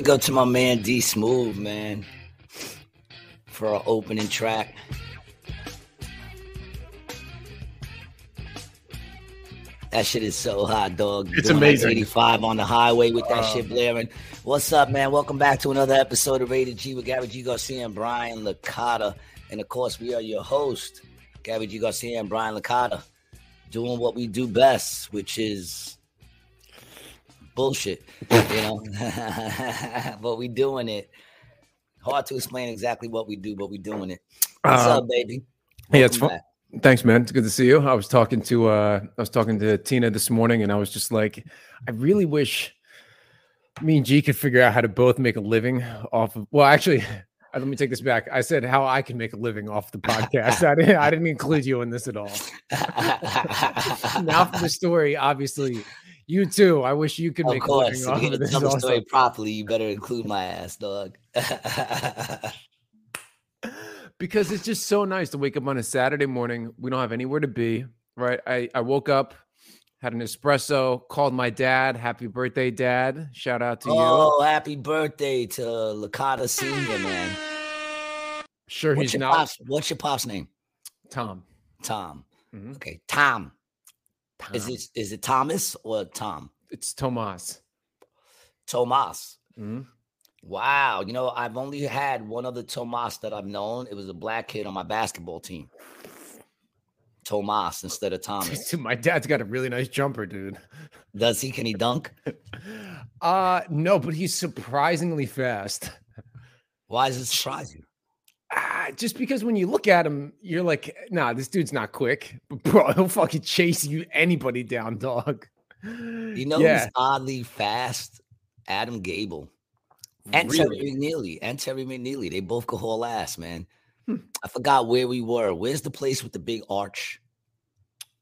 Big up to my man D Smooth, man, for our opening track. That shit is so hot, dog. It's Doing like amazing. 85 on the highway with that shit blaring. What's up, man? Welcome back to another episode of Rated G with Gary G. Garcia and Brian Licata. And of course, we are your host, Gary G. Garcia and Brian Licata, doing what we do best, which is bullshit. You know, but we doing it. Hard to explain exactly what we do, but we doing it. What's Uh, up, baby? yeah, it's fun. back. Thanks, man. It's good to see you. I was talking to uh I was talking to Tina this morning and I was just like, I really wish me and G could figure out how to both make a living off of well, actually, let me take this back. I said how I can make a living off the podcast. I didn't I didn't include you in this at all. now for the story, obviously, you too. I wish you could of make a course, living if off of this tell the story properly, you better include my ass, dog. because it's just so nice to wake up on a Saturday morning. We don't have anywhere to be, right? I, I woke up, had an espresso, called my dad. Happy birthday, dad. Shout out to you. oh, happy birthday to Licata Senior, man. Sure, What's he's not pops? What's your pop's name? Tom. Tom. Mhm. Okay, Tom. Tom. Is it is it Thomas or Tom? It's Tomas. Tomas. Mhm. Wow. You know, I've only had one other Tomas that I've known. It was a black kid on my basketball team. Tomas instead of Thomas. My dad's got a really nice jumper, dude. Does he? Can he dunk? Uh no, but he's surprisingly fast. Why does it surprise you? Ah, just because when you look at him, you're like, nah, this dude's not quick. But bro, he'll fucking chase you anybody down, dog. You know yeah, who's oddly fast? Adam Gable. And Terry really. McNeely. And Terry McNeely. They both go haul ass, man. Hmm. I forgot where we were. Where's the place with the big arch?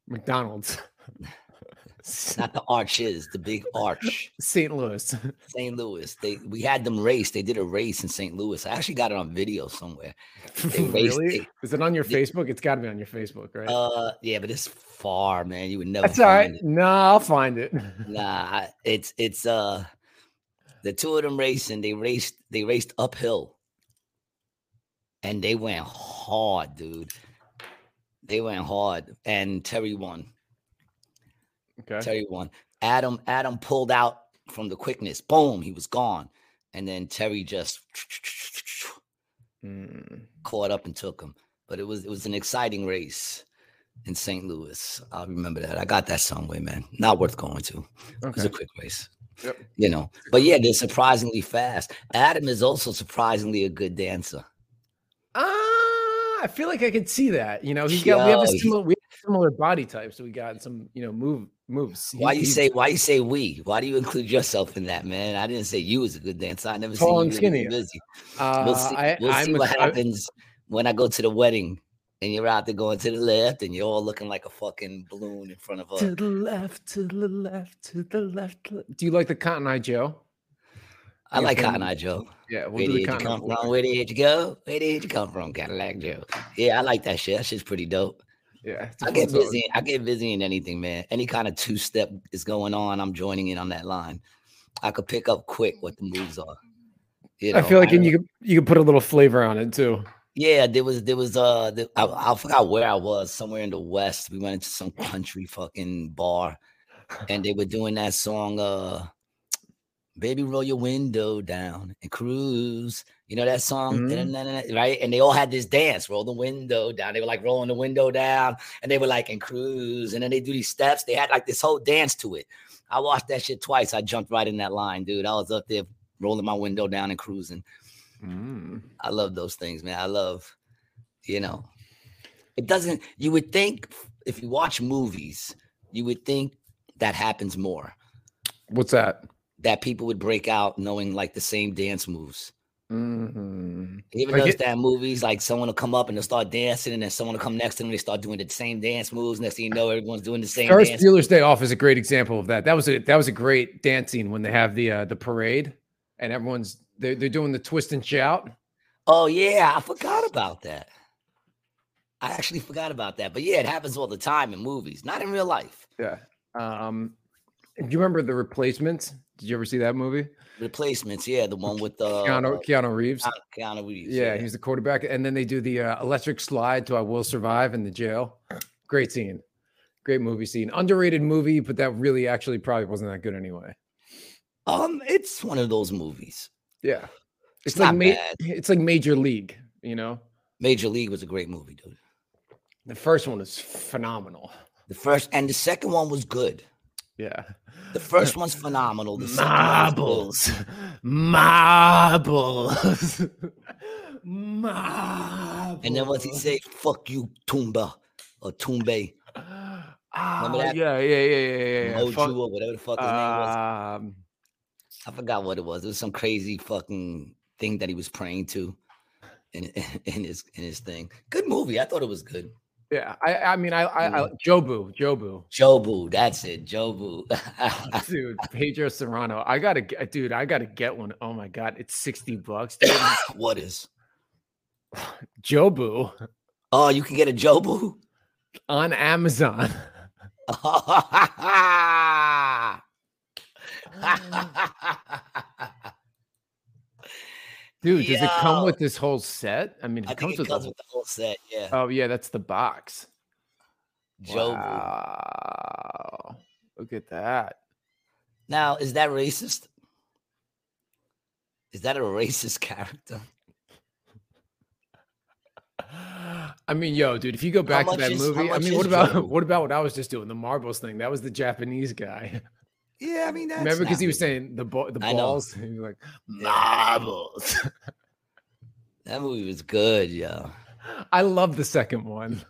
McDonald's, Not the arches, the big arch. St. Louis. St. Louis. They we had them race. They did a race in St. Louis. I actually got it on video somewhere. Really? they- Is it on your they- Facebook? It's got to be on your Facebook, right? Uh yeah, but it's far, man. You would never That's all right. it. No, I'll find it. Nah, it's it's uh the two of them racing, they raced they raced uphill. And they went hard, dude. They went hard. And Terry won. Okay. Terry won. Adam Adam pulled out from the quickness. Boom, he was gone. And then Terry just Mm, caught up and took him. But it was it was an exciting race in St. Louis. I remember that. I got that somewhere, man. Not worth going to. It was a quick race. Yep. You know, but yeah, they're surprisingly fast. Adam is also surprisingly a good dancer. Ah, I feel like I could see that. You know, he's got we have a similar we have similar body type, so we got some, you know, move moves. Why He- you he's say why you say we? Why do you include yourself in that, man? I didn't say you was a good dancer. I never seen Tall you and really skinny. busy. Uh, We'll see. I, we'll I'm see a- what I- happens when I go to the wedding and you're out there going to the left and you're all looking like a fucking balloon in front of us. to the left, to the left, to the left. Do you like the Cotton Eye Joe? I your like Cotton Eye Joe. Yeah, we'll Where do did you Cotton come from? Where did you go? Where did you come from, Cadillac Joe? Yeah, I like that shit. That shit's pretty dope. Yeah, I a I fun get song. busy. I get busy in anything, man. Any kind of two step is going on. I'm joining in on that line. I could pick up quick what the moves are. You I feel like and you could you could put a little flavor on it too. yeah, there was there was uh the, I, I forgot where I was somewhere in the west. We went into some country fucking bar, and they were doing that song uh, "Baby Roll Your Window Down and Cruise." You know that song, Mhm. Right? And they all had this dance, roll the window down. They were like rolling the window down, and they were like and cruise, and then they do these steps. They had like this whole dance to it. I watched that shit twice. I jumped right in that line, dude. I was up there rolling my window down and cruising. Mm. I love those things, man. I love, you know, it doesn't, you would think if you watch movies, you would think that happens more, What's that? That people would break out knowing like the same dance moves. Mhm. You ever notice that movies, like someone will come up and they'll start dancing, and then someone will come next to them and they start doing the same dance moves. Next thing you know, everyone's doing the same Ferris dance. Bueller's Day Off is a great example of that. That was a that was a great dance scene when they have the uh, the parade and everyone's they're, they're doing the twist and shout. Oh yeah, I forgot about that. I actually forgot about that. But yeah, it happens all the time in movies, not in real life. Yeah. Um, Do you remember the replacements? Did you ever see that movie? Replacements, yeah, the one with uh, Keanu, Keanu Reeves. Keanu Reeves. Yeah, he's the quarterback, and then they do the uh, electric slide to "I Will Survive" in the jail. Great scene, great movie scene. Underrated movie, but that really actually probably wasn't that good anyway. Um, it's one of those movies. Yeah, it's, It's like not ma- bad. it's like Major League. You know, Major League was a great movie, dude. the first one was phenomenal. The first and the second one was good. Yeah, The first one's phenomenal. The second one was good. marbles, marbles. And then what's he say? Fuck you, Tumba or Tumbe, Ah, that? yeah, yeah, yeah, yeah, yeah. Moju Fuck- or whatever the fuck his name was. um, I forgot what it was. It was some crazy fucking thing that he was praying to in in his in his thing. Good movie. I thought it was good. Yeah, I, I mean, I, I, I mm. Jobu, Jobu, Jobu, that's it. Jobu. dude, Pedro Cerrano. I gotta, get, dude, I gotta get one. Oh my god, it's sixty bucks, dude. what is? Jobu Oh, you can get a Jobu. on Amazon. Oh. Dude, does it come with this whole set? I mean, it I comes it with comes the with the whole set. Yeah, Oh yeah, that's the box. Jobu. Wow. Look at that. Now, is that racist? Is that a racist character? I mean, yo, dude, if you go back to that is- movie, I mean, what about Jobu? what about what I was just doing? The marbles thing. That was the Japanese guy. Yeah, I mean, that's Remember, because he was saying the ball, the I know. balls. He was like marbles. that movie was good, yo. I love the second one.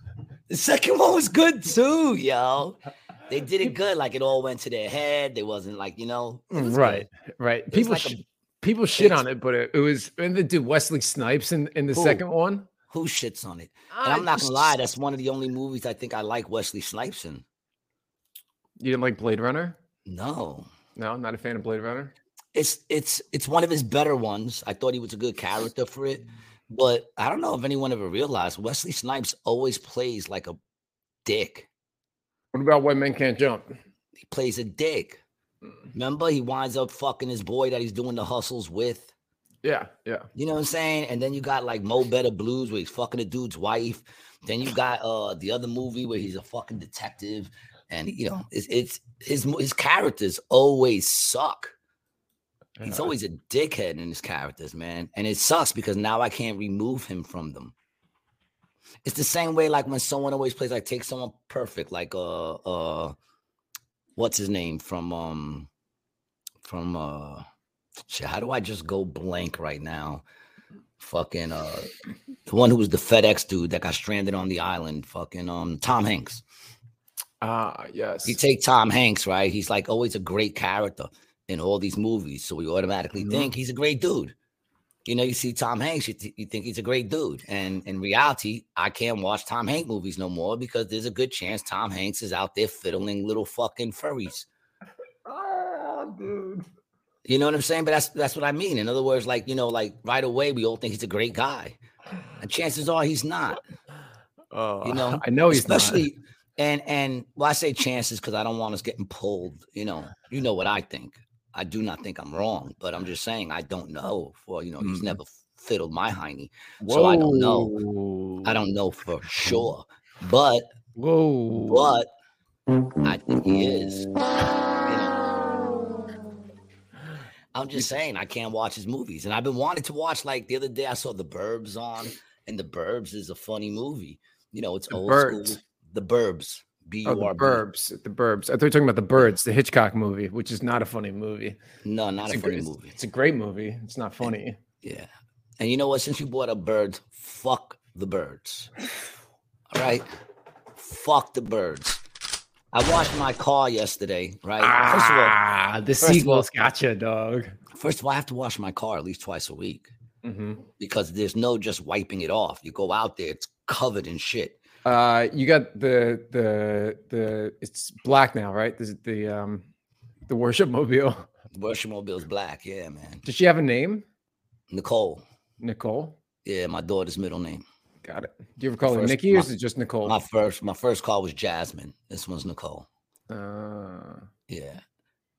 The second one was good too, yo. They did it good. Like it all went to their head. They wasn't like you know, Right, good. right. was People like a sh- people shit on it, but it, it was and the dude Wesley Snipes in in the Who? second one. Who shits on it? And I'm not gonna lie, that's one of the only movies I think I like Wesley Snipes in. You didn't like Blade Runner? No, No, not a fan of Blade Runner. it's it's it's one of his better ones. I thought he was a good character for it, but I don't know if anyone ever realized Wesley Snipes always plays like a dick. What about White Men Can't Jump? He plays a dick. Remember, he winds up fucking his boy that he's doing the hustles with. Yeah, yeah. You know what I'm saying? And then you got like Mo Better Blues where he's fucking a dude's wife. Then you got uh the other movie where he's a fucking detective, and you know it's it's his his characters always suck. He's Yeah. always a dickhead in his characters, man, and it sucks because now I can't remove him from them. It's the same way like when someone always plays like take someone perfect, like uh uh what's his name from um from uh shit, how do I just go blank right now? Fucking uh the one who was the FedEx dude that got stranded on the island, fucking um Tom Hanks. Ah, yes. You take Tom Hanks, right? He's like always a great character in all these movies. So we automatically Mhm. think he's a great dude. You know, you see Tom Hanks, you, th- you think he's a great dude. And in reality, I can't watch Tom Hanks movies no more because there's a good chance Tom Hanks is out there fiddling little fucking furries. Oh, dude. You know what I'm saying? But that's that's what I mean. In other words, like, you know, like right away we all think he's a great guy. And chances are he's not. Oh, You know, I know he's especially and and well, I say chances because I don't want us getting pulled. You know, you know what I think. I do not think I'm wrong, but I'm just saying I don't know. For you know, he's Mhm. never fiddled my hiney. not. so I don't know. I don't know for sure, but Whoa. but I think he is. You know. I'm just saying I can't watch his movies, and I've been wanting to watch. Like the other day, I saw The Burbs on, and The Burbs is a funny movie. You know, it's The old Birds. school. The Burbs. B Oh, the Burbs. The Burbs. I thought you were talking about the Birds, the Hitchcock movie, which is not a funny movie. No, not It's a a, funny great, movie. it's a great movie. It's not funny. Yeah. And you know what? Since you brought up birds, fuck the birds. All right. Fuck the birds. I washed my car yesterday, right? First of all, Ah, the all- sequels gotcha, dog. first of all, I have to wash my car at least twice a week hmm because there's no just wiping it off. You go out there, it's covered in shit. Uh, you got the the the it's black now, right? The the um the worship mobile. Worship mobile's black. Yeah, man. Does she have a name? Nicole. Nicole. Yeah, my daughter's middle name. Got it. Do you ever call her Nikki or is it just Nicole? My first, my first car was Jasmine. This one's Nicole. Uh, Yeah.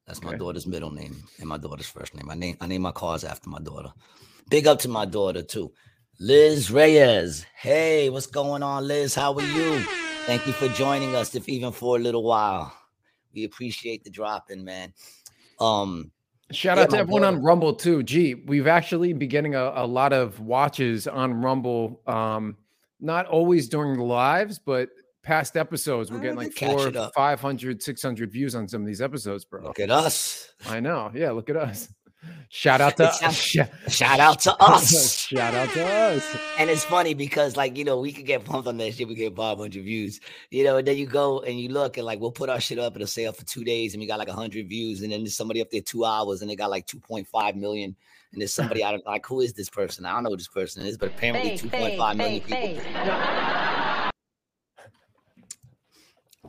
That's my daughter's middle name and my daughter's first name. I name I name my cars after my daughter. Big up to my daughter too. Liz Reyes. Hey, what's going on, Liz? How are you? Thank you for joining us, if even for a little while. We appreciate the drop in, man. Um, Shout Yeah, out to everyone on Rumble too. Gee, we've actually been getting a, a lot of watches on Rumble. Um, not always during the lives, but past episodes. We're getting like four, it 500, 600 views on some of these episodes, bro. look at us. I know. Yeah, look at us. Shout out to Shout- sh- Shout out to us. Shout out to us. And it's funny because, like, you know, we could get pumped on that shit. We get 500 views, you know, and then you go and you look and, like, we'll put our shit up. It'll say up for two days and we got like 100 views. And then there's somebody up there two hours and they got like 2.5 million. And there's somebody out of like, who is this person? I don't know who this person is, but apparently 2.5 million people,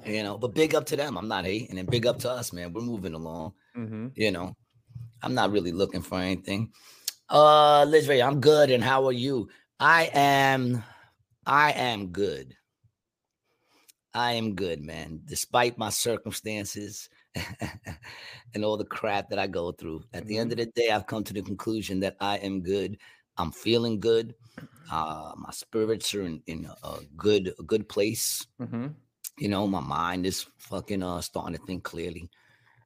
you know, but big up to them. I'm not hating. And big up to us, man. We're moving along hmm you know i'm not really looking for anything. Uh liz ray i'm good and how are you? I am i am good. I am good man despite my circumstances and all the crap that i go through. At the end of the day i've come to the conclusion that i am good. I'm feeling good. Uh my spirits are in, in a good a good place. Hmm you know my mind is fucking uh starting to think clearly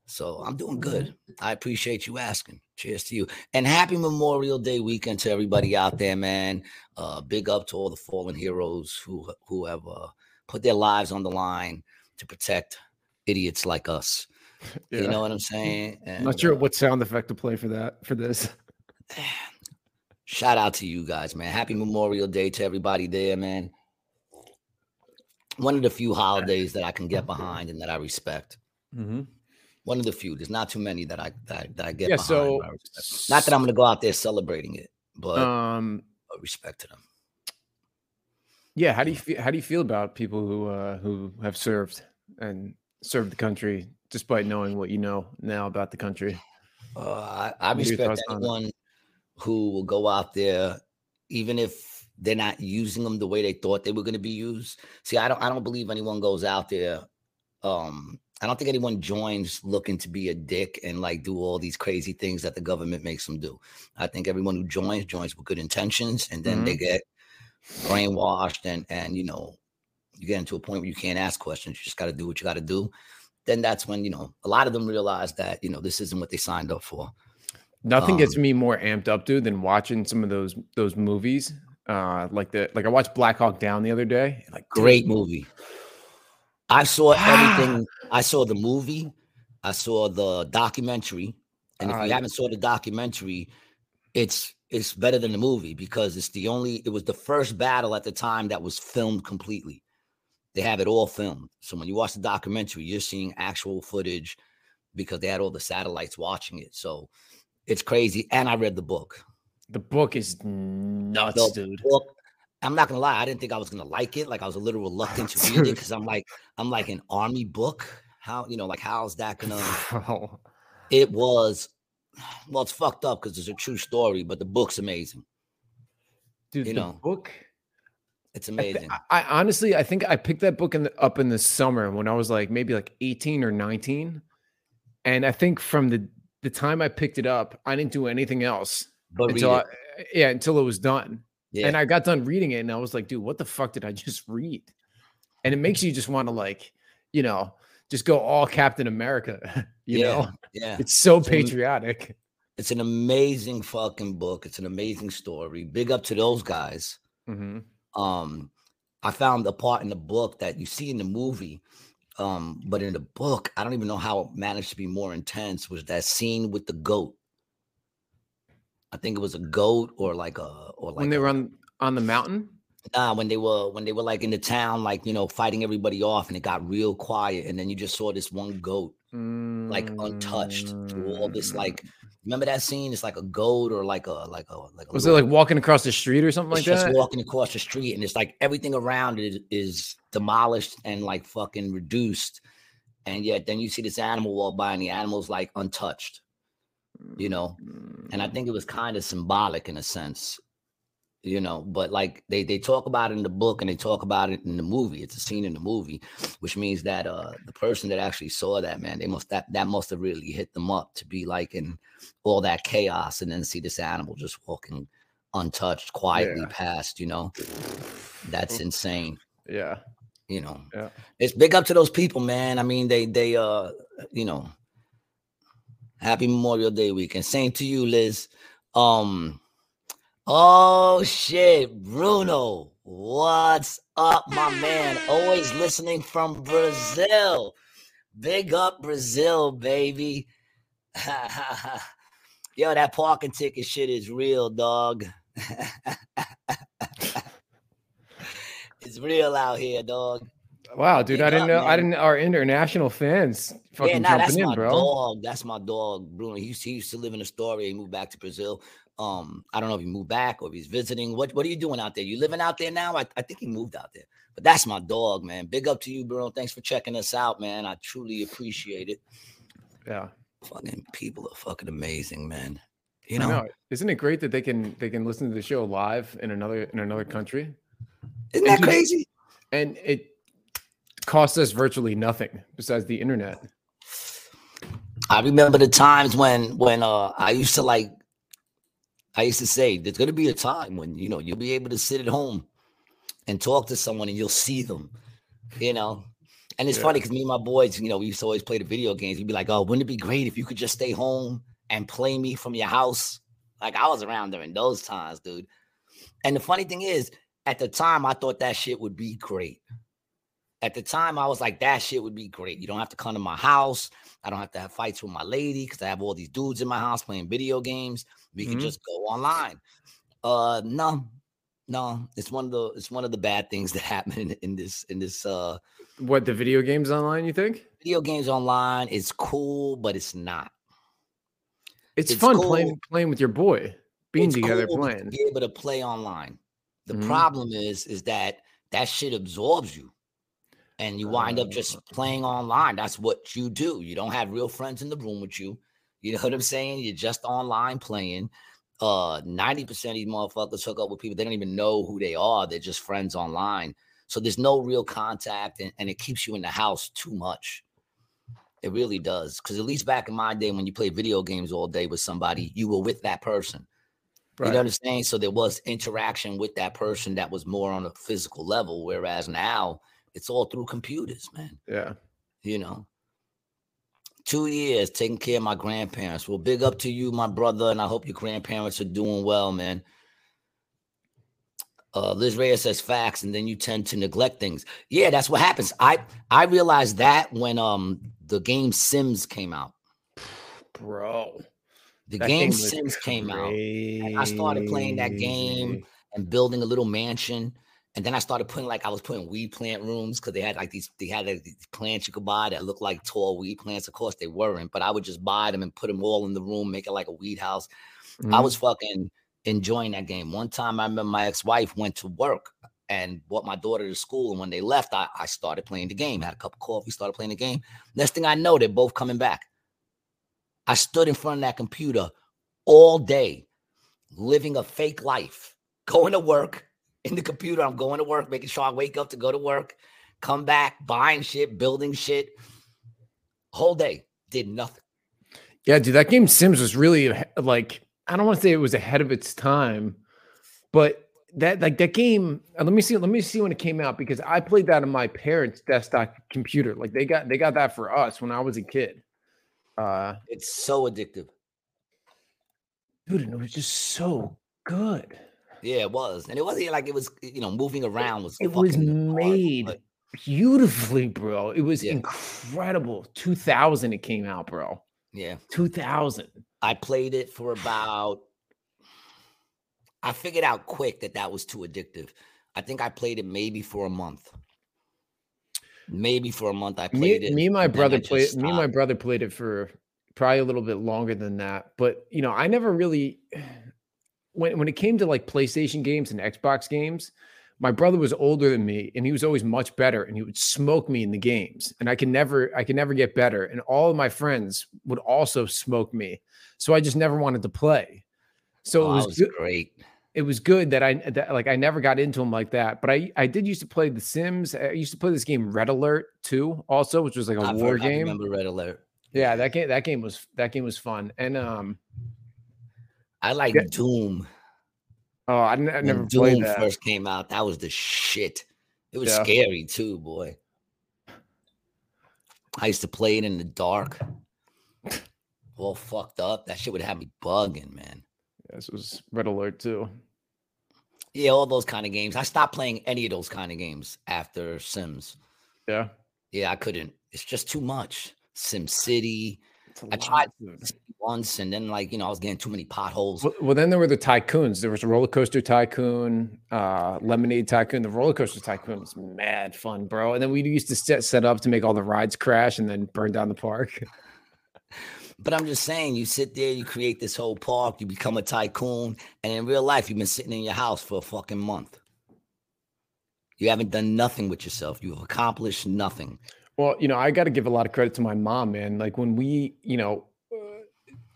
so i'm doing good. I appreciate you asking. Cheers to you. And happy memorial day weekend to everybody out there man. Uh big up to all the fallen heroes who who have uh put their lives on the line to protect idiots like us. Yeah. you know what i'm saying? I'm and, not sure uh, what sound effect to play for that for this. shout out to you guys man. Happy memorial day to everybody there man. One of the few holidays that i can get behind and that i respect. Mm-hmm. One of the few. There's not too many that I that, I- that I get Yeah. behind. So, or I respect. not that I'm gonna go out there celebrating it, but um, respect to them. Yeah, how do you feel? How do you feel about people who uh, who have served and served the country, despite knowing what you know now about the country? Uh, I, I What are your respect thoughts on it? anyone who will go out there, even if they're not using them the way they thought they were going to be used. See, I don't. I don't believe anyone goes out there. Um, I don't think anyone joins looking to be a dick and like do all these crazy things that the government makes them do. I think everyone who joins joins with good intentions, and then they get brainwashed, and and you know, you get into a point where you can't ask questions. You just got to do what you got to do. Then that's when you know a lot of them realize that you know this isn't what they signed up for. Nothing gets Um, me more amped up, dude, than watching some of those those movies. Uh, like the like I watched Black Hawk Down the other day. Like, dude, Great movie. I saw everything. I saw the movie. I saw the documentary. And if you haven't saw the documentary, it's it's better than the movie because it's the only it was the first battle at the time that was filmed completely. They have it all filmed. So when you watch the documentary, you're seeing actual footage because they had all the satellites watching it. So it's crazy. And I read the book. The book is nuts, The dude. book, I'm not gonna lie, I didn't think I was gonna like it. Like I was a little reluctant to read it because I'm like, I'm like an army book. How you know, like how's that gonna? It was, well, it's fucked up because it's a true story, but the book's amazing. Dude, You the know, book. It's amazing. I- I honestly, I think I picked that book in the, up in the summer when I was like maybe like 18 or 19, and I think from the the time I picked it up, I didn't do anything else but until I, yeah until it was done. Yeah, And I got done reading it, and I was like, dude, what the fuck did I just read? And it makes you just want to like, you know, just go all Captain America. You yeah, know, yeah. it's so So- patriotic. It's an amazing fucking book. It's an amazing story. Big up to those guys. hmm um i found a part in the book that you see in the movie um but in the book i don't even know how it managed to be more intense was that scene with the goat i think it was a goat or like a or like when they a- were on on the mountain. nah, when they were when they were like in the town like you know fighting everybody off and it got real quiet and then you just saw this one goat like untouched through all this Mm. like remember that scene it's like a goat or like a like a like a was it like walking across the street or something like just that? walking across the street and it's like everything around it is demolished and like fucking reduced and yet then you see this animal walk by and the animal's like untouched you know? And i think it was kind of symbolic in a sense you know? But like they they talk about it in the book and they talk about it in the movie. It's a scene in the movie which means that uh the person that actually saw that man they must that that must have really hit them up to be like in all that chaos and then see this animal just walking untouched quietly Yeah. past you know? That's insane. Yeah. you know? Yeah. it's big up to those people man. I mean they they uh you know happy memorial day weekend. Same to you liz. Um oh shit bruno what's up my man? Always listening from brazil. Big up brazil baby. Yo that parking ticket shit is real dog. It's real out here dog Wow, dude, Big I didn't up, know. I didn't. Our international fans fucking yeah, nah, that's jumping in, my bro. dog. That's my dog, Bruno. He used, he used to live in Astoria. He moved back to Brazil. Um, I don't know if he moved back or if he's visiting. What What are you doing out there? You living out there now? I, I think he moved out there. But that's my dog, man. Big up to you, Bruno. Thanks for checking us out, man. I truly appreciate it. Yeah, Fucking people are fucking amazing, man. You know, know. Isn't it great that they can they can listen to the show live in another in another country, isn't that dude, crazy? and it costs us virtually nothing besides the internet. I remember the times when when uh I used to like I used to say there's gonna be a time when you know you'll be able to sit at home and talk to someone and you'll see them, you know. And it's Yeah. funny because me and my boys, you know, we used to always play the video games. We'd be like, oh, wouldn't it be great if you could just stay home and play me from your house? Like I was around during those times, dude. And the funny thing is, at the time, I thought that shit would be great. At the time, I was like, that shit would be great. You don't have to come to my house. I don't have to have fights with my lady because I have all these dudes in my house playing video games. We can Mhm. just go online. Uh no, no, it's one of the it's one of the bad things that happen in, in this in this uh What the video games online? You think video games online. is cool, but it's not. it's, It's fun cool. playing playing with your boy, being It's together cool to playing? Be able to play online. The Mhm. problem is, is that that shit absorbs you, and you wind up just Uh. playing online. That's what you do. You don't have real friends in the room with you. You know what I'm saying? You're just online playing. Uh, 90% of these motherfuckers hook up with people they don't even know who they are. They're just friends online. So there's no real contact, and, and it keeps you in the house too much. It really does. Because at least back in my day, when you play video games all day with somebody, you were with that person. You Right. know what I'm saying? So there was interaction with that person that was more on a physical level, whereas now it's all through computers, man. Yeah. You know. Two years taking care of my grandparents. Well, big up to you, my brother, and I hope your grandparents are doing well, man. Uh, Liz Reyes says facts, and then you tend to neglect things. Yeah, that's what happens. I I realized that when um the game Sims came out. Bro. The game Sims came out. I started playing that game. and building a little mansion. And then I started putting like I was putting weed plant rooms because they had like these they had like, these plants you could buy that looked like tall weed plants. Of course they weren't, but I would just buy them and put them all in the room, make it like a weed house. I Mhm. was fucking enjoying that game. One time I remember my ex-wife went to work and brought my daughter to school. And when they left, I, I started playing the game, had a cup of coffee, started playing the game. Next thing I know, they're both coming back. I stood in front of that computer all day, living a fake life, going to work in the computer. I'm going to work, making sure I wake up to go to work, come back, buying shit, building shit. Whole day, did nothing. Yeah, dude, that game Sims was really like I don't want to say it was ahead of its time, but that like that game. uh, Let me see. Let me see when it came out because I played that on my parents' desktop computer. Like they got they got that for us when I was a kid. Uh, It's so addictive. dude, and it was just so good. Yeah, it was. And it wasn't like it was, you know, moving around was It was fucking hard, made but beautifully, bro. It was Yeah. incredible. Two thousand, it came out, bro. yeah. Two thousand. I played it for about I figured out quick that that was too addictive. I think I played it maybe for a month. Maybe for a month I me, played it. me and my and brother played me and my brother played it for probably a little bit longer than that but you know i never really when, when it came to like playstation games and xbox games my brother was older than me and he was always much better and he would smoke me in the games and i could never i could never get better and all of my friends would also smoke me so i just never wanted to play so Oh, it was was good great. it was good that I that, like I never got into them like that. But I I did used to play The Sims. I used to play this game Red Alert too, also, which was like a I've war heard- I game. remember Red Alert. Yeah, that game that game was that game was fun. And um, I like Yeah. Doom. oh, I, n- I When never Doom played that. first came out. That was the shit. It was Yeah. scary too, boy. I used to play it in the dark, all fucked up. That shit would have me bugging, man. This was Red Alert too. Yeah, all those kind of games. I stopped playing any of those kind of games after Sims. Yeah, Yeah, I couldn't. It's just too much. Sim City a I lot, tried- once, and then like you know, I was getting too many potholes. Well, well, then there were the tycoons. There was a roller coaster tycoon, uh, lemonade tycoon. The roller coaster tycoon was mad fun, bro. And then we used to set set up to make all the rides crash and then burn down the park. But I'm just saying, you sit there, you create this whole park, you become a tycoon, and in real life, you've been sitting in your house for a fucking month. You haven't done nothing with yourself. You've accomplished nothing. Well, you know, I got to give a lot of credit to my mom, man. Like when we, you know,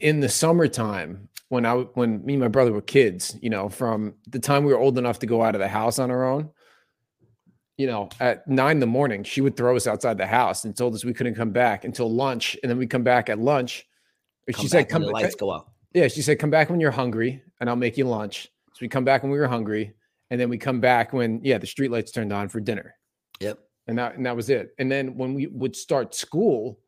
in the summertime, when I when me and my brother were kids, you know, from the time we were old enough to go out of the house on our own, you know, at nine in the morning, she would throw us outside the house and told us we couldn't come back until lunch, and then we come back at lunch. Come she said, when "Come the back." lights go out. Yeah, she said, "Come back when you're hungry, and I'll make you lunch." So we come back when we were hungry, and then we come back when yeah, the street lights turned on for dinner. And that and that was it. And then when we would start school,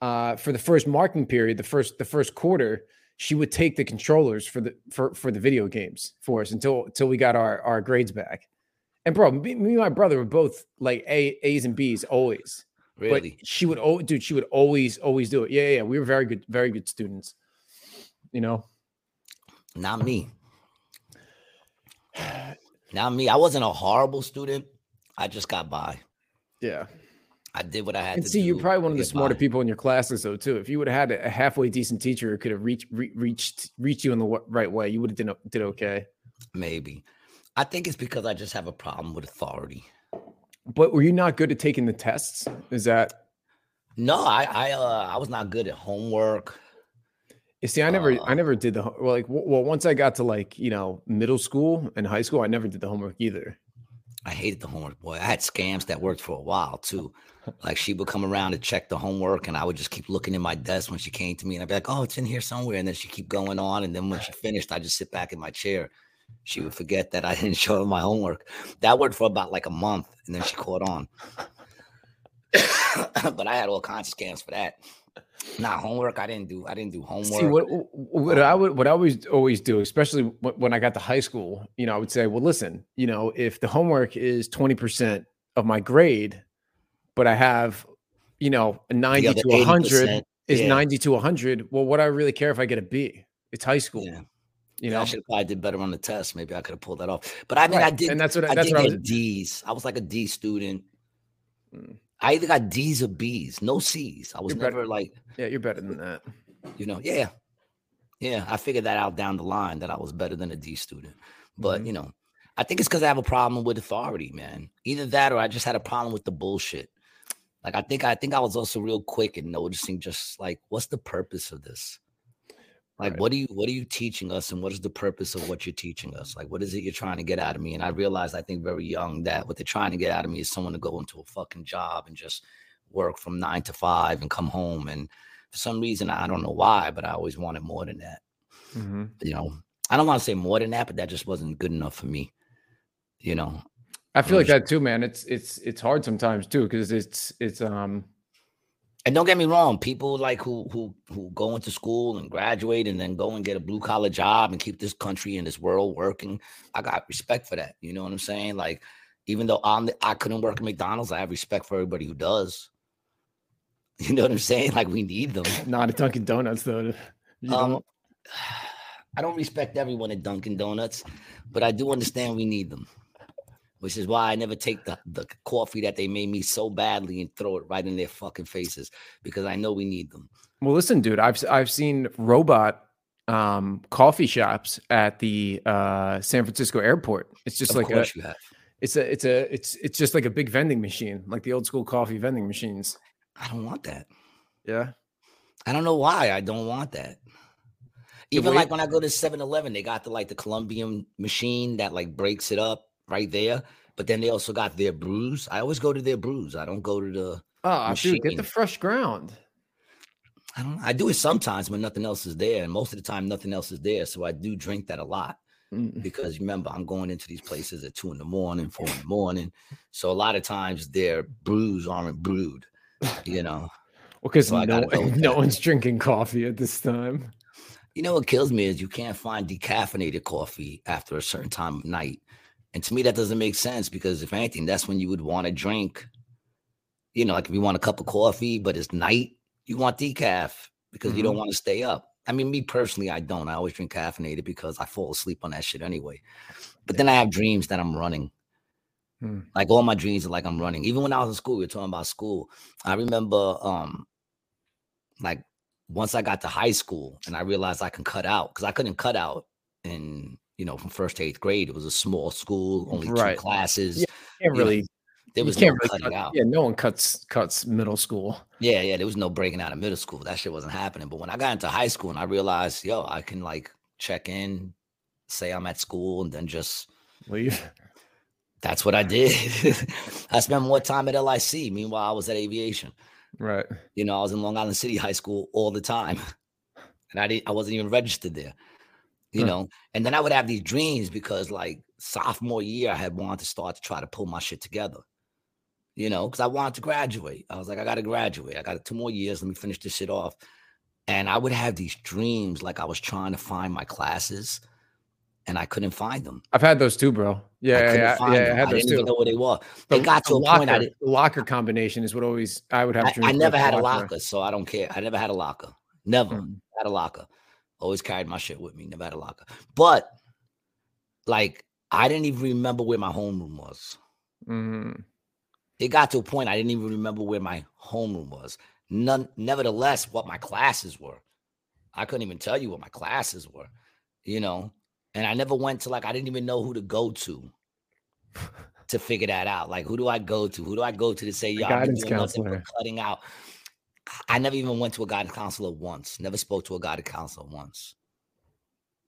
uh, for the first marking period, the first the first quarter, she would take the controllers for the for for the video games for us until until we got our our grades back. And bro, me, me and my brother were both like A A's and B's always. Really. But she would oh dude, she would always always do it. Yeah, yeah, yeah. We were very good, very good students. You know. Not me. Not me. I wasn't a horrible student. I just got by. Yeah. I did what I had And to see, do. you're probably one of the get smarter by. people in your classes, though, too. If you would have had a halfway decent teacher who could have reached re- reached reached you in the wa- right way, you would have did, did okay. Maybe. I think it's because I just have a problem with authority. But were you not good at taking the tests? Is that No, I I uh I was not good at homework. you see? I never, I Uh, never did the well. Like, well, once I got to like you know middle school and high school, I never did the homework either. I hated the homework, boy. I had scams that worked for a while too. Like she would come around to check the homework, and I would just keep looking in my desk when she came to me, and I'd be like, "Oh, it's in here somewhere." And then she keep going on, and then when she finished, I just sit back in my chair. She would forget that I didn't show her my homework. That worked for about like a month, and then she caught on. but I had all kinds of scams for that. Nah, homework. I didn't do. I didn't do homework. See what what I would what I always always do, especially when I got to high school, you know, I would say, well, listen, you know, if the homework is twenty percent of my grade, but I have, you know, ninety to hundred is yeah. ninety to hundred. Well, what I really care if I get a B? It's high school, Yeah. you know. I should have probably did better on the test. Maybe I could have pulled that off. But I mean, I did. and that's what I- I that's did what I was. D's. I was like a D student. Mm. I either got D's or B's, no C's. I was You're better- never like, Yeah, you're better than that. you know, yeah, yeah. I figured that out down the line that I was better than a D student. But Mhm. you know, I think it's because I have a problem with authority, man. Either that or I just had a problem with the bullshit. Like I think I think I was also real quick in noticing just like what's the purpose of this? Like Right. what are you what are you teaching us and what is the purpose of what you're teaching us? Like what is it you're trying to get out of me? And I realized I think very young that what they're trying to get out of me is someone to go into a fucking job and just work from 9 to 5 and come home and for some reason I don't know why, but I always wanted more than that. Mhm. You know, I don't want to say more than that, but that just wasn't good enough for me. You know, I feel like that too, man. It's it's it's hard sometimes too because it's it's um and don't get me wrong, people like who who who go into school and graduate and then go and get a blue collar job and keep this country and this world working. I got respect for that. You know what I'm saying? Like, even though I'm the, I couldn't work at McDonald's, I have respect for everybody who does. You know what I'm saying? Like, we need them. not a Dunkin' Donuts though. You Um, don't- I don't respect everyone at Dunkin' Donuts, but I do understand we need them, which is why I never take the, the coffee that they made me so badly and throw it right in their fucking faces because I know we need them. Well, listen, dude, I've I've seen robot um coffee shops at the uh San Francisco airport. It's just of like a course you have. it's a it's a it's it's just like a big vending machine, like the old school coffee vending machines. I don't want that. Yeah. I don't know why I don't want that. Even like when I go to 7-Eleven, they got the like the Colombian machine that like breaks it up right there. But then they also got their brews. I always go to their brews. I don't go to the Oh, dude, get the fresh ground. I don't I do it sometimes when nothing else is there. And most of the time nothing else is there. So I do drink that a lot. Mm. because remember I'm going into these places at two in the morning, four in the morning. So a lot of times their brews aren't brewed, you know. Well, because So no, go no one's drinking coffee at this time. You know what kills me is you can't find decaffeinated coffee after a certain time of night. And to me, that doesn't make sense because if anything, that's when you would want to drink. You know, like if you want a cup of coffee, but it's night, you want decaf because you don't want to stay up. I mean, me personally, I don't. I always drink caffeinated because I fall asleep on that shit anyway. But then I have dreams that I'm running. Hmm. Like all my dreams are like I'm running. Even when I was in school, we were talking about school. I remember um like once I got to high school and I realized I can cut out because I couldn't cut out in you know from first to eighth grade. It was a small school, only Right. two classes. Yeah, Can't you know, really. There was can't no really cutting cut- out. Yeah, no one cuts cuts middle school. Yeah, yeah, there was no breaking out of middle school. That shit wasn't happening. But when I got into high school and I realized, yo, I can like check in, say I'm at school, and then just Leave. that's what I did. I spent more time at LIC. Meanwhile, I was at aviation. Right. You know, I was in Long Island City High School all the time. And I didn't I wasn't even registered there. You know, and then I would have these dreams because like sophomore year, I had wanted to start to try to pull my shit together. You know, because I wanted to graduate. I was like, I gotta graduate. I got two more years. Let me finish this shit off. And I would have these dreams like I was trying to find my classes and I couldn't find them. I've had those too, bro. I Yeah, yeah, find yeah. I had I those didn't too. even know where they were. The- It got to the a locker, point I the locker combination is what always I would have. I, I never had a locker. locker, so I don't care. I never had a locker. Never Mm. had a locker. Always carried my shit with me. Nevada locker. But like, I didn't even remember where my homeroom was. Mhm. It got to a point I didn't even remember where my homeroom was. None, nevertheless, what my classes were. I couldn't even tell you what my classes were, you know. And I never went to like I didn't even know who to go to to figure that out. Like, who do I go to? Who do I go to to say, yo, guidance doing nothing cutting out? I never even went to a guidance counselor once. Never spoke to a guidance counselor once.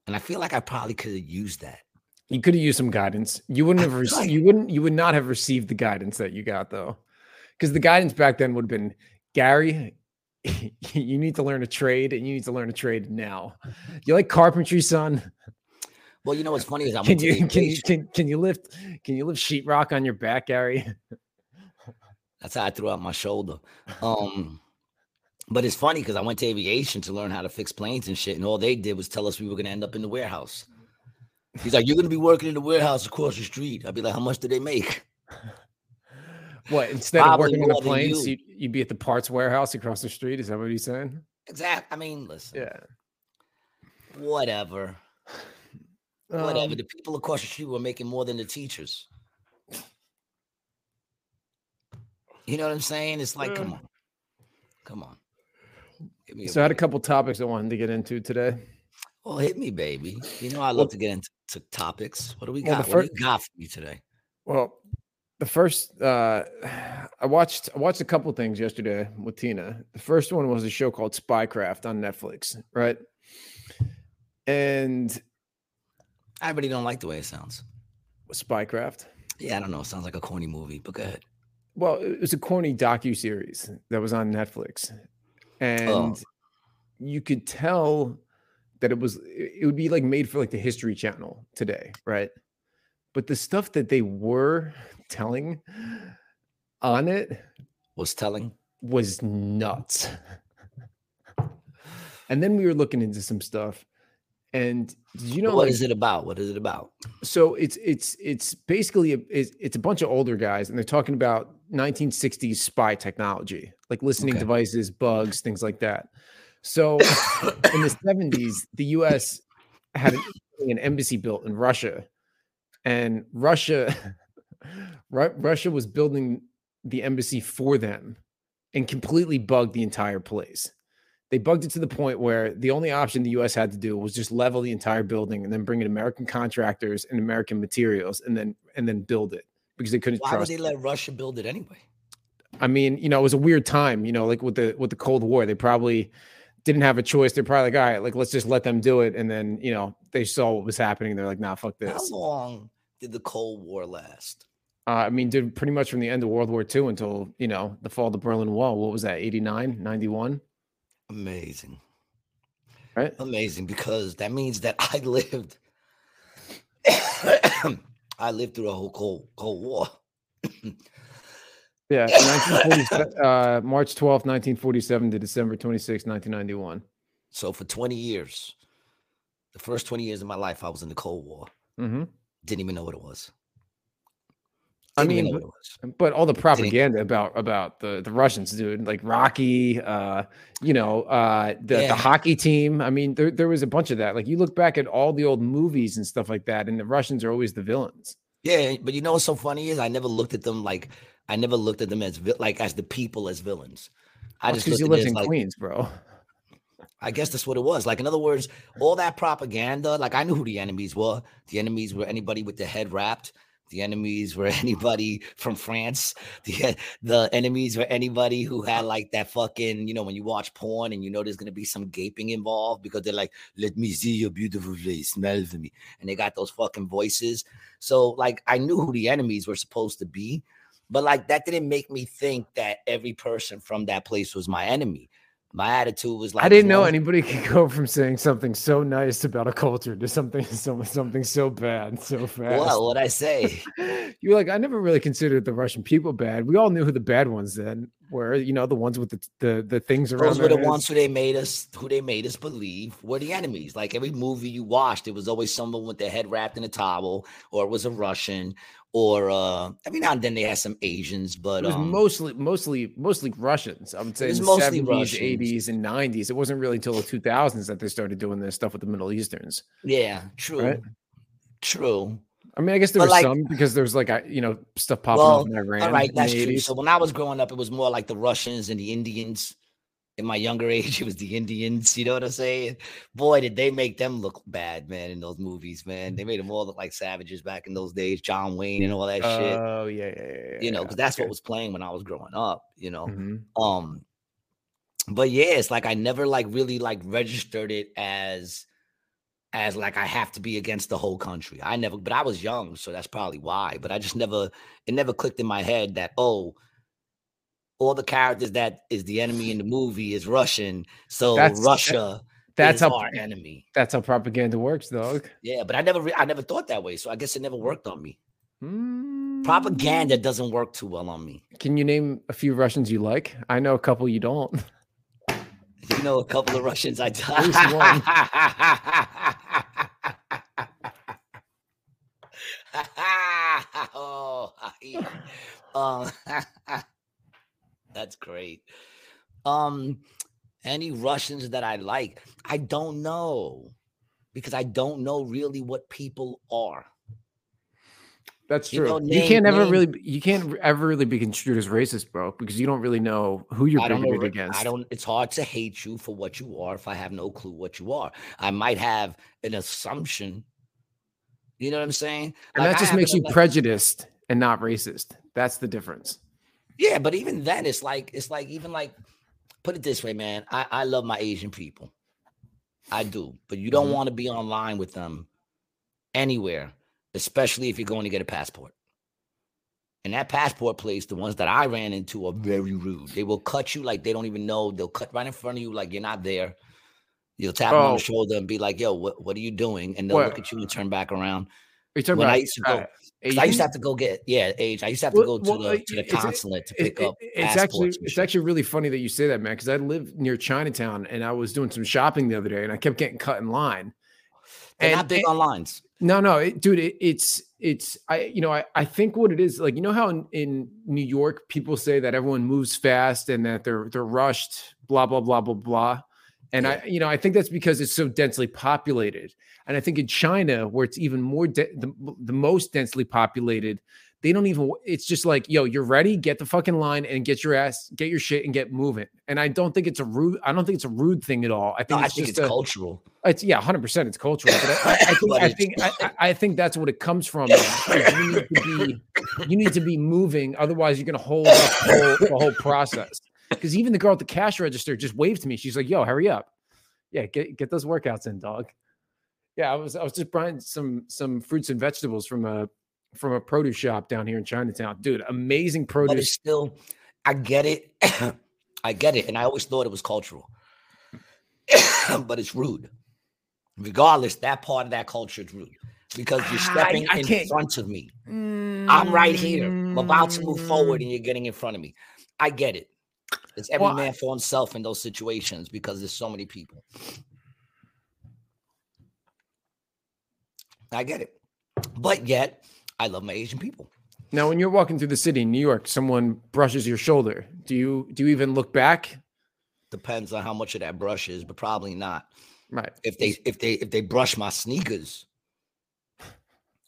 And I feel like I probably could have used that. You could have used some guidance. You wouldn't have. Rec- could. you wouldn't. You would not have received the guidance that you got though, because the guidance back then would have been Gary. You need to learn a trade, and you need to learn a trade now. You like carpentry, son? Well, you know what's funny is I Can you can you can, can you lift can you lift sheetrock on your back, Gary? That's how I threw out my shoulder. Um, but it's funny because I went to aviation to learn how to fix planes and shit, and all they did was tell us we were gonna end up in the warehouse. He's like, "You're gonna be working in the warehouse across the street." I'd be like, "How much do they make?" What instead of working in the planes, you. you'd, you'd be at the parts warehouse across the street? Is that what he's saying? Exactly. I mean, listen, Yeah. whatever, whatever. Um, the people across the street were making more than the teachers. You know what I'm saying? It's like, come Uh. on, come on. Me so I had a couple topics I wanted to get into today. Well, hit me, baby. You know I love Well- to get into to topics. What do we Well, got? what do you got for me today? Well, the first uh I watched I watched a couple things yesterday with Tina. The first one was a show called Spycraft on Netflix, right? And I really don't like the way it sounds. Spycraft. Yeah, I don't know. It sounds like a corny movie, but go ahead. Well, it was a corny docu series that was on Netflix, Oh. and you could tell that it was it it would be like made for like the History Channel today, right? But the stuff that they were telling on it Was telling. was nuts. and then we were looking into some stuff, and did you know what like, is it about? What is it about? so it's it's it's basically a, it's, it's a bunch of older guys and they're talking about 1960s spy technology like listening Okay. devices bugs things like that so in the 70s the us had an, an embassy built in russia and russia Ru- russia was building the embassy for them and completely bugged the entire place they bugged it to the point where the only option the US had to do was just level the entire building and then bring in American contractors and American materials and then and then build it because they couldn't Why would they let Russia build it anyway? I mean, you know, it was a weird time, you know, like with the with the Cold War, they probably didn't have a choice. They're probably like, all right, like let's just let them do it. And then you know they saw what was happening. They're like, nah, fuck this. How long did the Cold War last? Uh, I mean, did pretty much from the end of World War II until you know the fall of the Berlin Wall. What was that? 89, 91? Amazing. Right. Amazing because that means that I lived I lived through a whole cold cold war. Yeah, uh, March 12th, 1947 to December 26, 1991. So for 20 years, the first 20 years of my life, I was in the Cold War. hmm Didn't even know what it was. I mean, know what it was. But all the propaganda about about the the Russians, dude, like Rocky, uh, you know, uh, the the hockey team. I mean, there there was a bunch of that. Like you look back at all the old movies and stuff like that, and the Russians are always the villains. Yeah, but you know what's so funny is I never looked at them like I never looked at them as like as the people as villains. I just because looked you lived in like Queens, bro. I guess that's what it was. Like in other words, all that propaganda. Like I knew who the enemies were. The enemies were anybody with their head wrapped. The enemies were anybody from France. The the enemies were anybody who had like that fucking, you know, when you watch porn and you know there's gonna be some gaping involved because they're like, let me see your beautiful face, smell for me. And they got those fucking voices. So like I knew who the enemies were supposed to be, but like that didn't make me think that every person from that place was my enemy. My attitude was like I didn't you know anybody could go from saying something so nice about a culture to something so, something so bad so fast. What would I say? You're like, I never really considered the Russian people bad. We all knew who the bad ones then were. You know, the ones with the the, the things around. Those were the their ones who they made us, who they made us believe were the enemies. Like every movie you watched, it was always someone with their head wrapped in a towel, or it was a Russian, or uh, every now and then they had some Asians, but It was um, mostly, mostly, mostly Russians. I would say was in the mostly seventies, Russians. eighties, and nineties. It wasn't really until the two thousands that they started doing this stuff with the Middle Easterns. yeah, true, Right. true. I mean, I guess there But, was like- some because there's like I- you know stuff popping Well, up in Iran. All right, that's true. So when I was growing up, it was more like the Russians and the Indians. In my younger age, it was the Indians. You know what I'm saying? Boy, did they make them look bad, man, in those movies, man. They made them all look like savages back in those days. John Wayne and all that shit. Oh yeah, yeah, yeah, you know, because that's okay. what was playing when I was growing up, you know. Mhm. Um, but yeah, it's like I never like really like registered it as as like I have to be against the whole country. I never, but I was young, so that's probably why. But I just never, it never clicked in my head that oh, all the characters that is the enemy in the movie is Russian, so That's- that- Russia That's is how our enemy. that's how propaganda works, dog. Yeah, but I never, re- I never thought that way, so I guess it never worked on me. Mm. Propaganda doesn't work too well on me. Can you name a few Russians you like? I know a couple you don't. You know, a couple of Russians I one. oh, um, that's great. Um, any Russians that I like? I don't know because I don't know really what people are. That's You true. know, you can't ever name- really, you can't ever really be construed as racist, bro, because you don't really know who you're I don't know. bigoted against. I don't. It's hard to hate you for what you are if I have no clue what you are. I might have an assumption. You know what I'm saying? and Like, that just makes you prejudiced and not racist. That's the difference. Yeah, but even then, it's like it's like even like put it this way, man. I I love my Asian people, I do, but you don't Mhm. want to be online with them anywhere, especially if you're going to get a passport. And that passport place, the ones that I ran into are very rude. They will cut you like they don't even know. They'll cut right in front of you like you're not there. You'll tap them on Oh. the shoulder and be like, "Yo, what, what are you doing?" And they'll What? look at you and turn back around. When I used to go- I used to have to go get yeah, age. I used to have to Well- go to well, the to the consulate to pick it- up. it's actually it's actually really funny that you say that, man. Because I live near Chinatown and I was doing some shopping the other day, and I kept getting cut in line. They're and- not big on lines. No, no, it, dude, it, it's it's I you know I I think what it is like you know how in, in New York people say that everyone moves fast and that they're they're rushed, blah blah blah blah blah, and I you know I think that's because it's so densely populated, and I think in China where it's even more de- the the most densely populated, they don't even it's just like yo you're ready get the fucking line and get your ass get your shit and get moving, and I don't think it's a rude I don't think it's a rude thing at all. I No, think I it's think just it's a, cultural. it's yeah, hundred percent. It's cultural, but I, I, I think I think I, I I think that's what it comes from. You need to be you need to be moving, otherwise you're gonna hold up the whole, the whole process. Because even the girl at the cash register just waved to me. She's like, "Yo, hurry up!" Yeah, get get those workouts in, dog. Yeah, I was I was just buying some some fruits and vegetables from a from a produce shop down here in Chinatown. Dude, amazing produce. But still, I get it. I get it. And I always thought it was cultural. but it's rude. Regardless, that part of that culture is rude because you're stepping I, I in can't. front of me. Mm, I'm right here. I'm about to move forward and you're getting in front of me. I get it. It's every well, man for himself in those situations because there's so many people. I get it. But yet, I love my Asian people. Now, when you're walking through the city in New York, someone brushes your shoulder. Do you do you even look back? Depends on how much of that brush is, but probably not. Right. If they if they if they brush my sneakers,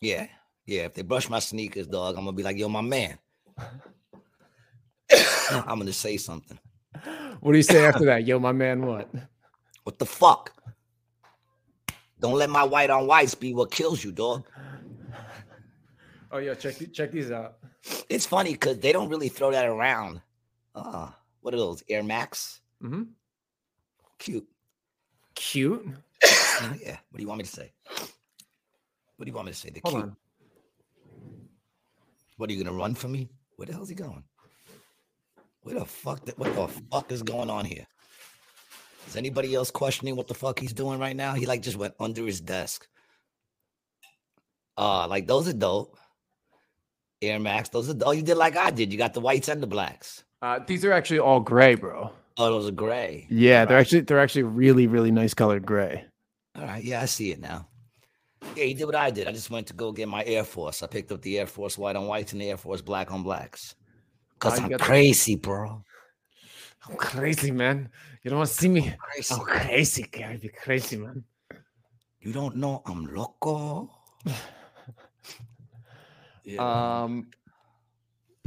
yeah, yeah. If they brush my sneakers, dog, I'm gonna be like, yo, my man. I'm gonna say something. What do you say after that? Yo, my man, what? What the fuck? Don't let my white on whites be what kills you, dog. Oh yeah, check check these out. It's funny because they don't really throw that around. Uh, what are those Air Max? Mm-hmm. Cute. Cute. yeah. What do you want me to say? What do you want me to say? The Hold cute. on. What are you gonna run for me? Where the hell's he going? Where the fuck? What the fuck is going on here? Is anybody else questioning what the fuck he's doing right now? He like just went under his desk. Uh, like those are dope. Air Max, those are oh, you did like I did. You got the whites and the blacks. Uh, these are actually all gray, bro. Oh, those are gray. Yeah, all they're right. actually they're actually really really nice colored gray. All right, yeah, I see it now. Yeah, he did what I did. I just went to go get my Air Force. I picked up the Air Force white on whites and the Air Force black on blacks. Cause oh, I'm crazy, bro. I'm crazy, man. You don't want to see me. I'm crazy. I'm crazy, Gary. Be crazy, man. You don't know I'm loco. yeah. Um.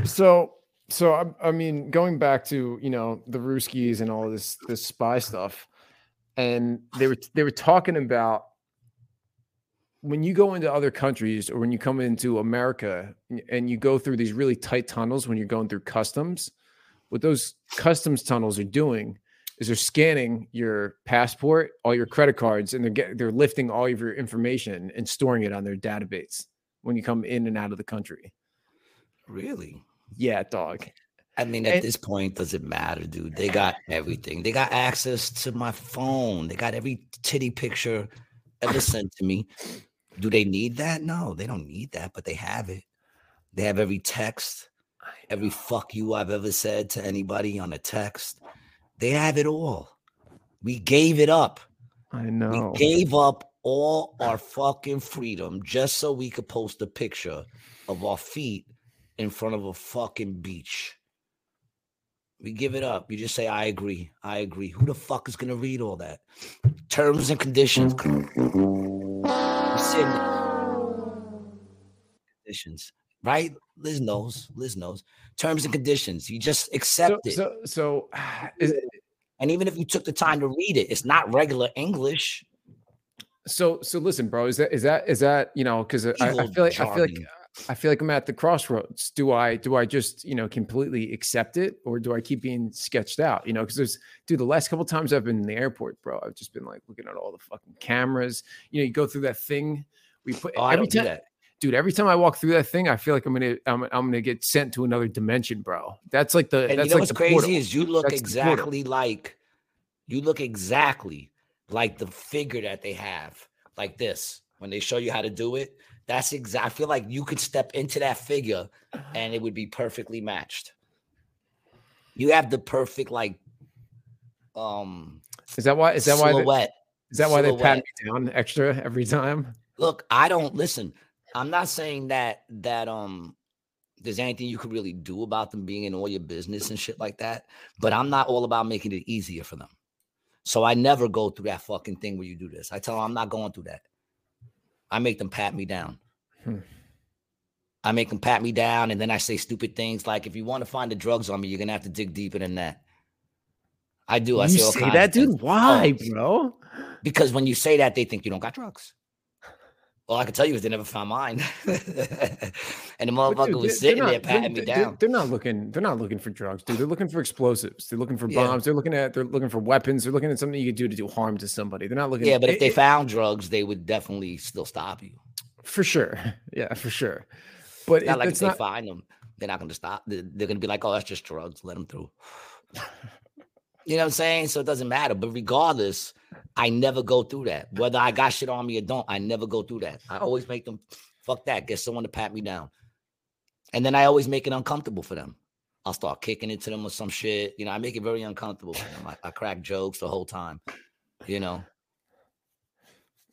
So, so I, I mean, going back to you know the Ruskies and all this this spy stuff, and they were they were talking about when you go into other countries or when you come into America and you go through these really tight tunnels when you're going through customs, what those customs tunnels are doing is they're scanning your passport, all your credit cards, and they're get, they're lifting all of your information and storing it on their database when you come in and out of the country. Really? Yeah, dog. I mean, at and, this point, does it matter, dude? They got everything. They got access to my phone. They got every titty picture ever sent to me. Do they need that? No, they don't need that, but they have it. They have every text, every fuck you I've ever said to anybody on a text. They have it all. We gave it up. I know. We gave up all our fucking freedom just so we could post a picture of our feet in front of a fucking beach. We give it up. You just say, I agree. I agree. Who the fuck is going to read all that? Terms and conditions conditions, right? Liz knows. Liz knows terms and conditions. You just accept so, it. So, so is and even if you took the time to read it, it's not regular English. So, so listen, bro. Is that is that is that you know? Because I, I, feel like I feel like I feel like I'm at the crossroads. Do I do I just you know completely accept it, or do I keep being sketched out? You know, because there's dude, the last couple times I've been in the airport, bro, I've just been like looking at all the fucking cameras. You know, you go through that thing we put oh, every time. Dude, every time I walk through that thing, I feel like I'm gonna I'm, I'm gonna get sent to another dimension, bro. That's like the and that's you know like what's crazy portal. is you look that's exactly like you look exactly like the figure that they have, like this when they show you how to do it. That's exact. I feel like you could step into that figure and it would be perfectly matched. You have the perfect like um is that why is that silhouette. why is that why silhouette. they pat me down extra every time? Look, I don't listen. I'm not saying that that um there's anything you could really do about them being in all your business and shit like that, but I'm not all about making it easier for them. So I never go through that fucking thing where you do this. I tell them I'm not going through that. I make them pat me down. Hmm. I make them pat me down, and then I say stupid things like, "If you want to find the drugs on me, you're gonna have to dig deeper than that." I do. I you say, say that, dude. Why, oh, bro? Because when you say that, they think you don't got drugs. All I can tell you is they never found mine. and the motherfucker dude, was sitting they're there patting they're- me down. They're not looking. They're not looking for drugs, dude. They're looking for explosives. They're looking for Yeah. bombs. They're looking at. They're looking for weapons. They're looking at something you could do to do harm to somebody. They're not looking. Yeah, but if it- they found drugs, they would definitely still stop you. for sure, yeah, for sure. But It's not it, like if it's they find them, they're not going to stop. They're, they're going to be like, "Oh, that's just drugs. Let them through." You know what I'm saying? So it doesn't matter. But regardless, I never go through that. Whether I got shit on me or don't, I never go through that. I oh. always make them fuck that. Get someone to pat me down, and then I always make it uncomfortable for them. I'll start kicking into them or some shit. You know, I make it very uncomfortable for them. I, I crack jokes the whole time. You know.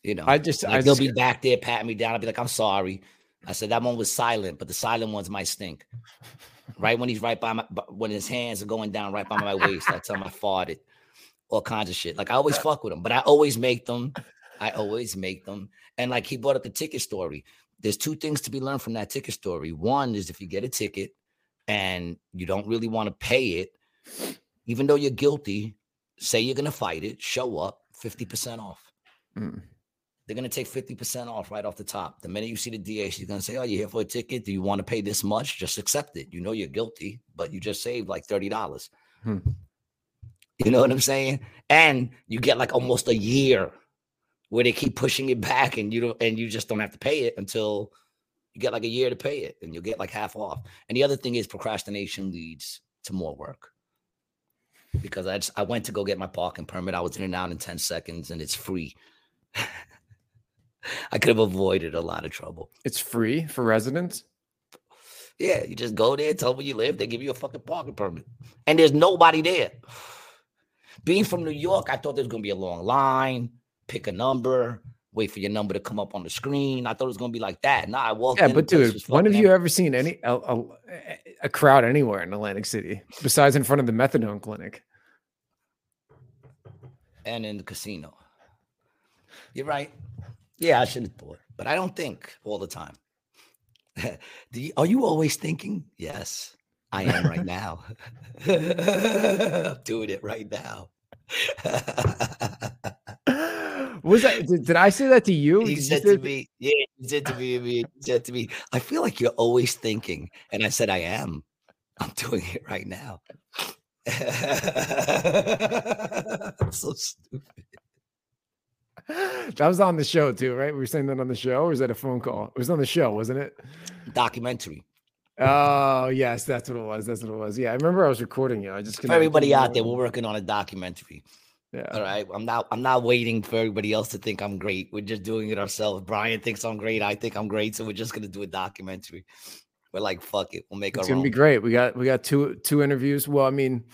You know. I just. Like I they'll just. be back there patting me down. I'll be like, I'm sorry. I said that one was silent, but the silent ones might stink. Right when he's right by my, when his hands are going down right by my waist, I tell him I farted. All kinds of shit. Like I always fuck with them, but I always make them. I always make them. And like he brought up the ticket story. There's two things to be learned from that ticket story. One is if you get a ticket and you don't really want to pay it, even though you're guilty, say you're gonna fight it, show up, 50% off Mm. they're going to take 50% off right off the top. The minute you see the DA, she's going to say, Oh, you're here for a ticket. Do you want to pay this much? Just accept it. You know you're guilty, but you just saved like $30. Hmm. You know what I'm saying? And you get like almost a year where they keep pushing it back and you don't and you just don't have to pay it until you get like a year to pay it and you'll get like half off. And the other thing is procrastination leads to more work. Because I just I went to go get my parking permit. I was in and out in 10 seconds and it's free. I could have avoided a lot of trouble. It's free for residents. Yeah, you just go there, tell them where you live, they give you a fucking parking permit. And there's nobody there. Being from New York, I thought there was gonna be a long line, pick a number, wait for your number to come up on the screen. I thought it was gonna be like that. Nah, I walked Yeah, but dude, when have you ever seen any a, a, a crowd anywhere in Atlantic City besides in front of the methadone clinic? and in the casino. You're right. Yeah, I should have thought, but I don't think all the time. Do you, are you always thinking? Yes, I am right now. I'm doing it right now. Was that? Did, did I say that to you? he Did said to me, "Yeah." He said to me, he said to me, "I feel like you're always thinking," and I said, "I am. I'm doing it right now." I'm so stupid. that was on the show too, right? We were saying that on the show, or was that a phone call? It was on the show, wasn't it? Documentary. Oh yes, that's what it was. That's what it was. Yeah, I remember I was recording you. I just For everybody out there, we're working on a documentary. Yeah. All right. I'm not I'm not waiting for everybody else to think I'm great. We're just doing it ourselves. Brian thinks I'm great. I think I'm great. So we're just gonna do a documentary. We're like, fuck it. We'll make It's gonna own. be great. We got we got two two interviews. Well, I mean,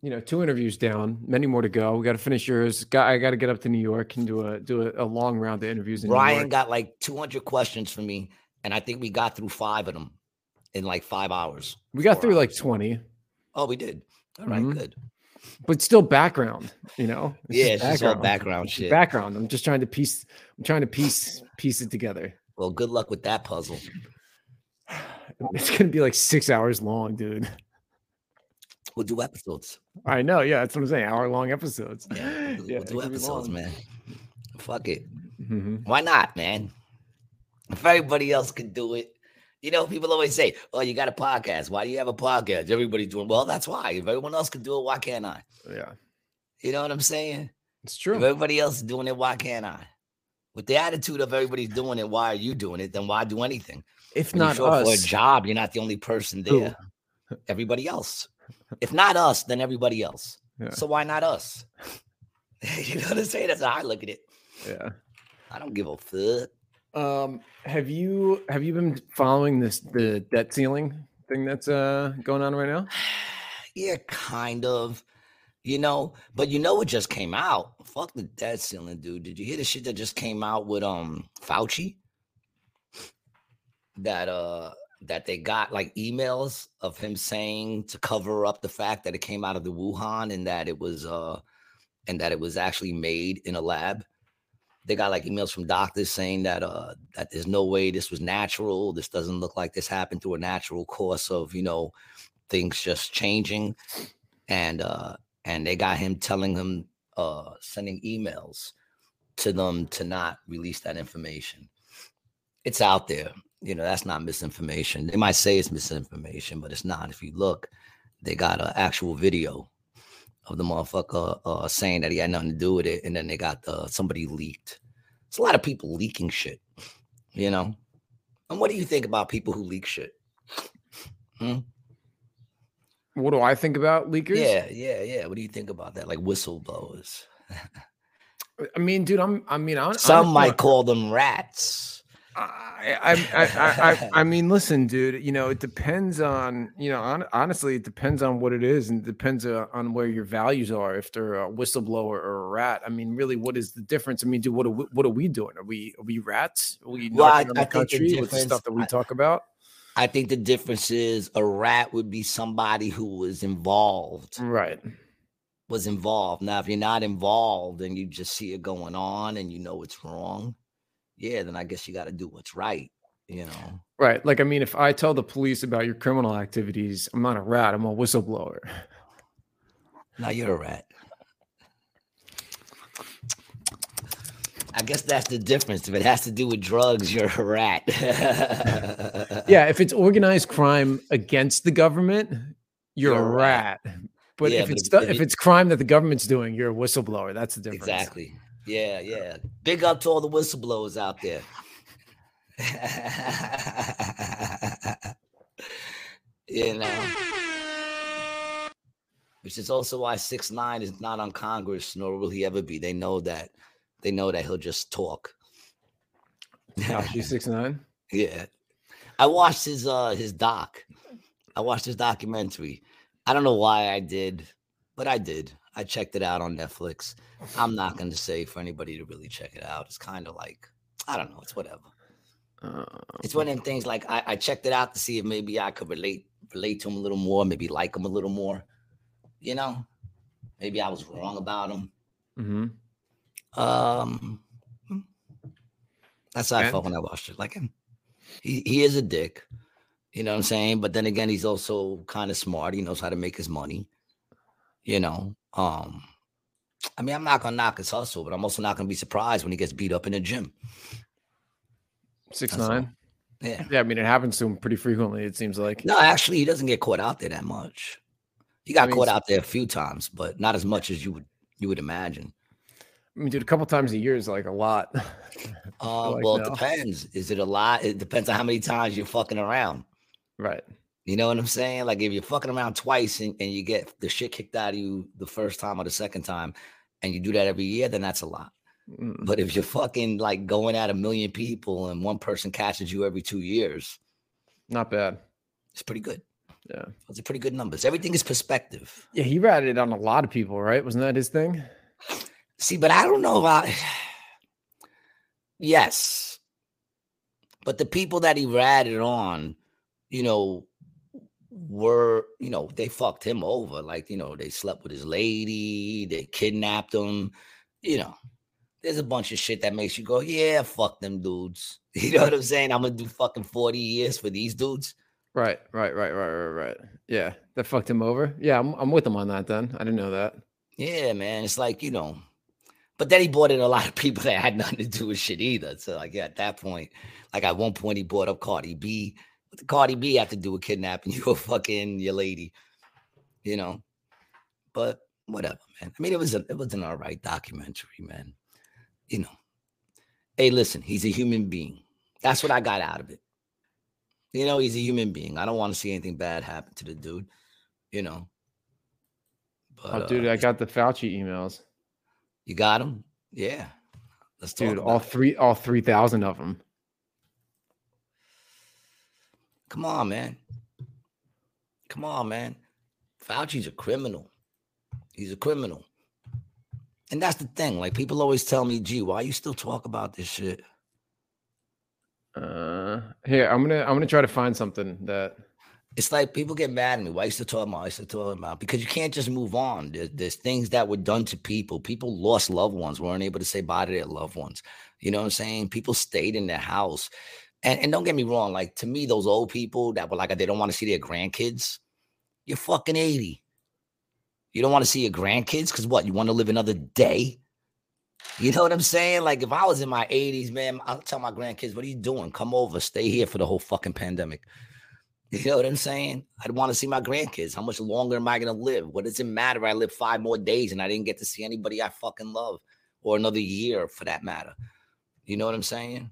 you know, two interviews down, many more to go. We got to finish yours. Got I got to get up to New York and do a do a, a long round of interviews in New Brian got like 200 questions for me, and I think we got through five of them in like five hours. We got through like twenty. Oh, we did. All right, Mhm. good. but still background. You know, yeah, it's just all background shit. Background. I'm just trying to piece. I'm trying to piece piece it together. well, good luck with that puzzle. It's gonna be like six hours long, dude. We'll do episodes. I know. Yeah, that's what I'm saying. Hour long episodes. Yeah, we'll, Yeah, we'll do episodes, man. Fuck it. Mhm. Why not, man? If everybody else can do it, you know, people always say, "Oh, you got a podcast. Why do you have a podcast? Everybody's doing well. That's why. If everyone else can do it, why can't I? Yeah, You know what I'm saying? it's true. If everybody else is doing it, why can't I? With the attitude of everybody's doing it, why are you doing it? Then why do anything? If When not up for a job, you're not the only person there. Everybody else. If not us, then everybody else. Yeah. So why not us? you know what I'm saying? That's how I look at it. yeah. I don't give a fuck. Um, have you have you been following this the debt ceiling thing that's uh going on right now? Yeah, kind of. You know, but you know what just came out? Fuck the debt ceiling, dude. Did you hear the shit that just came out with um Fauci? That uh that they got like emails of him saying to cover up the fact that it came out of the Wuhan and that it was uh and that it was actually made in a lab. They got like emails from doctors saying that uh that there's no way this was natural. This doesn't look like this happened through a natural course of, you know, things just changing. And uh and they got him telling him uh sending emails to them to not release that information. It's out there. You know, that's not misinformation. They might say it's misinformation, but it's not. If you look, they got an actual video of the motherfucker uh, saying that he had nothing to do with it, and then they got uh, somebody leaked. It's a lot of people leaking shit, you know. And what do you think about people who leak shit? Hmm? What do I think about leakers? Yeah, yeah, yeah. What do you think about that? Like whistleblowers. I mean, dude, I'm. I mean, I'm, some I'm, might call them rats. I, I, I, I, I, mean, listen, dude. You know, it depends on. You know, on, honestly, it depends on what it is, and it depends uh, on where your values are. If they're a whistleblower or a rat, I mean, really, what is the difference? I mean, dude, what are we, what are we doing? Are we are we rats? Are we well, I, the country the with the stuff that we talk about? I think the difference is a rat would be somebody who was involved. Right. Was involved. Now, if you're not involved and you just see it going on and you know it's wrong, yeah, then I guess you got to do what's right, you know. Right. Like, I mean, if I tell the police about your criminal activities, I'm not a rat, I'm a whistleblower. Now you're a rat. I guess that's the difference. If it has to do with drugs, you're a rat. yeah, if it's organized crime against the government, you're, you're a rat. rat. But yeah, if it's if, if, it's crime that the government's doing, you're a whistleblower. That's the difference. Exactly. Yeah, yeah. Big up to all the whistleblowers out there. you know. Which is also why six nine is not on Congress, nor will he ever be. They know that they know that he'll just talk. She's six nine. Yeah, I watched his uh his doc. I watched his documentary. I don't know why I did, but I did. I checked it out on Netflix. I'm not going to say for anybody to really check it out. It's kind of like I don't know. It's whatever. Uh, it's one of them things. Like I, I checked it out to see if maybe I could relate relate to him a little more, maybe like him a little more. You know, maybe I was wrong about him. Mm-hmm. Um, that's how and? I felt when I watched it. Like him, he he is a dick. You know what I'm saying? But then again, he's also kind of smart. He knows how to make his money. You know, um, I mean, I'm not gonna knock his hustle, but I'm also not gonna be surprised when he gets beat up in the gym. Six That's nine. All. Yeah. Yeah. I mean, it happens to him pretty frequently. It seems like. No, actually, he doesn't get caught out there that much. He got I mean, caught out there a few times, but not as much as you would you would imagine. I mean, dude, a couple times a year is like a lot. uh, like, well, it depends. Is it a lot? It depends on how many times you're fucking around. Right. You know what I'm saying? Like if you're fucking around twice and, and you get the shit kicked out of you the first time or the second time, and you do that every year, then that's a lot. Mm. But if you're fucking like going at a million people and one person catches you every two years, not bad. It's pretty good. Yeah, those are pretty good numbers. Everything is perspective. Yeah, he ratted on a lot of people, right? Wasn't that his thing? See, but I don't know about. yes, but the people that he ratted on, you know, were, you know, they fucked him over. Like, you know, they slept with his lady, they kidnapped him. You know, there's a bunch of shit that makes you go, yeah, fuck them dudes. You know what I'm saying? I'm gonna do fucking 40 years for these dudes. Right, right, right, right, right, right. Yeah, that fucked him over. Yeah, I'm, I'm with him on that then. I didn't know that. Yeah, man. It's like, you know, but then he brought in a lot of people that had nothing to do with shit either. So, like, yeah, at that point, like at one point, he brought up Cardi B Cardi B have to do with kidnapping you or fucking your lady? You know. But whatever, man. I mean, it was a it was an all right documentary, man. You know. Hey, listen, he's a human being. That's what I got out of it. You know, he's a human being. I don't want to see anything bad happen to the dude. You know. But, oh, dude, uh, I got the Fauci emails. You got them? Yeah. Let's dude, all it. three, all three thousand of them. Come on, man. Come on, man. Fauci's a criminal. He's a criminal. And that's the thing. Like people always tell me, gee, why you still talk about this shit? Uh here, I'm gonna I'm gonna try to find something that it's like people get mad at me. Why you still talking about? I still talking about because you can't just move on. There's, there's things that were done to people. People lost loved ones, weren't able to say bye to their loved ones. You know what I'm saying? People stayed in their house. And, and don't get me wrong, like to me, those old people that were like they don't want to see their grandkids, you're fucking 80. You don't want to see your grandkids because what? You want to live another day? You know what I'm saying? Like if I was in my 80s, man, I'll tell my grandkids, what are you doing? Come over, stay here for the whole fucking pandemic. You know what I'm saying? I'd want to see my grandkids. How much longer am I gonna live? What does it matter? I live five more days and I didn't get to see anybody I fucking love, or another year for that matter. You know what I'm saying?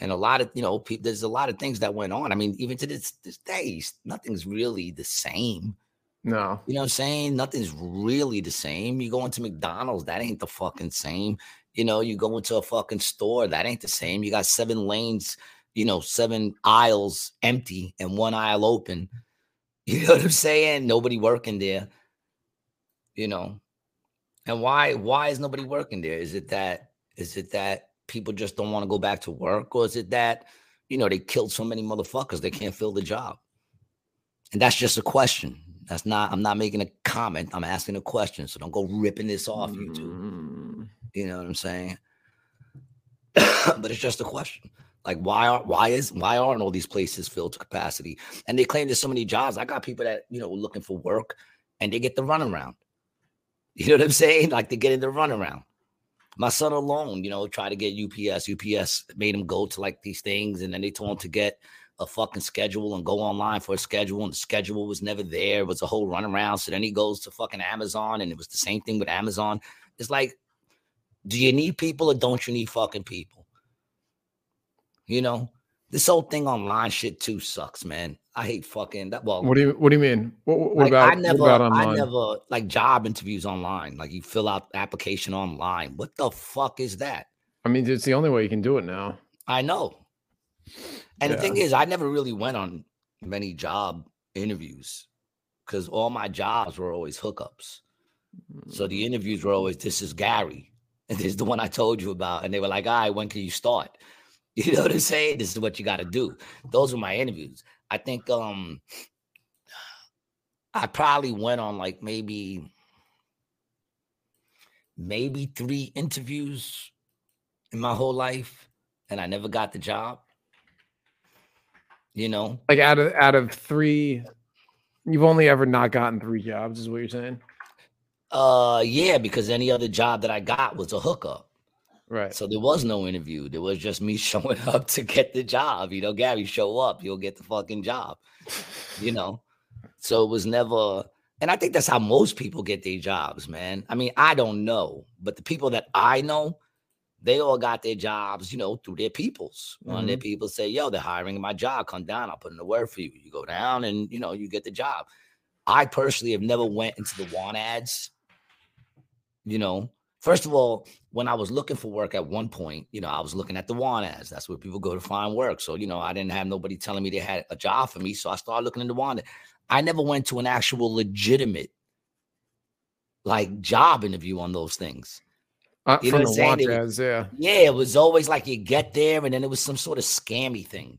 And a lot of you know, pe- there's a lot of things that went on. I mean, even to this this day, nothing's really the same. No. You know what I'm saying? Nothing's really the same. You go into McDonald's, that ain't the fucking same. You know, you go into a fucking store, that ain't the same. You got seven lanes, you know, seven aisles empty and one aisle open. You know what I'm saying? Nobody working there. You know. And why why is nobody working there? Is it that is it that people just don't want to go back to work or is it that you know they killed so many motherfuckers they can't fill the job? And that's just a question. That's not, I'm not making a comment. I'm asking a question. So don't go ripping this off YouTube. Mm. You know what I'm saying? but it's just a question. Like, why are why is why aren't all these places filled to capacity? And they claim there's so many jobs. I got people that you know looking for work and they get the runaround. You know what I'm saying? Like they get in the runaround. My son alone, you know, tried to get UPS. UPS made him go to like these things, and then they told him to get a fucking schedule and go online for a schedule, and the schedule was never there. It was a whole runaround. So then he goes to fucking Amazon, and it was the same thing with Amazon. It's like, do you need people or don't you need fucking people? You know, this whole thing online shit too sucks, man. I hate fucking that. Well, What do you What do you mean? What, what like, about I never, what about I never like job interviews online. Like you fill out application online. What the fuck is that? I mean, it's the only way you can do it now. I know. And the thing is, I never really went on many job interviews because all my jobs were always hookups. So the mm. interviews were always, this is Gary. And this is the one I told you about. And they were like, all right, when can you start? You know what I'm saying? This is what you got to do. Those were my interviews. I think um I probably went on like maybe maybe three interviews in my whole life and I never got the job. You know, Like out of out of three, you've only ever not gotten three jobs, is what you're saying, uh yeah, because any other job that I got was a hookup. Right? So there was no interview. There was just me showing up to get the job. You know, Gary, show up, you'll get the fucking job. You know, so it was never, and I think that's how most people get their jobs, man. I mean, I don't know, but the people that I know, they all got their jobs, you know, through their peoples. One of their mm-hmm. people say, "Yo, they're hiring my job. Come down. I'll put in the word for you." You go down, and you know, you get the job. I personally have never went into the want ads. You know, first of all, when I was looking for work at one point, you know, I was looking at the want ads. That's where people go to find work. So, you know, I didn't have nobody telling me they had a job for me. So I started looking into want. ad. I never went to an actual legitimate like job interview on those things. Uh, you know what I'm the saying? want It- ads, yeah. Yeah, it was always like you get there and then it was some sort of scammy thing.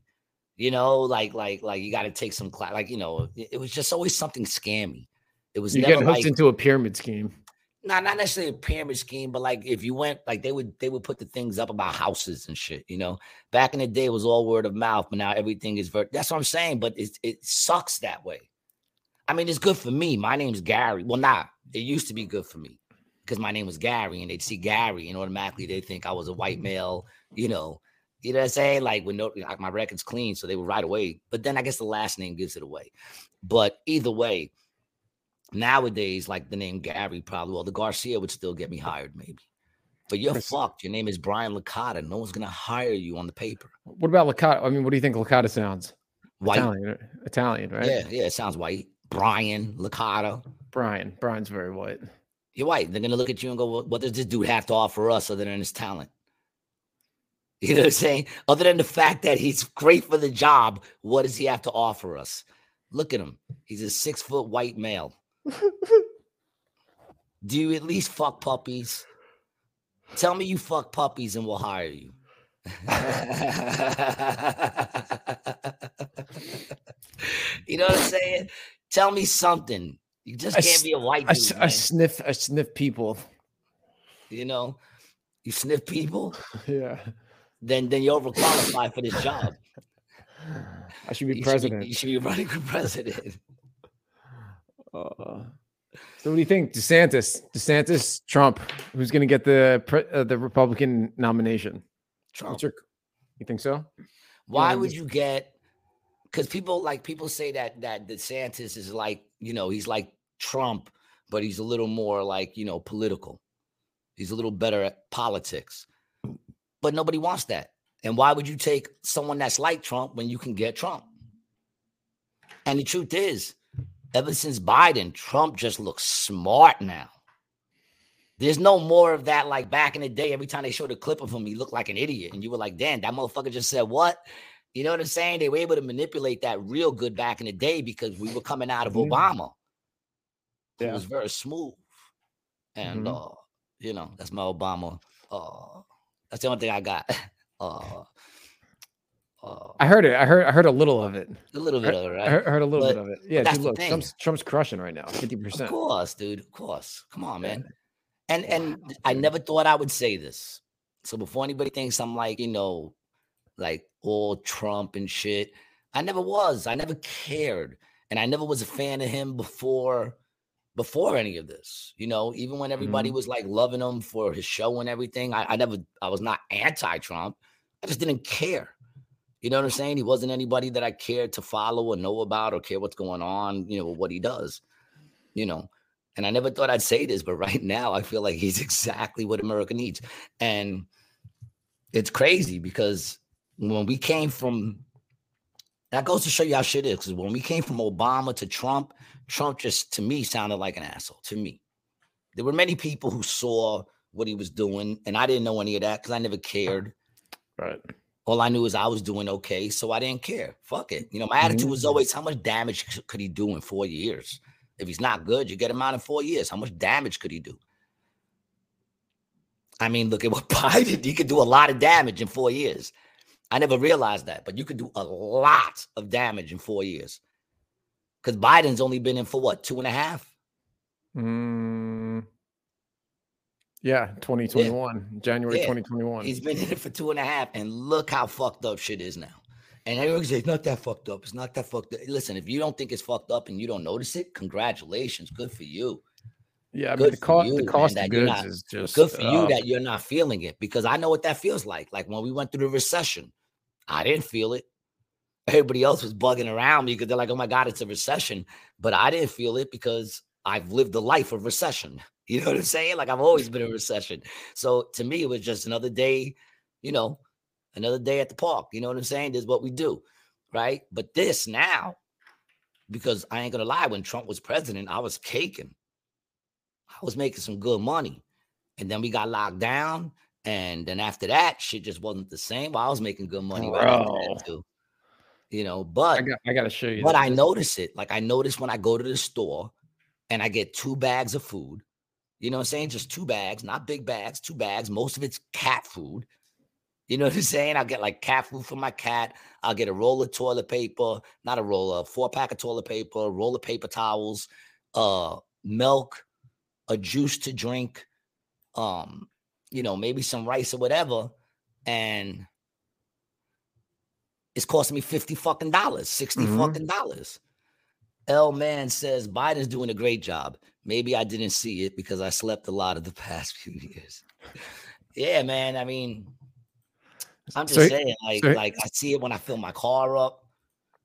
You know, like like like you got to take some class. Like you know, it, it was just always something scammy. It was You're never getting hooked like into a pyramid scheme. Not not necessarily a pyramid scheme, but like if you went, like they would they would put the things up about houses and shit. You know, back in the day it was all word of mouth, but now everything is ver- That's what I'm saying. But it it sucks that way. I mean, it's good for me. My name's Gary. Well, not. It used to be good for me because my name was Gary, and they'd see Gary, and automatically they think I was a white mm-hmm. male. You know, you know what I'm saying? Like when no, like my record's clean, so they would right away. But then I guess the last name gives it away. But either way, nowadays, like the name Gary, probably, well, the Garcia would still get me hired, maybe. But you're Chris- fucked. Your name is Brian Licata. No one's gonna hire you on the paper. What about Licata? I mean, what do you think Licata sounds? White. Italian, right? Italian, right? Yeah, yeah, it sounds white. Brian Licata. Brian. Brian's very white. You're white. They're gonna look at you and go, "What, what does this dude have to offer us other than his talent?" You know what I'm saying? Other than the fact that he's great for the job, what does he have to offer us? Look at him. He's a six foot white male. Do you at least fuck puppies? Tell me you fuck puppies and we'll hire you. you know what I'm saying? Tell me something. You just I can't be a white dude. I sniff. I sniff people. you know, you sniff people, Yeah. then then you're overqualified for this job. I should be You should president. you should be running for president. Uh, So what do you think, DeSantis, DeSantis, Trump, who's going to get the uh, the Republican nomination? Trump. Your, you think so? Why would you get? Because people like people say that that DeSantis is like you know he's like Trump, but he's a little more like you know political. He's a little better at politics, but nobody wants that. And why would you take someone that's like Trump when you can get Trump? And the truth is, ever since Biden, Trump just looks smart now. There's no more of that like back in the day. Every time they showed a clip of him, he looked like an idiot. And you were like, damn, that motherfucker just said what? You know what I'm saying? They were able to manipulate that real good back in the day because we were coming out of mm-hmm. Obama. Yeah. It was very smooth. And mm-hmm. uh, you know, that's my Obama. Uh that's the only thing I got. Uh I heard it. I heard. I heard a little of it. A little bit of it, right? I heard, a little but, bit of it. Yeah, dude, look, Trump's, Trump's, crushing right now, fifty percent. Of course, dude. Of course. Come on, man. And and I never thought I would say this. So before anybody thinks I'm like, you know, like all Trump and shit, I never was. I never cared. And I never was a fan of him before before any of this. You know, even when everybody mm-hmm. was like loving him for his show and everything, I, I never I was not anti-Trump. I just didn't care. You know what I'm saying? He wasn't anybody that I cared to follow or know about or care what's going on, you know, what he does. You know, and I never thought I'd say this, but right now I feel like he's exactly what America needs. And it's crazy because when we came from that goes to show you how shit is. Because when we came from Obama to Trump, Trump just to me sounded like an asshole. To me, there were many people who saw what he was doing, and I didn't know any of that because I never cared. Right. All I knew is I was doing okay, so I didn't care. Fuck it. You know, my attitude was mm. always, how much damage could he do in four years? If he's not good, you get him out in four years. How much damage could he do? I mean, look at what Biden, he could do a lot of damage in four years. I never realized that, but you could do a lot of damage in four years. Because Biden's only been in for what, two and a half? Mm, yeah, 2021, yeah. January yeah. 2021. He's been in it for two and a half, and look how fucked up shit is now. And everyone says, it's not that fucked up. It's not that fucked up. Listen, if you don't think it's fucked up and you don't notice it, congratulations. Good for you. Yeah, I mean, the, co- you, the cost man, of goods not, is just good for uh, you that you're not feeling it because I know what that feels like. Like when we went through the recession, I didn't feel it. Everybody else was bugging around me because they're like, oh my God, it's a recession. But I didn't feel it because I've lived the life of recession. You know what I'm saying? Like I've always been in recession. So to me, it was just another day, you know, another day at the park. You know what I'm saying? This is what we do. Right. But this now, because I ain't gonna lie, when Trump was president, I was caking. I was making some good money. And then we got locked down. And then after that, shit just wasn't the same. Well, I was making good money right after that too. You know, but I got, I got to show you. But I notice it. Like I notice when I go to the store and I get two bags of food. You know what I'm saying? Just two bags, not big bags, two bags. Most of it's cat food. You know what I'm saying? I'll get like cat food for my cat. I'll get a roll of toilet paper, not a roll, a four pack of toilet paper, roll of paper towels, uh, milk, a juice to drink, um, you know, maybe some rice or whatever, and it's costing me 50 fucking dollars, 60 mm-hmm. fucking dollars. L man says Biden's doing a great job. Maybe I didn't see it because I slept a lot of the past few years. yeah, man. I mean, I'm just so, saying, like, so, like I see it when I fill my car up.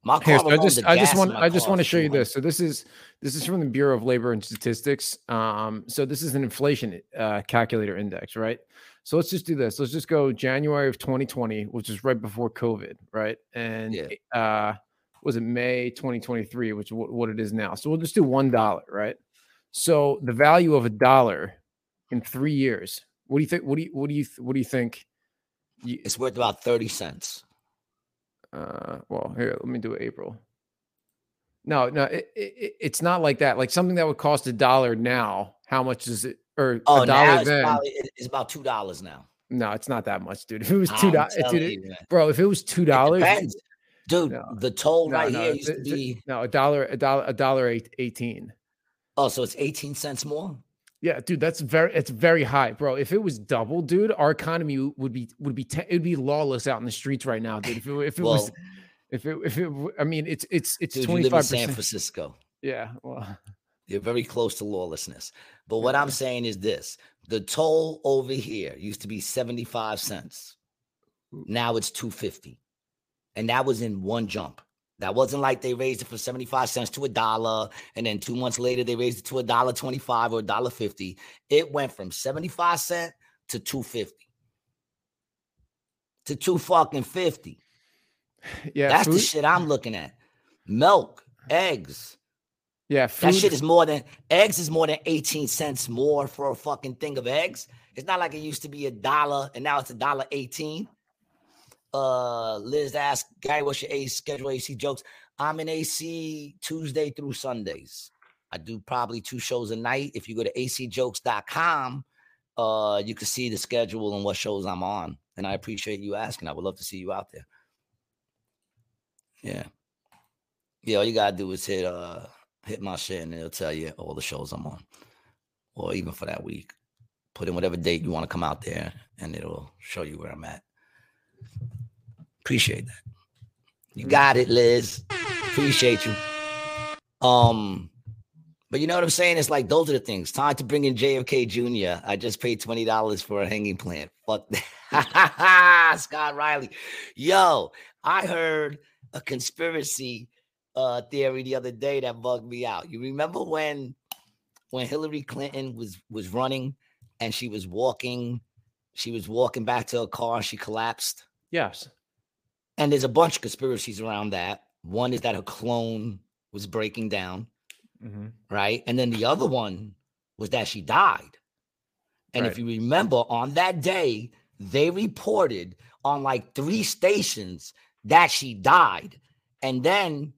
My car. Here, so I just, I just want, I just want to show you this. So this is, this is from the Bureau of Labor and Statistics. Um, so this is an inflation uh, calculator index, right? So let's just do this. Let's just go January of 2020, which is right before COVID, right? And yeah. uh, was it May 2023, which is what it is now. So we'll just do one dollar, right? So the value of a dollar in three years. What do you think? What do you what do you what do you think? It's worth about 30 cents. Uh, well, here, let me do April. No, no, it, it, it's not like that. Like something that would cost a dollar now, how much is it? Or oh, a dollar it's then? Probably, it's about two dollars now. No, it's not that much, dude. If it was two dollars, bro, if it was two dollars, dude, no, the toll no, right no, here used to be no a dollar, a dollar, a dollar eight, eighteen. Oh, so it's eighteen cents more. Yeah, dude, that's very it's very high, bro. If it was double, dude, our economy would be would be te- it would be lawless out in the streets right now, dude. If it, if it well, was if it if it I mean it's it's it's twenty five percent San Francisco. Yeah, well, You're very close to lawlessness. But what I'm saying is this the toll over here used to be 75 cents. Now it's 250. And that was in one jump. That wasn't like they raised it from 75 cents to a dollar. And then two months later, they raised it to a dollar 25 or a dollar 50. It went from 75 cent to 250 to two fucking 50. Yeah, That's food, the shit I'm looking at. Milk, eggs. yeah, That shit is more than eggs is more than 18 cents more for a fucking thing of eggs. It's not like it used to be a dollar and now it's a dollar 18. Uh Liz asked, Gary, what's your AC schedule AC jokes? I'm in AC Tuesday through Sundays. I do probably two shows a night. If you go to acjokes.com, uh, you can see the schedule and what shows I'm on. And I appreciate you asking. I would love to see you out there. Yeah. Yeah, all you gotta do is hit uh hit my shit and it'll tell you all the shows I'm on. Or even for that week. Put in whatever date you want to come out there and it'll show you where I'm at. Appreciate that. You got it, Liz. Appreciate you. Um, but you know what I'm saying? It's like those are the things. Time to bring in JFK Jr. I just paid twenty dollars for a hanging plant. Fuck that. Scott Riley. Yo, I heard a conspiracy uh theory the other day that bugged me out. You remember when when Hillary Clinton was was running and she was walking, she was walking back to her car and she collapsed. yes. And there's a bunch of conspiracies around that. One is that her clone was breaking down, hmm right? And then the other one was that she died. And if you remember, on that day, they reported on like three stations that she died. And then,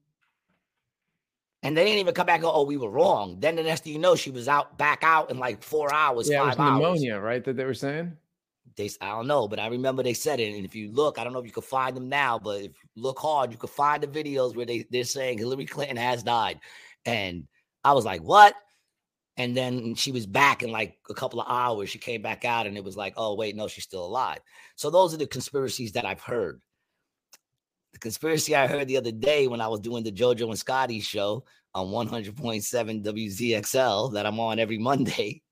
and they didn't even come back and go, oh, we were wrong. Then the next thing you know, she was out back out in like four hours, Yeah, five hours. pneumonia, right? That they were saying. They, I don't know, but I remember they said it. And if you look, I don't know if you can find them now, but if you look hard, you can find the videos where they, they're saying Hillary Clinton has died. And I was like, what? And then she was back in like a couple of hours. She came back out and it was like, oh, wait, no, she's still alive. So those are the conspiracies that I've heard. The conspiracy I heard the other day when I was doing the JoJo and Scotty show on 100.7 WZXL that I'm on every Monday.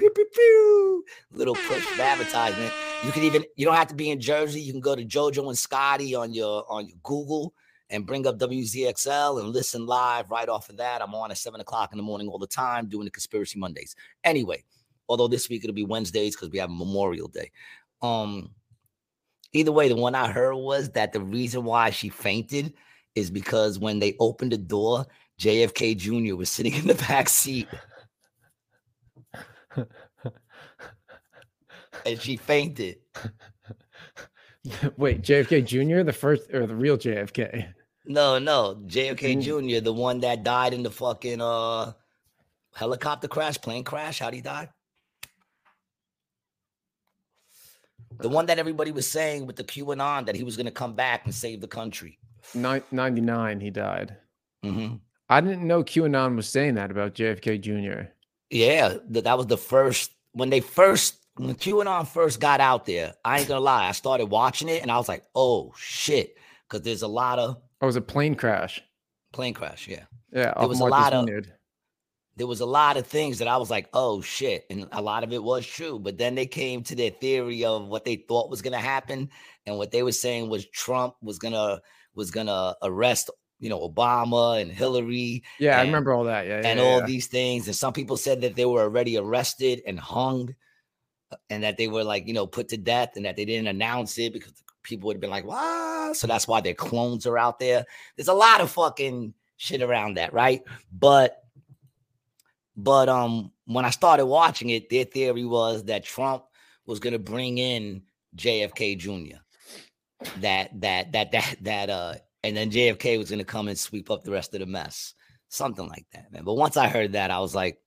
Pew, pew, pew. Little push for advertisement. You can even you don't have to be in Jersey. You can go to JoJo and Scotty on your on your Google and bring up WZXL and listen live right off of that. I'm on at seven o'clock in the morning all the time doing the Conspiracy Mondays. Anyway, although this week it'll be Wednesdays because we have Memorial Day. Um, either way, the one I heard was that the reason why she fainted is because when they opened the door, JFK Jr. was sitting in the back seat and she fainted. Wait, JFK Jr., the first or the real JFK? No, no, JFK Mm. Jr., the one that died in the fucking uh helicopter crash, plane crash. How'd he die? The one that everybody was saying with the QAnon that he was gonna come back and save the country. Nin- 99, he died. hmm I didn't know QAnon was saying that about JFK Jr. Yeah, that, that was the first when they first when QAnon first got out there. I ain't gonna lie, I started watching it and I was like, oh shit, because there's a lot of Oh, it was a plane crash. plane crash. Yeah. Yeah, off was a lot of- there was a lot of things that I was like, oh shit. And a lot of it was true. But then they came to their theory of what they thought was gonna happen. And what they were saying was Trump was gonna was gonna arrest, you know, Obama and Hillary Yeah, I remember all that. Yeah, and yeah, all yeah. these things. And some people said that they were already arrested and hung uh, and that they were like, you know, put to death and that they didn't announce it because people would have been like, wow. So that's why their clones are out there. There's a lot of fucking shit around that, right? But but um when I started watching it, their theory was that Trump was gonna bring in JFK Jr. That that that that that uh and then JFK was gonna come and sweep up the rest of the mess. Something like that, man. But once I heard that, I was like,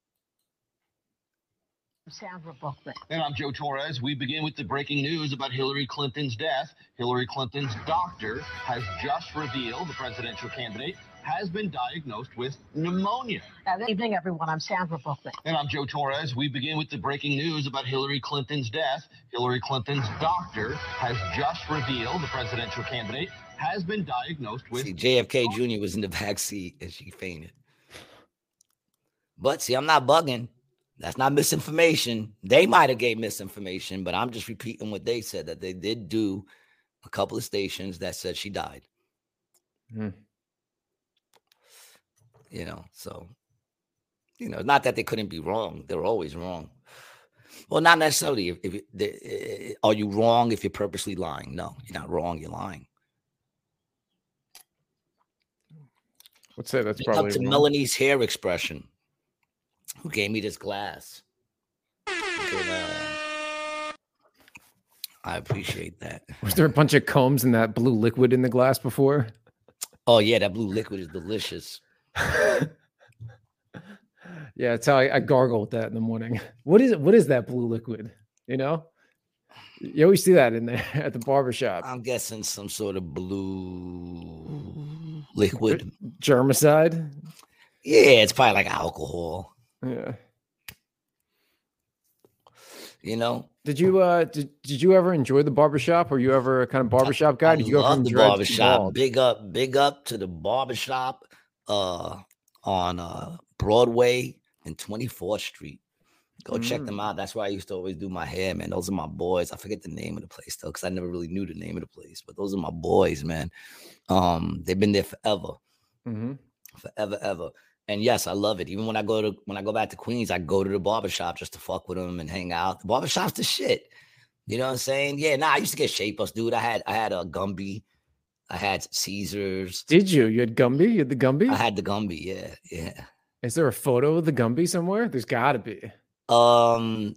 Sandra Bookman. And I'm Joe Torres. We begin with the breaking news about Hillary Clinton's death. Hillary Clinton's doctor has just revealed the presidential candidate has been diagnosed with pneumonia. Good evening, everyone. I'm Sandra Bookman. And I'm Joe Torres. We begin with the breaking news about Hillary Clinton's death. Hillary Clinton's doctor has just revealed the presidential candidate has been diagnosed with see, JFK Jr. was in the back seat and she fainted. But see, I'm not bugging. That's not misinformation. They might have gave misinformation, but I'm just repeating what they said that they did do a couple of stations that said she died. Hmm. You know, so you know, not that they couldn't be wrong. They're always wrong. Well, not necessarily. If, if the, uh, are you wrong if you're purposely lying? No, you're not wrong. You're lying. Let's say that's probably up to wrong. Melanie's hair expression, who gave me this glass. Uh, I appreciate that. Was there a bunch of combs and that blue liquid in the glass before? Oh yeah, that blue liquid is delicious. yeah, that's how I, I gargle with that in the morning. What is it? What is that blue liquid? You know, you always see that in there at the barber shop. I'm guessing some sort of blue liquid. Germicide. Yeah, it's probably like alcohol. Yeah. You know, Did you uh did, did you ever enjoy the barbershop? Were you ever a kind of barbershop guy? I Did you go from the barbershop. Big up, big up to the barbershop uh on uh Broadway and 24th Street. Go check Mm. them out. That's where I used to always do my hair, man. Those are my boys. I forget the name of the place though, because I never really knew the name of the place. But those are my boys, man. Um, they've been there forever, Mhm. forever, ever. And yes, I love it. Even when I go to when I go back to Queens, I go to the barbershop just to fuck with them and hang out. The barbershop's the shit. You know what I'm saying? Yeah, nah, I used to get shape ups, dude. I had I had a Gumby, I had Caesars, Did you? You had Gumby? You had the Gumby? I had the Gumby, yeah, yeah. Is there a photo of the Gumby somewhere? There's gotta be. Um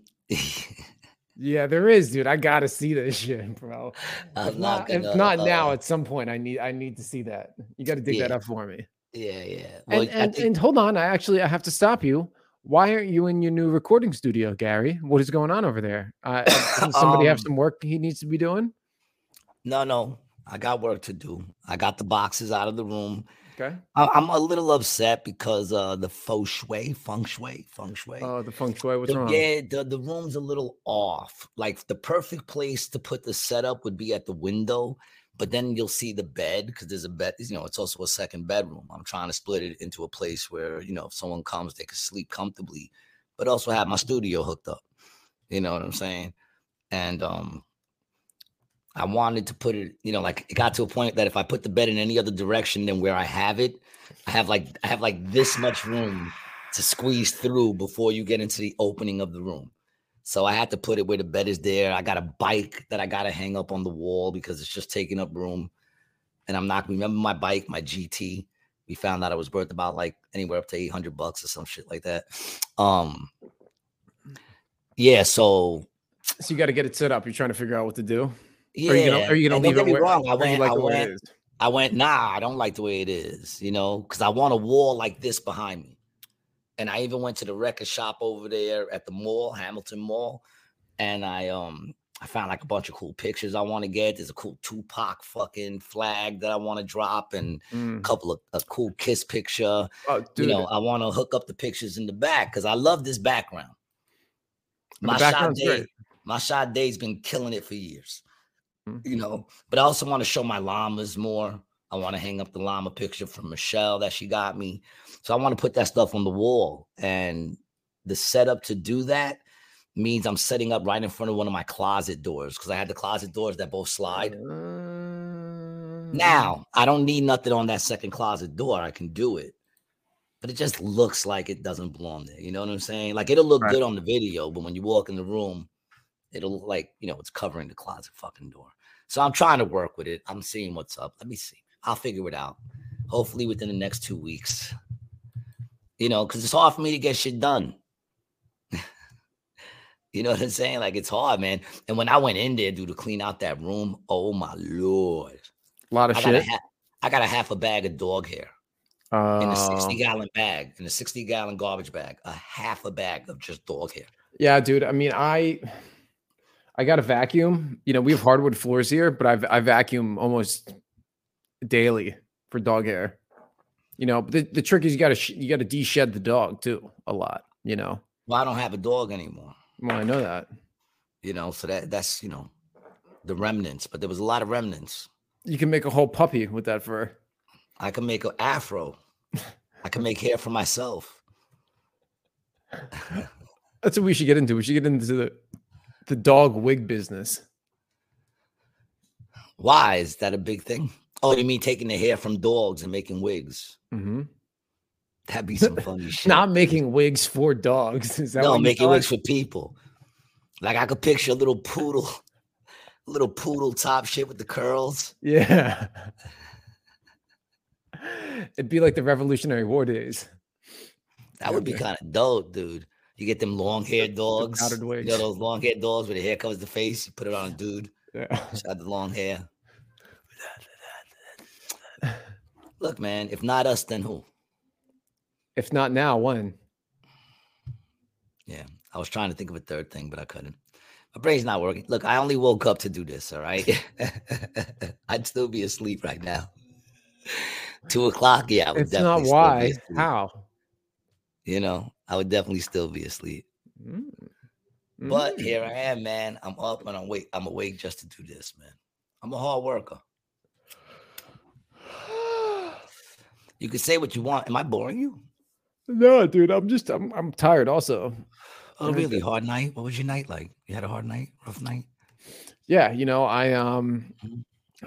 Yeah, there is, dude. I gotta see this shit, bro. I'm if not not, gonna, not now, uh, at some point, I need I need to see that. You got to dig that up for me. yeah, yeah. Well, And and, think- and hold on, I actually I have to stop you. Why aren't you in your new recording studio, Gary? What is going on over there? Uh, somebody have Um, some work he needs to be doing? no, no, I got work to do. I got the boxes out of the room. Okay. I, I'm a little upset because uh the feng shui, feng shui, feng shui. Oh, the feng shui. What's the, wrong? Yeah, the, the room's a little off. Like the perfect place to put the setup would be at the window, but then you'll see the bed because there's a bed, you know, it's also a second bedroom. I'm trying to split it into a place where, you know, if someone comes, they can sleep comfortably, but also have my studio hooked up. You know what I'm saying? And um I wanted to put it, you know, like it got to a point that if I put the bed in any other direction than where I have it, I have like I have like this much room to squeeze through before you get into the opening of the room. So I had to put it where the bed is there. I got a bike that I got to hang up on the wall because it's just taking up room. And I'm not remember my bike, my GT. We found out it was worth about like anywhere up to 800 bucks or some shit like that. Um yeah, so So you got to get it set up. You're trying to figure out what to do. Yeah. Are you gonna Are you gonna don't leave it me where, wrong, I went, like I went? I went, nah, I don't like the way it is, you know, because I want a wall like this behind me. And I even went to the record shop over there at the mall, Hamilton Mall, and I um I found like a bunch of cool pictures I want to get. There's a cool Tupac fucking flag that I want to drop, and a Mm. couple of a cool kiss picture. Oh, dude, you know, I want to hook up the pictures in the back because I love this background. My shot day, my shot day's been killing it for years Mm. you know. But I also want to show my llamas more. I want to hang up the llama picture from Michelle that she got me. So I want to put that stuff on the wall. And the setup to do that means I'm setting up right in front of one of my closet doors because I had the closet doors that both slide. Uh, Now I don't need nothing on that second closet door. I can do it. But it just looks like it doesn't belong there. You know what I'm saying? Like it'll look Right. good on the video, but when you walk in the room, it'll look like you know it's covering the closet fucking door. So I'm trying to work with it. I'm seeing what's up. Let me see. I'll figure it out. Hopefully within the next two weeks. You know, because it's hard for me to get shit done. you know what I'm saying? Like it's hard, man. And when I went in there, dude, to clean out that room, oh my lord. a lot of I got, a shit. ha- I got a half a bag of dog hair in a Uh, 60 gallon bag, in a 60 gallon garbage bag, a half a bag of just dog hair. Yeah, dude. I mean, I I got a vacuum. You know, we have hardwood floors here, but I've I vacuum almost daily for dog hair. You know, but the, the trick is you got to sh- you got to de-shed the dog too a lot. You know, Well, I don't have a dog anymore, well I know that. you know, so that that's, you know, the remnants, but there was a lot of remnants. You can make a whole puppy with that fur. I can make an afro. I can make hair for myself. That's what we should get into. We should get into the the dog wig business. Why is that a big thing? Oh, you mean taking the hair from dogs and making wigs? Mm-hmm. That'd be some funny shit. Not making wigs for dogs. Is that no, making wigs for people. Like I could picture a little poodle, little poodle top shit with the curls. Yeah. It'd be like the Revolutionary War days. That would be kind of dope, dude. You get them long haired dogs. You know those long haired dogs where the hair covers the face. You put it on a dude. Yeah. The long hair. Look, man, if not us, then who? If not now, when? Yeah, I was trying to think of a third thing, but I couldn't. My brain's not working. Look, I only woke up to do this. All right, I'd still be asleep right now. Two o'clock. Yeah, I would It's not definitely still be why. How? You know, I would definitely still be asleep. Mm. But Mm. here I am, man. I'm up and I'm awake. I'm awake just to do this, man. I'm a hard worker. You can say what you want. Am I boring you? No, dude, I'm just I'm I'm tired also. Oh, really? Hard night? What was your night like? You had a hard night? Rough night? Yeah, you know, I um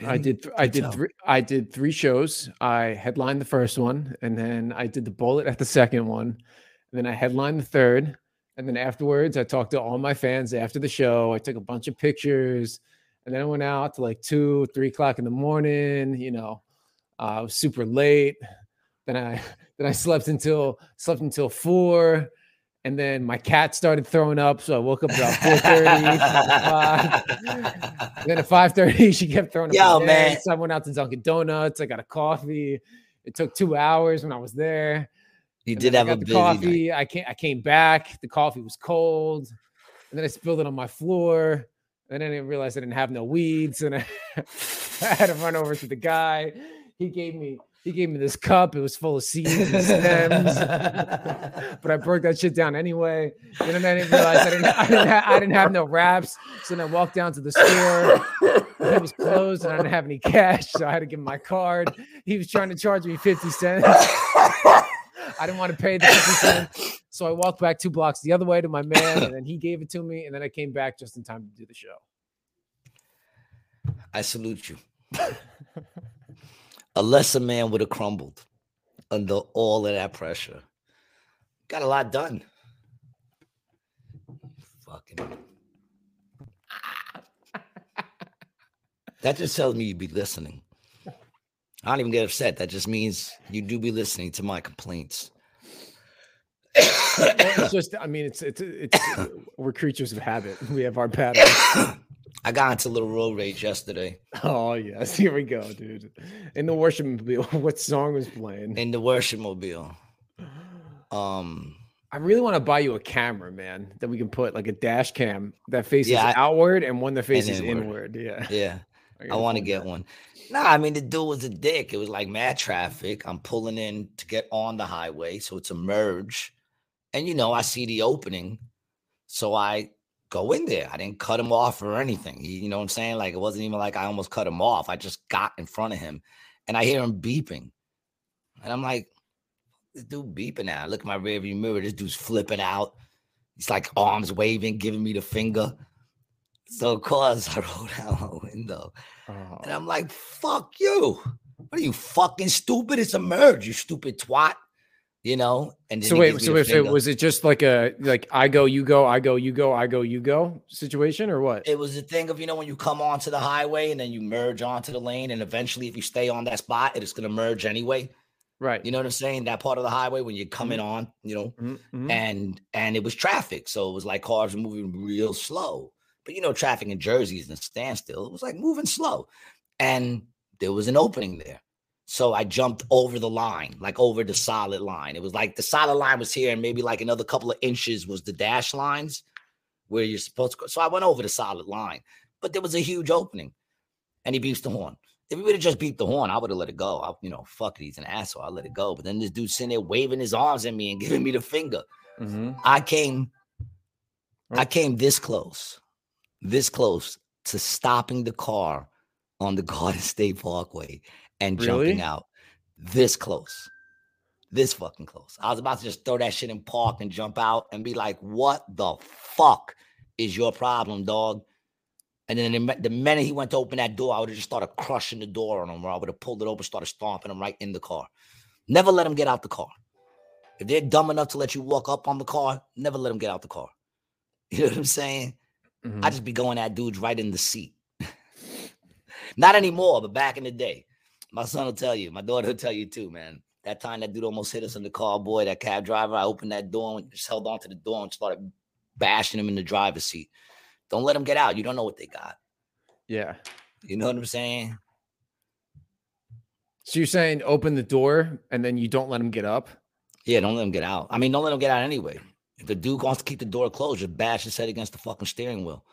I did th- I did three I did three shows. I headlined the first one and then I did the bullet at the second one. And then I headlined the third. And then afterwards I talked to all my fans after the show. I took a bunch of pictures and then I went out to like two, three o'clock in the morning, you know. Uh, I was super late. Then I then I slept until slept until four. And then my cat started throwing up, so I woke up about 4:30. Then at 5:30, she kept throwing up. Yo, man. So I went out to Dunkin' Donuts. I got a coffee. It took two hours when I was there. You And did then I have a the busy night. coffee. I came. I came back. The coffee was cold, and then I spilled it on my floor. And then I didn't realize I didn't have no weeds, and I, I had to run over to the guy. He gave me. He gave me this cup. It was full of seeds and stems, but I broke that shit down anyway. And then I didn't realize I didn't. I didn't, ha- I didn't have no wraps. So then I walked down to the store. It was closed, and I didn't have any cash, so I had to give him my card. He was trying to charge me fifty cents. I didn't want to pay the 50 cents. So I walked back two blocks the other way to my man, and then he gave it to me. And then I came back just in time to do the show. I salute you. A lesser man would have crumbled under all of that pressure. Got a lot done. Fucking. That just tells me you'd be listening. I don't even get upset. That just means you do be listening to my complaints. Well, it's just, I mean, it's, it's, it's, we're creatures of habit. We have our patterns. I got into a little road rage yesterday Oh, yes. Here we go, dude. In the worship mobile, what song was playing? in the worship mobile. Um, I really want to buy you a camera, man, that we can put like a dash cam that faces Yeah, I- outward and one that faces inward. inward. Yeah. yeah. I gotta want to get that. one. Nah, I mean the dude was a dick. It was like mad traffic. I'm pulling in to get on the highway, so it's a merge, and you know I see the opening, so I go in there. I didn't cut him off or anything. You you know what I'm saying? Like it wasn't even like I almost cut him off. I just got in front of him, and I hear him beeping, and I'm like, this dude beeping now. I look at my rearview mirror. This dude's flipping out. He's like arms waving, giving me the finger. So of course I roll down my window. Oh. And I'm like, fuck you. What are you fucking stupid? It's a merge, you stupid twat. You know? And So wait, so if it was it just like a like I go, you go, I go, you go, I go, you go situation, or what? it was a thing of, you know, when you come onto the highway and then you merge onto the lane, and eventually if you stay on that spot, it's gonna merge anyway. Right. You know what I'm saying? That part of the highway when you're coming on, you know, Mhm, mhm. and and it was traffic. So it was like cars were moving real slow. But you know, traffic in Jersey is a standstill. It was like moving slow. And there was an opening there. So I jumped over the line, like over the solid line. It was like the solid line was here, and maybe like another couple of inches was the dash lines where you're supposed to go. So I went over the solid line, but there was a huge opening. And he beeps the horn. If he would have just beeped the horn, I would have let it go. I, you know, fuck it, he's an asshole. I let it go. But then this dude sitting there waving his arms at me and giving me the finger. Mhm. I came, I came this close, this close to stopping the car on the Garden State Parkway and jumping out. This close. This fucking close. I was about to just throw that shit in park and jump out and be like, "What the fuck is your problem, dog?" And then the, the minute he went to open that door, I would have just started crushing the door on him, or I would have pulled it open, started stomping him right in the car. Never let him get out the car. If they're dumb enough to let you walk up on the car, never let them get out the car. You know what I'm saying? Mhm. I just be going at dudes right in the seat. Not anymore, but back in the day. My son will tell you, my daughter will tell you too, man. That time that dude almost hit us in the car, boy, that cab driver, I opened that door and just held on to the door and started bashing him in the driver's seat. Don't let them get out. You don't know what they got. yeah. You know what I'm saying? So you're saying open the door and then you don't let him get up? Yeah, don't let them get out. I mean, don't let them get out anyway. If the dude wants to keep the door closed, just bash his head against the fucking steering wheel.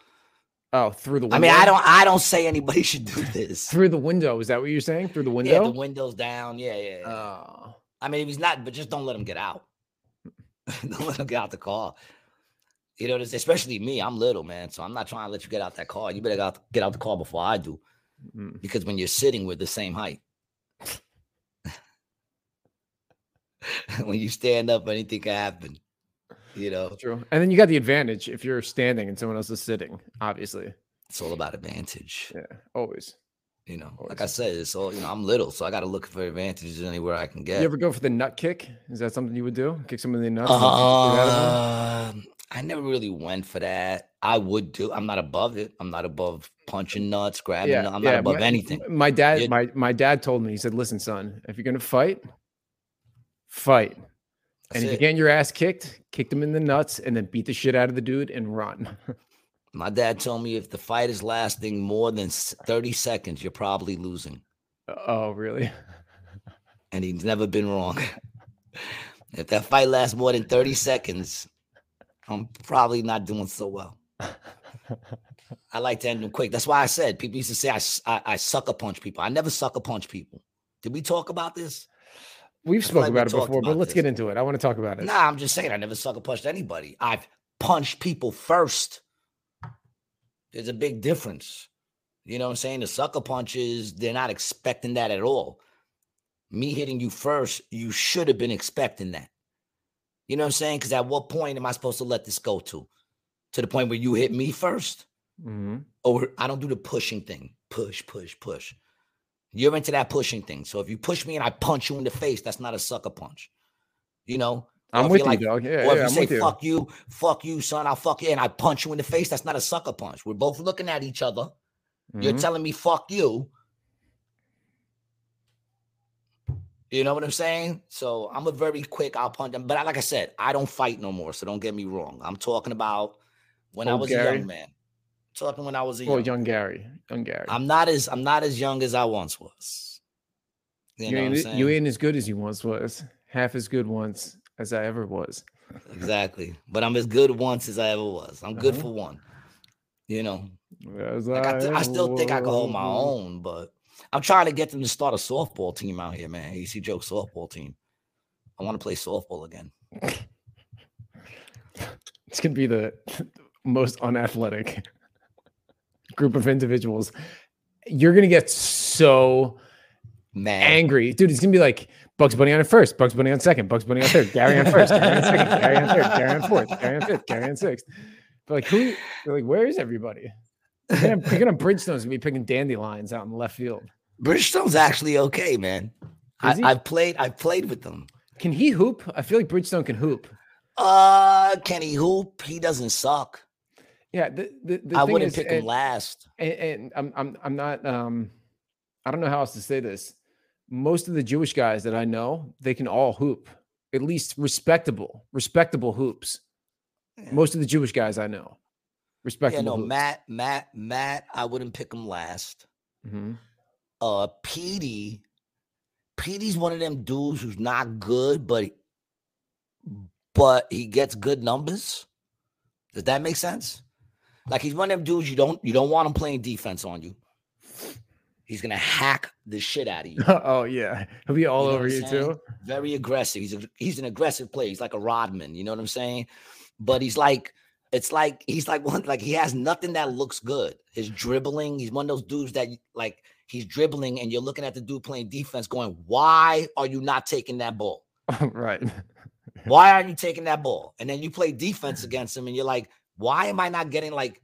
Oh, through the window. I mean, I don't I don't say anybody should do this. through the window. Is that what you're saying? Through the window? Yeah, the windows down. Yeah, yeah. yeah. Oh. I mean, if he's not, but just don't let him get out. don't let him get out the car. You know, what I'm saying? especially me. I'm little, man, so I'm not trying to let you get out that car. You better get out, get out the car before I do, Mm. because when you're sitting, we're the same height. when you stand up, anything can happen. You know, True. And then you got the advantage if you're standing and someone else is sitting, obviously. it's all about advantage. Yeah, always. You know, like I said, it's all you know. I'm little, so I got to look for advantages anywhere I can get. You ever go for the nut kick? Is that something you would do? Kick someone in the nuts? and get out of them? Uh, I never really went for that. I would do. I'm not above it. I'm not above punching nuts, grabbing. yeah, nut- I'm yeah, not above my, anything. My dad, my my dad told me. He said, "Listen, son, if you're gonna fight, fight, and if you're getting your ass kicked, kick them in the nuts, and then beat the shit out of the dude and run." My dad told me if the fight is lasting more than 30 seconds, you're probably losing, oh, really? and he's never been wrong. if that fight lasts more than 30 seconds, I'm probably not doing so well. I like to end them quick. That's why I said people used to say I, I, I sucker punch people. I never sucker punch people. Did we talk about this? We've spoken about it before, but let's this. get into it. I want to talk about it. Nah, I'm just saying I never sucker punched anybody. I've punched people first. There's a big difference. You know what I'm saying? The sucker punches, they're not expecting that at all. Me hitting you first, you should have been expecting that. You know what I'm saying? Because at what point am I supposed to let this go to? To the point where you hit me first? Mhm. Or I don't do the pushing thing. Push, push, push. You're into that pushing thing. So if you push me and I punch you in the face, that's not a sucker punch. You know? I'm with you're like, dog. Yeah, or if yeah, you I'm say with you. fuck you, fuck you, son, I'll fuck you, and I punch you in the face, that's not a sucker punch. We're both looking at each other. You're Mhm. telling me fuck you. You know what I'm saying? So I'm a very quick, I'll punch them. But I, like I said, I don't fight no more. So don't get me wrong. I'm talking about when I was a young man. Talking when I was a young, young Gary, young Gary. I'm not as I'm not as young as I once was. You, you, know what I'm ain't, you ain't as good as you once was. Half as good once as I ever was. exactly. But I'm as good once as I ever was. I'm good Uh-huh. for one. You know, Like I, th- I still think I can hold my own, but I'm trying to get them to start a softball team out here, man. AC Joke softball team. I want to play softball again. It's gonna be the most unathletic group of individuals. You're gonna get so Man, angry, dude. It's gonna be like Bugs Bunny on first, Bugs Bunny on second, Bugs Bunny on third, Gary on first, Gary on second, Gary on third, Gary on fourth, Gary on fifth, Gary on sixth. But like, who? Like, where is everybody? You're gonna, you're gonna Bridgestone's gonna be picking dandelions out in the left field. Bridgestone's actually okay, man. I, I've played. I've played with them. Can he hoop? I feel like Bridgestone can hoop. Uh, can he hoop? He doesn't suck. Yeah, the the, the I thing wouldn't is, pick him last. and, and I'm I'm I'm not um I don't know how else to say this. Most of the Jewish guys that I know, they can all hoop, at least respectable, respectable hoops. Yeah. Most of the Jewish guys I know, Yeah, respectable. no, hoops. Matt, Matt, Matt. I wouldn't pick him last. Mhm. uh Petey, Petey's one of them dudes who's not good, but but he gets good numbers. Does that make sense? Like he's one of them dudes you don't you don't want him playing defense on you. He's gonna hack the shit out of you. oh yeah, he'll be all You know over you too. Very aggressive. He's a, he's an aggressive player. He's like a Rodman. You know what I'm saying? But he's like it's like he's like one like he has nothing that looks good. His dribbling. He's one of those dudes that like he's dribbling and you're looking at the dude playing defense, going, "Why are you not taking that ball?" right. Why aren't you taking that ball? And then you play defense against him, and you're like, why am I not getting like,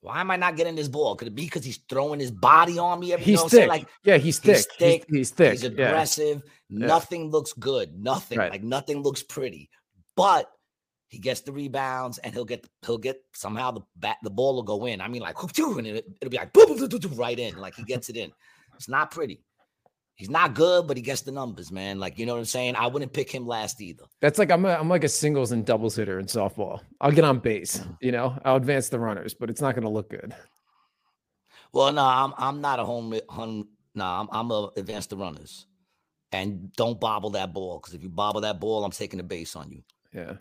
why am I not getting this ball? Could it be because he's throwing his body on me? Every, you He's know I'm saying? thick. Like yeah, he's thick. he's thick, He's, he's thick. he's yeah. aggressive. Nothing looks good. Nothing Right. like nothing looks pretty. But he gets the rebounds and he'll get he'll get somehow the bat the ball will go in. I mean, like and it, it'll be like boom, boom, boom, right in. Like he gets it in. It's not pretty. He's not good, but he gets the numbers, man. Like you know what I'm saying. I wouldn't pick him last either. That's like I'm a, I'm like a singles and doubles hitter in softball. I'll get on base, you know. I'll advance the runners, but it's not going to look good. Well, no, I'm I'm not a home home. No, I'm I'm a advance the runners, and don't bobble that ball because if you bobble that ball, I'm taking the base on you. Yeah,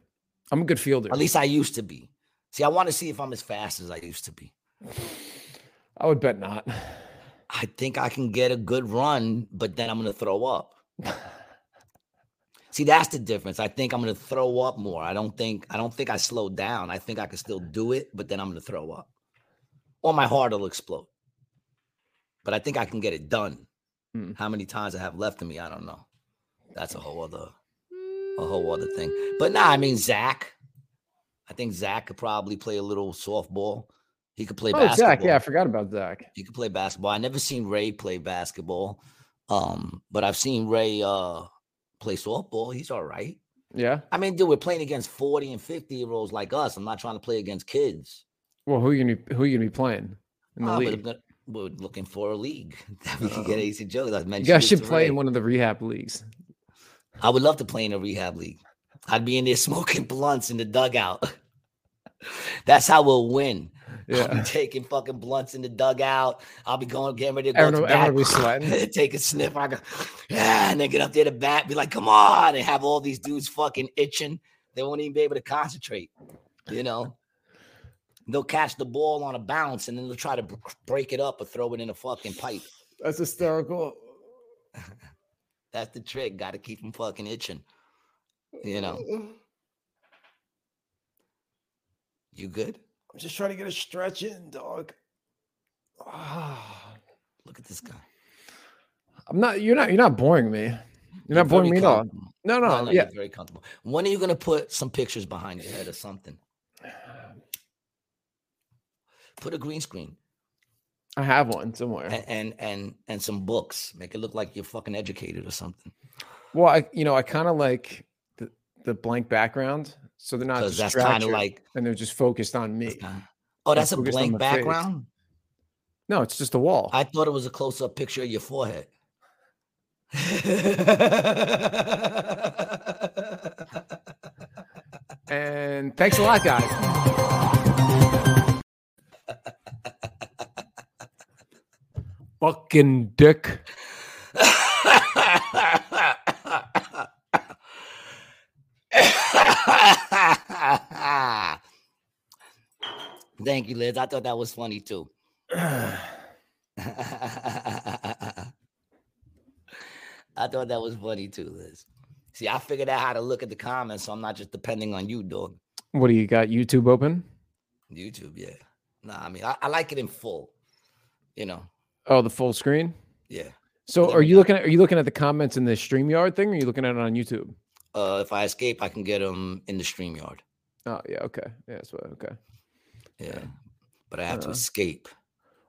I'm a good fielder. At least I used to be. See, I want to see if I'm as fast as I used to be. I would bet not. I think I can get a good run, but then I'm going to throw up. See, that's the difference. I think I'm going to throw up more. I don't think I don't think I slowed down. I think I can still do it, but then I'm going to throw up, or my heart will explode. But I think I can get it done. Hmm. How many times I have left in me, I don't know. That's a whole other, a whole other thing. But nah, I mean Zach. I think Zach could probably play a little softball. He could play Oh, basketball. Zach. Yeah, I forgot about Zach. He could play basketball. I never seen Ray play basketball. Um, but I've seen Ray uh play softball. He's all right. Yeah. I mean, dude, we're playing against 40 and 50 year olds like us. I'm not trying to play against kids. Well, who are you gonna be, who you gonna be playing in the but league? Gonna- we're looking for a league that we can get AC Joe. I You mentioned guys it should play in one of the rehab leagues. I would love to play in a rehab league. I'd be in there smoking blunts in the dugout. That's how we'll win. I'll be Yeah. taking fucking blunts in the dugout. I'll be going, getting ready to go Everyone, to bat. be sweating. take a sniff. I go, yeah, and then get up there to bat, be like, come on, and have all these dudes fucking itching. They won't even be able to concentrate. You know, they'll catch the ball on a bounce and then they'll try to br- break it up or throw it in a fucking pipe. That's hysterical. That's the trick. Got to keep them fucking itching. You know, you good? I'm just trying to get a stretch in, dog. Ah. Look at this guy. I'm not. You're not. You're not boring me. You're not boring me at all. No, no. No, no, yeah. very comfortable. When are you gonna put some pictures behind your head or something? Put a green screen. I have one somewhere. and and and, and some books. Make it look like you're fucking educated or something. Well, I you know I kind of like the the blank background, so they're not that's kind of distracted like and they're just focused on me. that's kinda- oh, that's a blank my face. background. No, it's just a wall. I thought it was a close up picture of your forehead. and thanks a lot, guys. Fucking dick. Thank you, Liz. I thought that was funny too. I thought that was funny too, Liz. See, I figured out how to look at the comments, so I'm not just depending on you, dog. What do you got? YouTube open? YouTube, yeah. Nah, I mean, I, I like it in full. You know, Oh, the full screen. yeah. So, are you looking at? Are you looking at the comments in the StreamYard thing? Or are you looking at it on YouTube? Uh, if I escape, I can get them in the StreamYard. Oh, yeah. Okay. Yeah. That's what. Okay. Yeah, but I have to Uh, escape.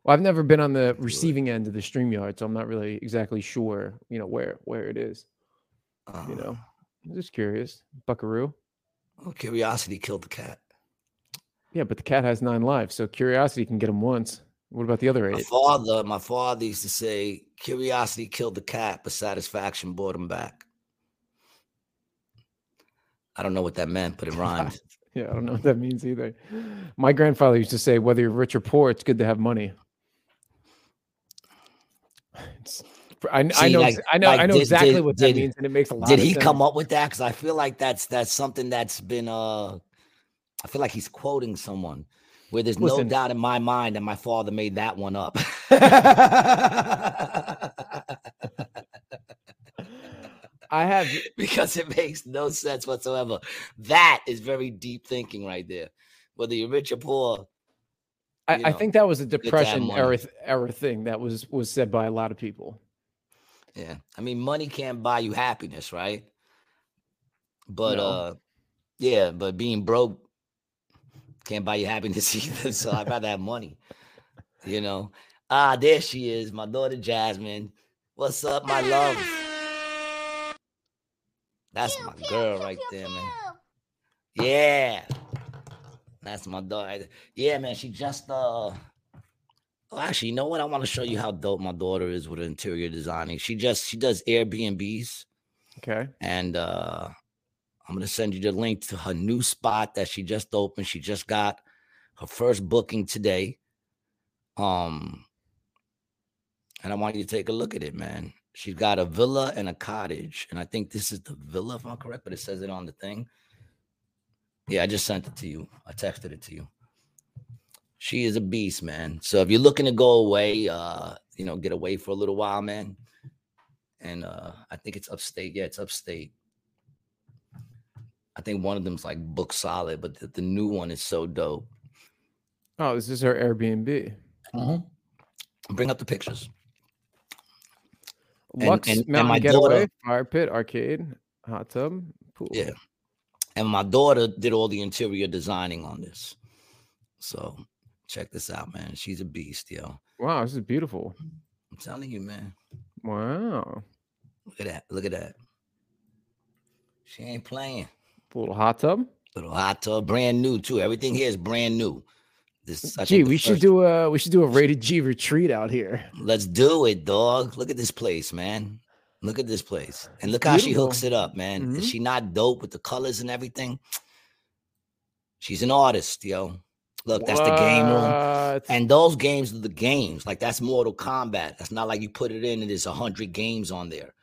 Well, I've never been on the receiving end of the StreamYard, so I'm not really exactly sure. You know where where it is. Uh, You know, I'm just curious. Buckaroo. well, curiosity killed the cat. Yeah, but the cat has nine lives, so curiosity can get him once. What about the other eight? My father, my father used to say, "Curiosity killed the cat, but satisfaction brought him back." I don't know what that meant, but it rhymed. Yeah, I don't know what that means either. My grandfather used to say, whether you're rich or poor, it's good to have money. It's, I, I know, like- I know, like I know did- exactly did- what that did- means, and it makes a lot. Did he sense. come up with that? Because I feel like that's that's something that's been uh I feel like he's quoting someone where there's Listen. no doubt in my mind that my father made that one up. I have, because it makes no sense whatsoever. That is very deep thinking right there. Whether you're rich or poor, I, you I think that was a depression era era thing that was was said by a lot of people. yeah. I mean, money can't buy you happiness, right? But No. uh yeah, but being broke can't buy you happiness either. So I'd rather have money. You know. Ah, there she is, my daughter Jasmine. What's up, my love? That's my girl right there, man. Yeah. That's my daughter. Yeah, man. She just uh oh, actually, you know what? I want to show you how dope my daughter is with interior designing. She just she does Airbnbs Okay. and uh I'm gonna send you the link to her new spot that she just opened. She just got her first booking today. Um, and I want you to take a look at it, man. She's got a villa and a cottage, and I think this is the villa, if I'm correct, but it says it on the thing. Yeah, I just sent it to you. I texted it to you. She is a beast, man. So if you're looking to go away, uh, you know, get away for a little while, man. And uh, I think it's upstate. Yeah, it's upstate. I think one of them's like book solid, but the, the new one is so dope. Oh, this is her Airbnb. Bring up the pictures. And- Lux and- and Mountain my Getaway, daughter- fire pit, arcade, hot tub, pool. Yeah. And my daughter did all the interior designing on this. So check this out, man. She's a beast, yo. Wow, this is beautiful. I'm telling you, man. Wow. Look at that. Look at that. She ain't playing. A little hot tub. Little hot tub, brand new too. Everything here is brand new. This, I Gee, we should do a we should do a rated G retreat out here. Let's do it, dog. Look at this place, man. Look at this place. And look how she hooks it up, man. Is Mhm. she not dope with the colors and everything? She's an artist, yo. Look, that's the game room. And those games are the games. Like that's Mortal Kombat. That's not like you put it in and there's a hundred games on there.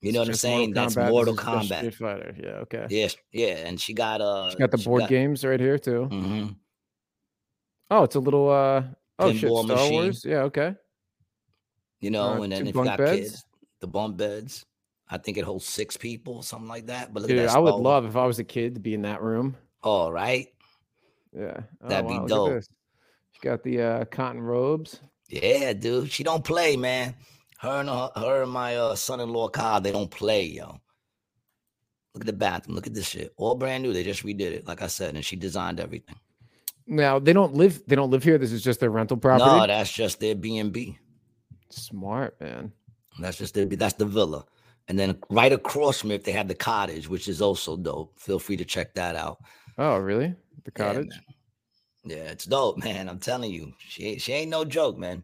You know what I'm saying? That's Kombat, Mortal is just Kombat. Street Fighter. Yeah. Okay. Yes, yeah. And she got uh She got the board games right here too. mhm. Oh, it's a little uh oh shit, Star machine. Wars. Yeah, okay. You know, Uh, and then if you got beds? kids, the bump beds. I think it holds six people, something like that. But look Dude, at that. I would love if I was a kid to be in that room. All right. Yeah. Oh, That'd be wow, at dope. She got the uh cotton robes. Yeah, dude. She don't play, man. Her and her, her and my uh, son-in-law Kyle, they don't play, yo. Look at the bathroom. Look at this shit. All brand new. They just redid it, like I said, and she designed everything. Now they don't live they don't live here. This is just their rental property. No, that's just their B and B. Smart, man. That's just their, that's the villa. And then right across from it, they have the cottage, which is also dope. Feel free to check that out. Oh, really? The cottage? man. Yeah, it's dope, man. I'm telling you, she ain't- she ain't no joke, man.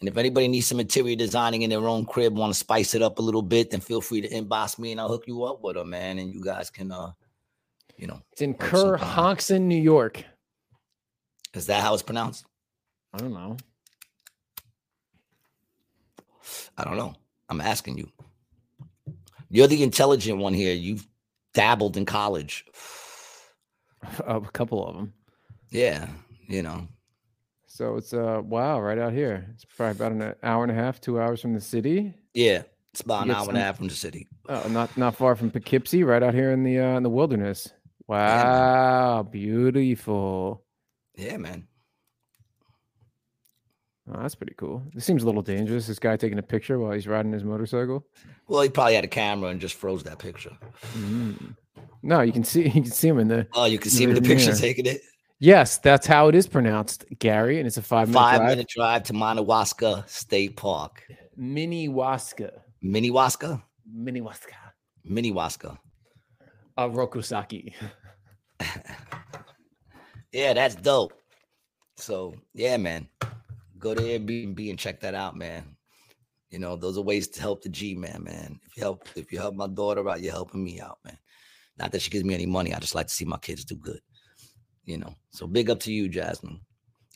And if anybody needs some interior designing in their own crib, want to spice it up a little bit, then feel free to inbox me and I'll hook you up with her, man. And you guys can, uh, you know, It's in Kerhonkson, New York. Is that how it's pronounced? I don't know. I don't know. I'm asking you. You're the intelligent one here. You've dabbled in college. a couple of them. Yeah, you know. So it's uh wow, right out here. It's probably about an hour and a half, two hours from the city. Yeah, it's about an hour and a half from the city. Oh, not not far from Poughkeepsie, right out here in the uh, in the wilderness. Wow, beautiful. Yeah, man. Oh, that's pretty cool. This seems a little dangerous. This guy taking a picture while he's riding his motorcycle. Well, he probably had a camera and just froze that picture. Mm. No, you can see you can see him in the. Oh, you can see me in the picture mirror. taking it. Yes, that's how it is pronounced, Gary, and it's a five minute Five drive. minute drive to Manawaska State Park. Minnewaska, Miniwaska? Minnewaska, Miniwaska. uh, Rokusaki. Yeah, that's dope. So yeah, man. Go to Airbnb and check that out, man. You know, those are ways to help the G man, man. If you help, if you help my daughter out, you're helping me out, man. Not that she gives me any money. I just like to see my kids do good. You know. So big up to you, Jasmine.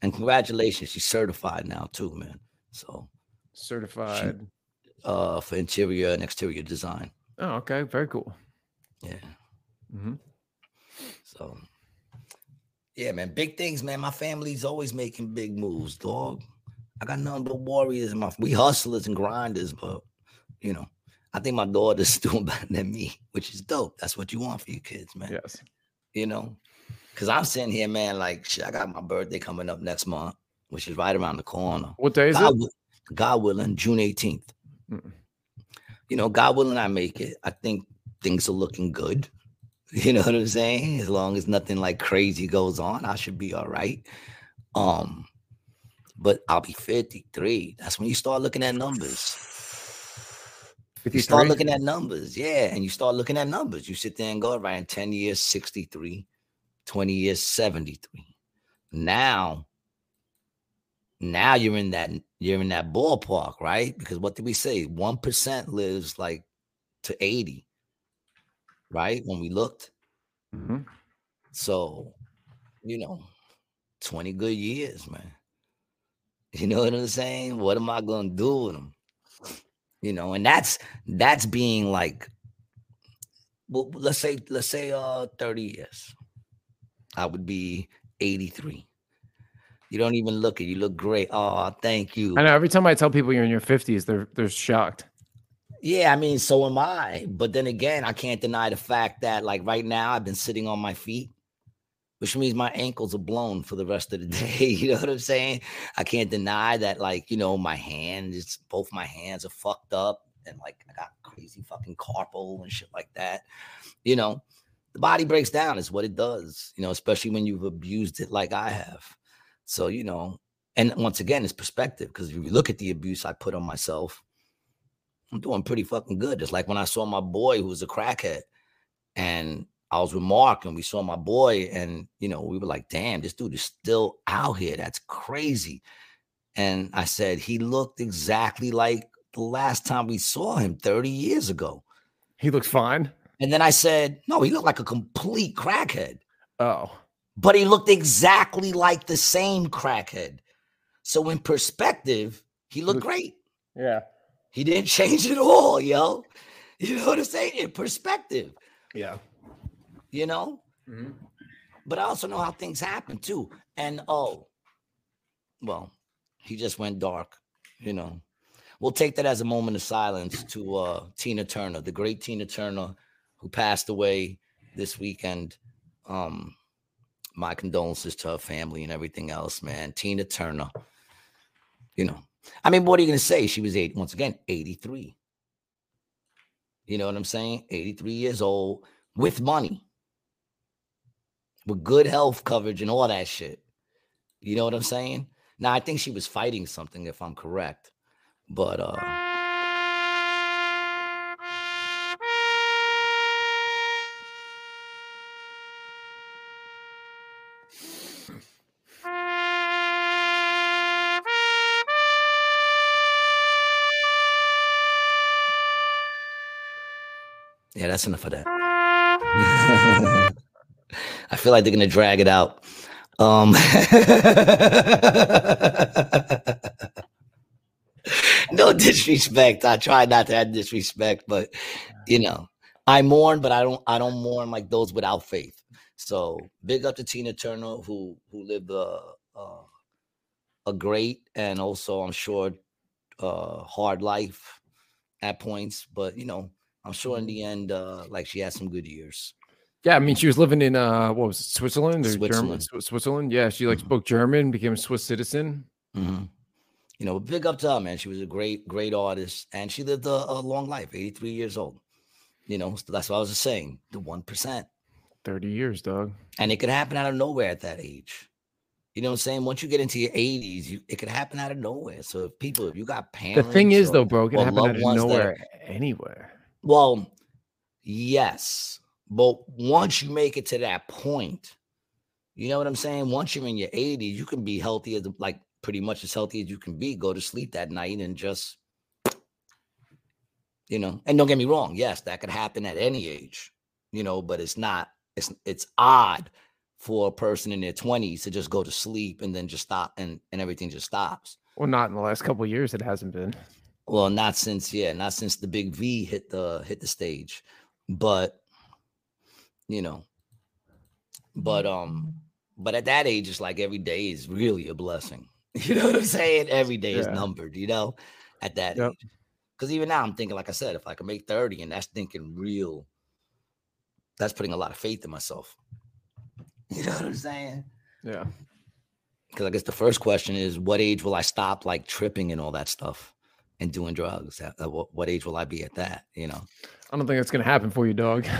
And congratulations. She's certified now too, man. So Certified. uh for interior and exterior design. Oh, okay, very cool. Yeah. Mm-hmm. So, yeah, man, big things, man. My family's always making big moves, dog. I got nothing but warriors. in My we hustlers and grinders, but you know, I think my daughter's doing better than me, which is dope. That's what you want for your kids, man. Yes. You know, because I'm sitting here, man. Like, shit, I got my birthday coming up next month, which is right around the corner. What day is God, it? God willing, June 18th. Mm. You know, God willing, I make it. I think things are looking good. You know what I'm saying? As long as nothing like crazy goes on, I should be all right. Um, but I'll be 53. That's when you start looking at numbers. You start looking at numbers, yeah, and you start looking at numbers. You sit there and go, right, in 10 years, 63, 20 years, 73. Now, now you're in that you're in that ballpark, right? Because what did we say? One percent lives like to 80, right? When we looked. Mhm. So, you know, 20 good years, man. You know what I'm saying? What am I gonna do with them? You know, and that's that's being like, well, let's say, let's say uh 30 years. I would be 83. You don't even look it, you look great. Oh, thank you. I know. Every time I tell people you're in your 50s, they're they're shocked. Yeah, I mean, so am I. But then again, I can't deny the fact that, like, right now, I've been sitting on my feet, which means my ankles are blown for the rest of the day. You know what I'm saying? I can't deny that, like, you know, my hands, both my hands are fucked up, and like, I got crazy fucking carpal and shit like that. You know, the body breaks down, is what it does, you know, especially when you've abused it like I have. So, you know, and once again, it's perspective because if you look at the abuse I put on myself, I'm doing pretty fucking good. Just like when I saw my boy who was a crackhead, and I was with Mark, and we saw my boy, and you know, we were like, "Damn, this dude is still out here. That's crazy." And I said he looked exactly like the last time we saw him 30 years ago. He looks fine. And then I said, "No, he looked like a complete crackhead." Oh, but he looked exactly like the same crackhead. So in perspective, he looked Look- great. yeah, He didn't change at all, yo. You know what I'm saying? In perspective, yeah. you know. Mhm. But I also know how things happen too. And oh, well, he just went dark, you know. We'll take that as a moment of silence to uh Tina Turner, the great Tina Turner, who passed away this weekend. Um, my condolences to her family and everything else, man. Tina Turner, you know. I mean, what are you gonna say? She was eight once again, 83. You know what I'm saying? 83 years old with money, with good health coverage and all that shit. You know what I'm saying? Now, I think she was fighting something, if I'm correct. But uh yeah, that's enough of that. I feel like they're gonna drag it out. Um no disrespect. I try not to have disrespect, but you know, I mourn, but I don't I don't mourn like those without faith. So big up to Tina Turner who who lived a a, a great and also I'm sure uh hard life at points, but you know, I'm sure in the end uh like she had some good years. Yeah, I mean, she was living in uh, what was it, Switzerland or Switzerland. Swi- Switzerland. Yeah, she like Mhm. spoke German, became a Swiss citizen. hmm You know, big up to her, man. She was a great, great artist, and she lived a, a long life, 83 years old. You know, so that's what I was just saying, the one percent, Thirty years, dog. and it could happen out of nowhere at that age. You know what I'm saying? Once you get into your 80s, you, it could happen out of nowhere. So if people, if you got parents, The thing is, or- though, bro, it can happen out of ones that nowhere, anywhere. Well, yes, but once you make it to that point, you know what I'm saying? Once you're in your 80s, you can be healthy as like pretty much as healthy as you can be. Go to sleep that night and just, you know. And don't get me wrong, yes, that could happen at any age, you know. But it's not. It's it's odd for a person in their 20s to just go to sleep and then just stop and and everything just stops. Well, not in the last couple years. It hasn't been. Well, not since yeah, not since the big V hit the hit the stage, but you know, but um, but at that age, it's like every day is really a blessing. You know what I'm saying? Every day is numbered. You know, at that Yep. age, because even now I'm thinking, like I said, if I can make thirty, and that's thinking real, that's putting a lot of faith in myself. You know what I'm saying? Yeah. Because I guess the first question is, what age will I stop like tripping and all that stuff and doing drugs? At, at what, what age will I be at that? You know? I don't think that's gonna happen for you, dog.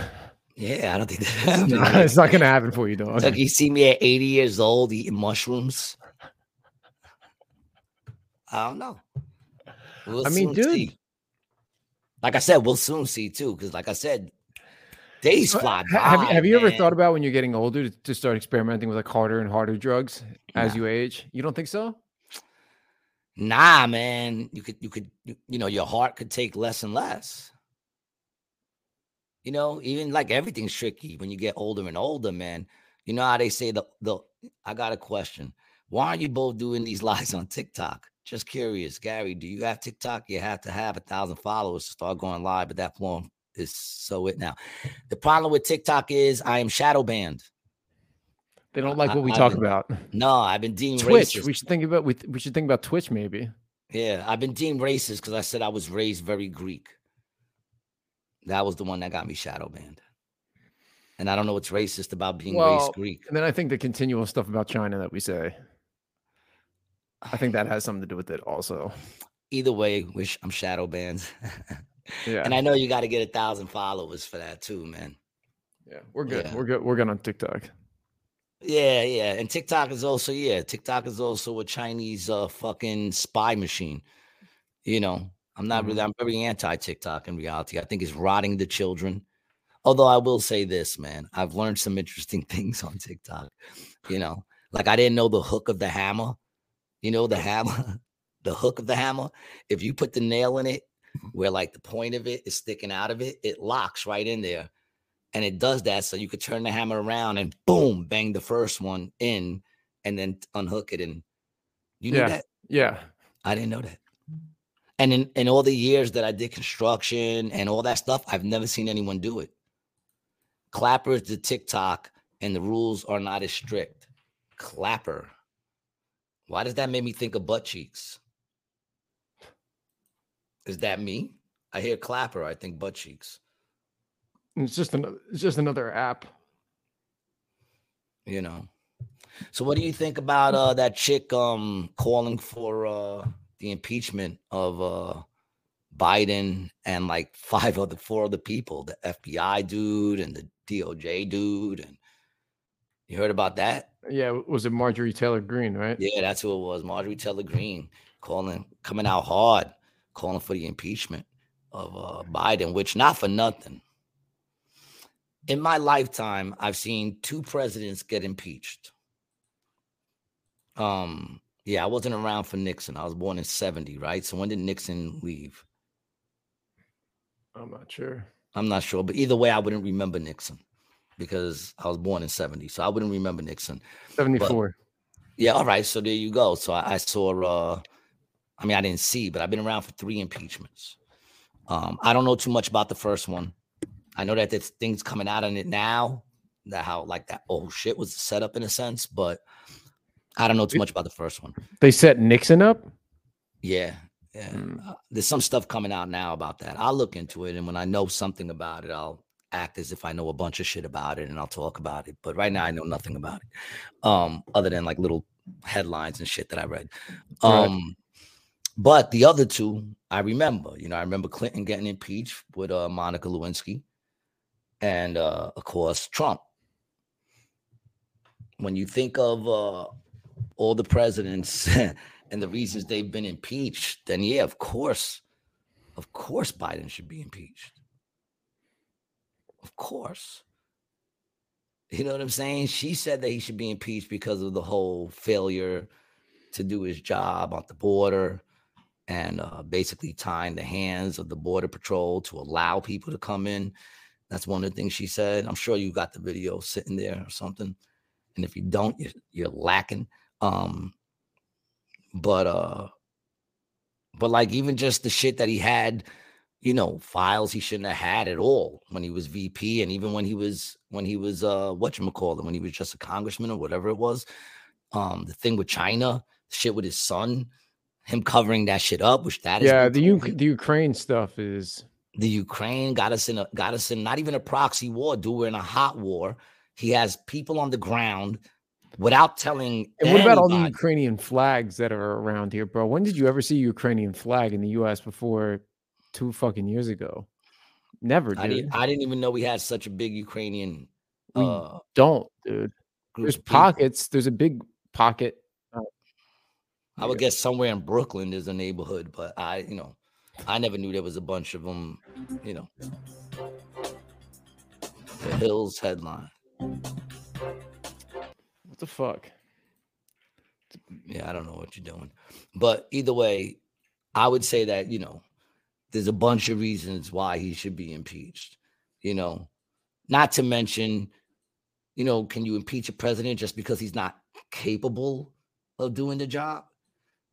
Yeah, I don't think It's that not, it's not gonna happen for you, dog. Like you see me at 80 years old eating mushrooms. I don't know. We'll I mean, dude. see. Like I said, we'll soon see too. Because, like I said, days fly ha- have, you- have you ever thought about when you're getting older to, to start experimenting with like harder and harder drugs as Nah. you age? You don't think so? Nah, man. You could, you could, you, know, your heart could take less and less. You know, even like everything's tricky when you get older and older, man. You know how they say the the. I got a question. Why aren't you both doing these lives on TikTok? Just curious, Gary. Do you have TikTok? You have to have a thousand followers to start going live, but that form is so it now. The problem with TikTok is I am shadow banned. They don't like I- what we I've talk been about. No, I've been deemed Twitch. racist. We should think about we, we should think about Twitch maybe. Yeah, I've been deemed racist because I said I was raised very Greek. That was the one that got me shadow banned. And I don't know what's racist about being Well, raised Greek. And then I think the continual stuff about China that we say. I think that has something to do with it also. Either way, wish I'm shadow banned. Yeah. And I know you got to get a thousand followers for that too, man. yeah. We're good. Yeah. We're good. We're good on TikTok. Yeah, yeah. And TikTok is also, yeah, TikTok is also a Chinese uh fucking spy machine. You know, I'm not really, I'm very anti TikTok in reality. I think it's rotting the children. Although I will say this, man, I've learned some interesting things on TikTok. You know, like I didn't know the hook of the hammer. You know, the hammer, the hook of the hammer. If you put the nail in it, where like the point of it is sticking out of it, it locks right in there. And it does that so you could turn the hammer around and boom, bang the first one in and then unhook it. And you know Yeah. that? Yeah. I didn't know that. And in, in all the years that I did construction and all that stuff, I've never seen anyone do it. Clapper is the TikTok and the rules are not as strict. Clapper. Why does that make me think of butt cheeks? Is that me? I hear clapper, I think butt cheeks. It's just another it's just another app. you know. So what do you think about uh that chick um calling for uh the impeachment of uh Biden and like five other four other people, the FBI dude and the DOJ dude and you heard about that? Yeah, was it Marjorie Taylor Greene, right? Yeah, that's who it was. Marjorie Taylor Greene calling coming out hard, calling for the impeachment of uh Biden, which not for nothing. In my lifetime, I've seen two presidents get impeached. Um, yeah, I wasn't around for Nixon. I was born in 70, right? So when did Nixon leave? I'm not sure. I'm not sure, but either way, I wouldn't remember Nixon because I was born in 70. So I wouldn't remember Nixon. 74. Yeah, all right. So there you go. So I, I saw uh I mean I didn't see, but I've been around for three impeachments. Um, I don't know too much about the first one. I know that there's things coming out on it now, that how like that old shit was set up in a sense, but I don't know too much about the first one. They set Nixon up? Yeah. Yeah. Mm. Uh, there's some stuff coming out now about that. I'll look into it and when I know something about it, I'll act as if I know a bunch of shit about it and I'll talk about it. But right now I know nothing about it. Um, other than like little headlines and shit that I read. Right. Um but the other two I remember, you know, I remember Clinton getting impeached with uh Monica Lewinsky and uh of course Trump. When you think of uh all the presidents and the reasons they've been impeached, then yeah, of course, of course Biden should be impeached. Of course. You know what I'm saying? She said that he should be impeached because of the whole failure to do his job on the border and uh, basically tying the hands of the border patrol to allow people to come in. That's one of the things she said. I'm sure you got the video sitting there or something. And if you don't, you're, you're lacking. Um, but uh, but like even just the shit that he had, you know, files he shouldn't have had at all when he was VP, and even when he was when he was uh what you call it when he was just a congressman or whatever it was. Um, the thing with China, shit with his son, him covering that shit up, which that is Yeah, the proven. Uk- the Ukraine stuff is the Ukraine got us in a got us in not even a proxy war, dude. We're in a hot war. He has people on the ground without telling. And what about all the. Ukrainian flags that are around here, bro? When did you ever see a Ukrainian flag in the US before two fucking years ago? Never, I dude. didn't. I didn't even know we had such a big Ukrainian. We Uh, Don't, dude. There's pockets. There's a big pocket. I would guess somewhere in Brooklyn there's a neighborhood, but I, you know, I never knew there was a bunch of them. You know, The Hill's headline. What the fuck? Yeah, I don't know what you're doing, but either way, I would say that you know, there's a bunch of reasons why he should be impeached. You know, not to mention, you know, can you impeach a president just because he's not capable of doing the job?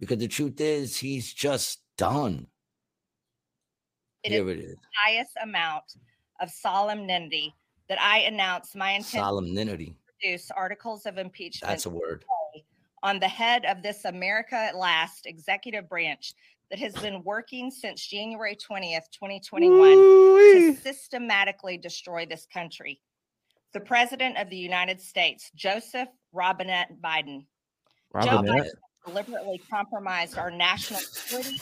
Because the truth is, he's just done. It Here it is. highest amount of solemnity that I announce my intent to Solemnity. produce articles of impeachment That's a word. on the head of this America at last executive branch that has been working since January 20th, 2021 to systematically destroy this country. The President of the United States, Joseph Robinette Biden, Joe Robinette. Biden deliberately compromised our national security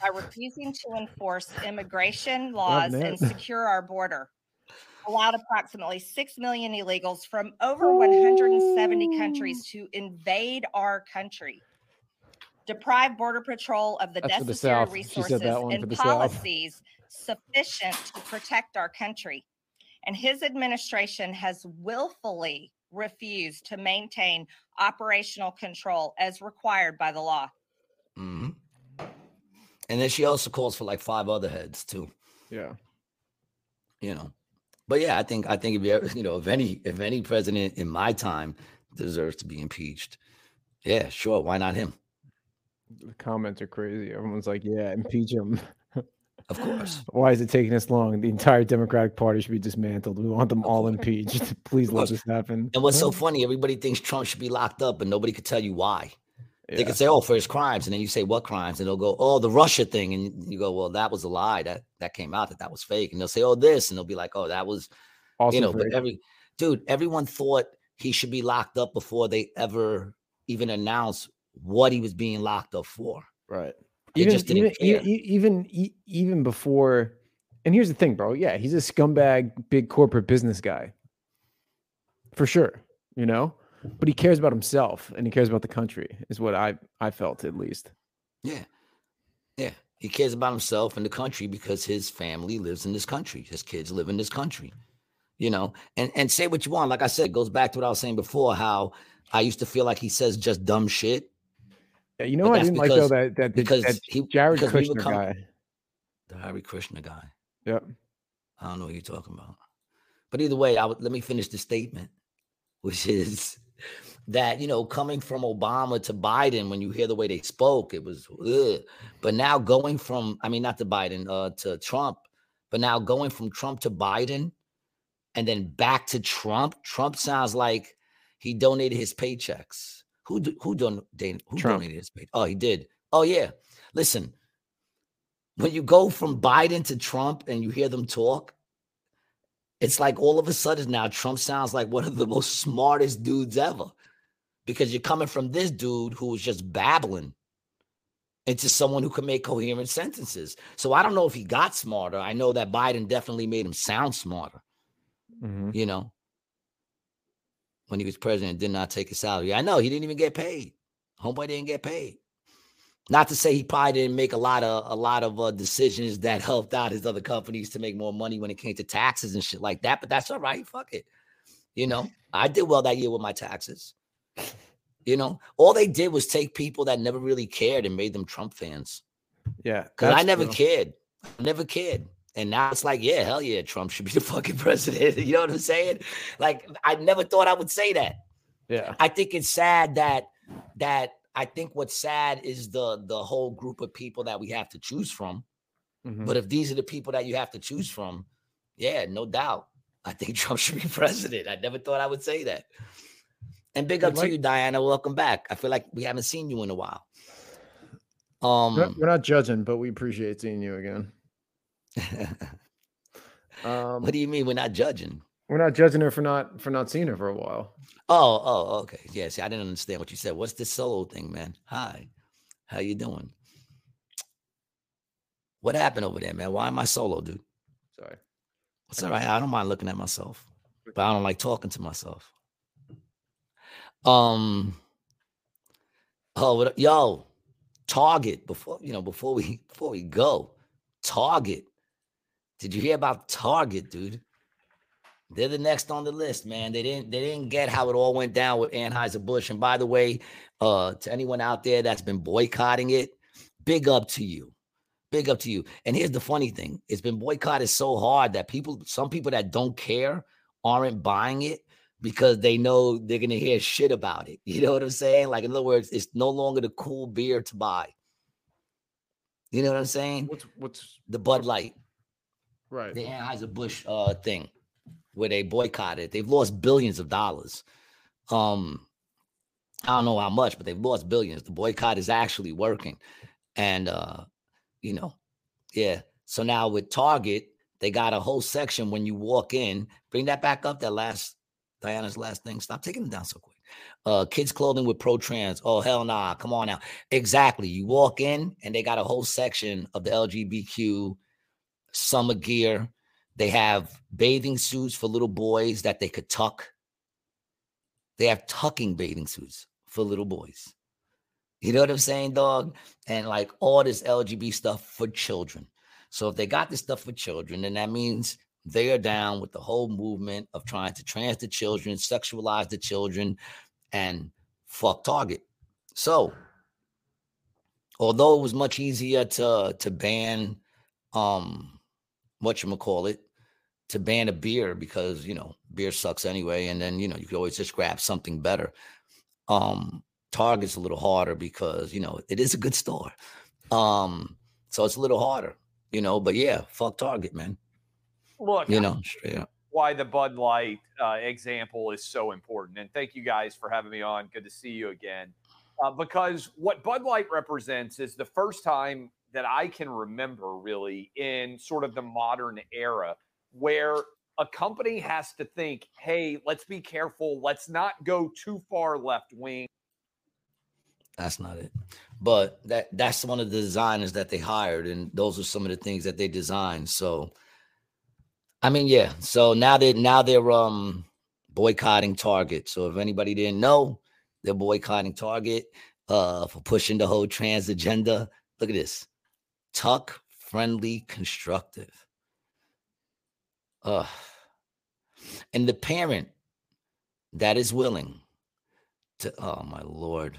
by refusing to enforce immigration laws and secure our border. Allowed approximately 6 million illegals from over 170 countries to invade our country. Deprive Border Patrol of the That's the necessary said resources that one for and the South. policies sufficient to protect our country. And his administration has willfully refused to maintain operational control as required by the law. hmm And then she also calls for like five other heads too. Yeah. you know. But yeah, I think I think if you ever, you know if any if any president in my time deserves to be impeached, yeah, sure, why not him? The comments are crazy. Everyone's like, yeah, impeach him. Of course, Why is it taking this long? The entire Democratic Party should be dismantled. We want them all impeached. Please let this happen. and what's so funny? Everybody thinks Trump should be locked up, but nobody could tell you why. They Yeah. could say, "Oh, for his crimes," and then you say, "What crimes?" And they'll go, "Oh, the Russia thing," and you go, "Well, that was a lie. That that came out that that was fake." And they'll say, "Oh, this," and they'll be like, "Oh, that was Also, you know." But every dude, everyone thought he should be locked up before they ever even announced what he was being locked up for. right. Even, just even, even, e- even before, and here's the thing, bro. Yeah, he's a scumbag, big corporate business guy, for sure. You know, but he cares about himself and he cares about the country. Is what I I felt at least. Yeah. Yeah. He cares about himself and the country because his family lives in this country. His kids live in this country. You know, and and say what you want. Like I said, it goes back to what I was saying before, how I used to feel like he says just dumb shit. Yeah, you know, what I didn't like though because- that that, Because that he Jared because Kushner come- guy. The Hare Krishna guy. Yep. I don't know what you're talking about. But either way, I would let me finish the statement, which is that you know, coming from Obama to Biden, when you hear the way they spoke, it was ugh. but now going from, I mean, not to Biden, uh, to Trump, but now going from Trump to Biden and then back to Trump, Trump sounds like he donated his paychecks. Who do- who donated who Trump. donated his pay? Oh, he did. Oh yeah. Listen, when you go from Biden to Trump and you hear them talk, it's like all of a sudden now Trump sounds like one of the most smartest dudes ever because you're coming from this dude who was just babbling into someone who can make coherent sentences. So I don't know if he got smarter. I know that Biden definitely made him sound smarter, Mhm. you know. When he was president, did not take a salary. I know he didn't even get paid. Homeboy didn't get paid. Not to say he probably didn't make a lot of a lot of uh, decisions that helped out his other companies to make more money when it came to taxes and shit like that. But that's all right. Fuck it. You know, I did well that year with my taxes. You know, all they did was take people that never really cared and made them Trump fans. Yeah. Because I never true. cared. I never cared. And now it's like, yeah, hell yeah, Trump should be the fucking president. You know what I'm saying? Like, I never thought I would say that. Yeah. I think it's sad that that I think what's sad is the the whole group of people that we have to choose from. Mhm. But if these are the people that you have to choose from, yeah, no doubt. I think Trump should be president. I never thought I would say that. And big up to you, Diana. Welcome back. I feel like we haven't seen you in a while. Um, we're not judging, but we appreciate seeing you again. Um, what do you mean we're not judging? we're not judging her for not for not seeing her for a while. Oh, oh, okay. Yeah, see, I didn't understand what you said. What's this solo thing, man? Hi. How you doing? What happened over there, man? Why am I solo, dude? Sorry. It's all right. I don't mind looking at myself, but I don't like talking to myself. Um. Oh, what, yo, Target. Before you know, before we before we go, Target. Did you hear about Target, dude? They're the next on the list, man. They didn't they didn't get how it all went down with Anheuser Busch. And by the way, uh, to anyone out there that's been boycotting it, big up to you. Big up to you. And here's the funny thing: it's been boycotted so hard that people, some people that don't care, aren't buying it because they know they're gonna hear shit about it. You know what I'm saying? Like in other words, it's no longer the cool beer to buy. You know what I'm saying? What's what's The Bud Light, right? the Anheuser Busch uh thing, where they boycotted. They've lost billions of dollars. Um, I don't know how much, but they've lost billions. The boycott is actually working, and uh, you know, yeah. So now with Target, they got a whole section when you walk in. Bring that back up. That last Diana's last thing. Stop taking it down so quick. Uh, kids clothing with pro trans. Oh hell nah! Come on now. Exactly. You walk in and they got a whole section of the LGBTQ summer gear. They have bathing suits for little boys that they could tuck. They have tucking bathing suits for little boys. You know what I'm saying, dog? And like all this LGBT stuff for children. So if they got this stuff for children, then that means they are down with the whole movement of trying to trans the children, sexualize the children, and fuck Target. So although it was much easier to to ban um what you call it to ban a beer because you know beer sucks anyway and then you know you could always just grab something better um target's a little harder because you know it is a good store um so it's a little harder you know but yeah fuck target man Look, you know why the Bud Light uh, example is so important. And thank you guys for having me on. Good to see you again. Uh, because what Bud Light represents is the first time that I can remember really in sort of the modern era where a company has to think, hey, let's be careful. Let's not go too far left wing. That's not it. But that that's one of the designers that they hired, and those are some of the things that they designed. So I mean, yeah. So now they now they're um boycotting Target. So if anybody didn't know, they're boycotting Target uh for pushing the whole trans agenda. Look at this. Tuck friendly constructive. Uh and the parent that is willing to oh my lord.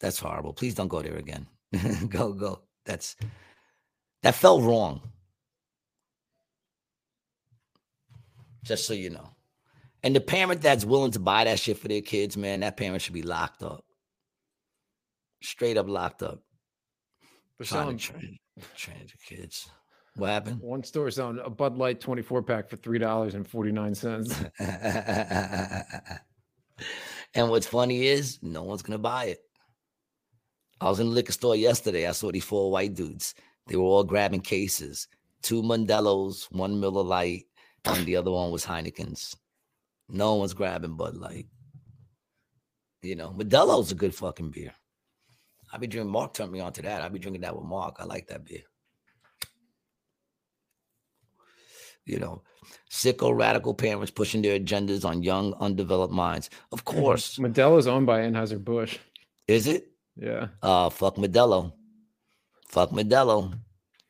That's horrible. Please don't go there again. go, go. That's that felt wrong. Just so you know. And the parent that's willing to buy that shit for their kids, man, that parent should be locked up. Straight up locked up. They're Trying selling to train, train your kids. What happened? one store selling a Bud Light 24 pack for three dollars and 49 cents. and what's funny is no one's gonna buy it. I was in the liquor store yesterday. I saw these four white dudes. They were all grabbing cases. Two Modelo's, one Miller Lite, and the other one was Heineken's. No one's grabbing Bud Light. You know, Modelo's a good fucking beer. I be drinking. Mark turned me on to that. I be drinking that with Mark. I like that beer. You know, sicko radical parents pushing their agendas on young, undeveloped minds. Of course, Modelo's owned by Anheuser Busch. is it? Yeah. Uh, fuck Modelo. Fuck Modelo.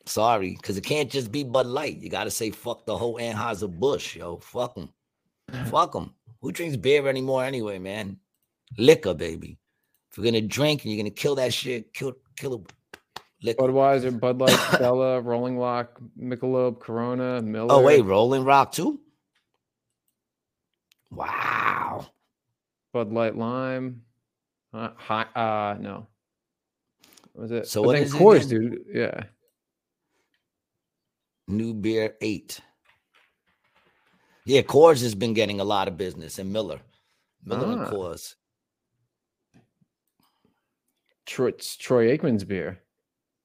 Sorry, because it can't just be Bud Light. You got to say fuck the whole Anheuser Busch, yo. Fuck them. fuck them. Who drinks beer anymore anyway, man? Liquor, baby. If you're gonna drink and you're gonna kill that shit, kill kill liquor. Budweiser, Bud Light, Stella, Rolling Rock, Michelob, Corona, Miller. Oh wait, Rolling Rock too. Wow. Bud Light Lime. Uh, hi, uh no. What was it? So But what is it Coors, again? dude. Yeah. New beer eight. Yeah, Coors has been getting a lot of business, and Miller, Miller and Ah. Coors. Troy, it's Troy Aikman's beer.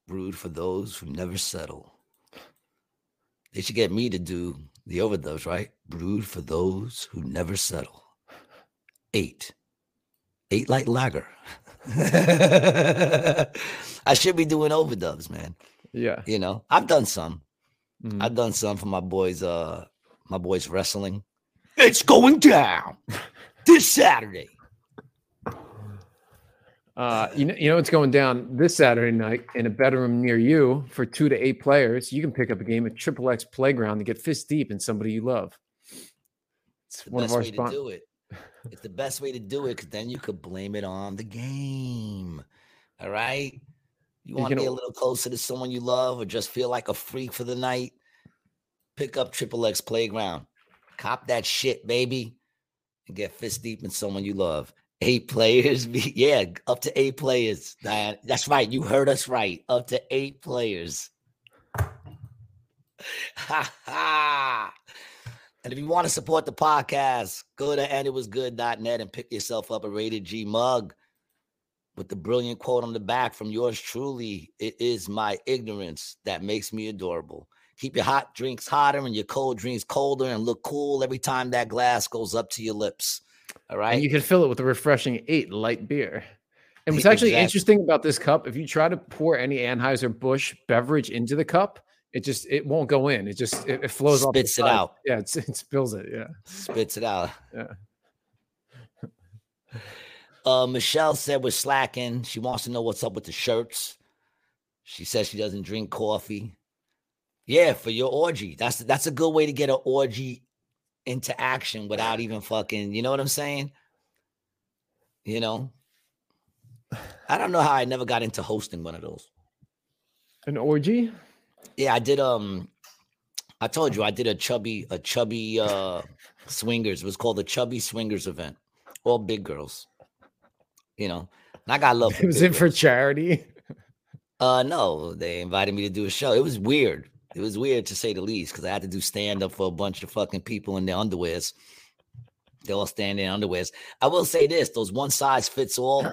brewed for those who never settle. They should get me to do the overdose, right? Brewed for those who never settle. Eight. Eight light lager. I should be doing overdubs, man. Yeah. You know, I've done some. Mhm. I've done some for my boys. Uh, my boys wrestling. It's going down this Saturday. Uh, you know, you know what's going down this Saturday night in a bedroom near you for two to eight players. You can pick up a game at Triple X Playground to get fist deep in somebody you love. It's the one of best our way to sponsors. do it. It's the best way to do it because then you could blame it on the game. All right. You You want to be a little closer to someone you love or just feel like a freak for the night? Pick up Triple X Playground. Cop that shit, baby, and get fist deep in someone you love. Eight players. Yeah, up to eight players. That's right. You heard us right. Up to eight players. Ha ha. And if you want to support the podcast, go to anditwasgood.net and pick yourself up a rated G mug with the brilliant quote on the back from yours truly. It is my ignorance that makes me adorable. Keep your hot drinks hotter and your cold drinks colder and look cool every time that glass goes up to your lips. All right. And you can fill it with a refreshing eight light beer. And what's actually Exactly. interesting about this cup, if you try to pour any Anheuser Busch beverage into the cup, it just it won't go in. It just it, it flows off. Spits it side. out. Yeah, it's, it spills it. Yeah. spits it out. Yeah. Uh, Michelle said we're slacking. She wants to know what's up with the shirts. She says she doesn't drink coffee. Yeah, for your orgy. That's that's a good way to get an orgy into action without even fucking. You know what I'm saying? You know. I don't know how I never got into hosting one of those. An orgy? Yeah, I did. Um, I told you I did a chubby, a chubby uh swingers. It was called the Chubby Swingers event. All big girls. You know, and I got love. For Was in it for charity? Uh, no, they invited me to do a show. It was weird. It was weird to say the least because I had to do stand up for a bunch of fucking people in their underwears. They all stand in underwears. I will say this: those one size fits all.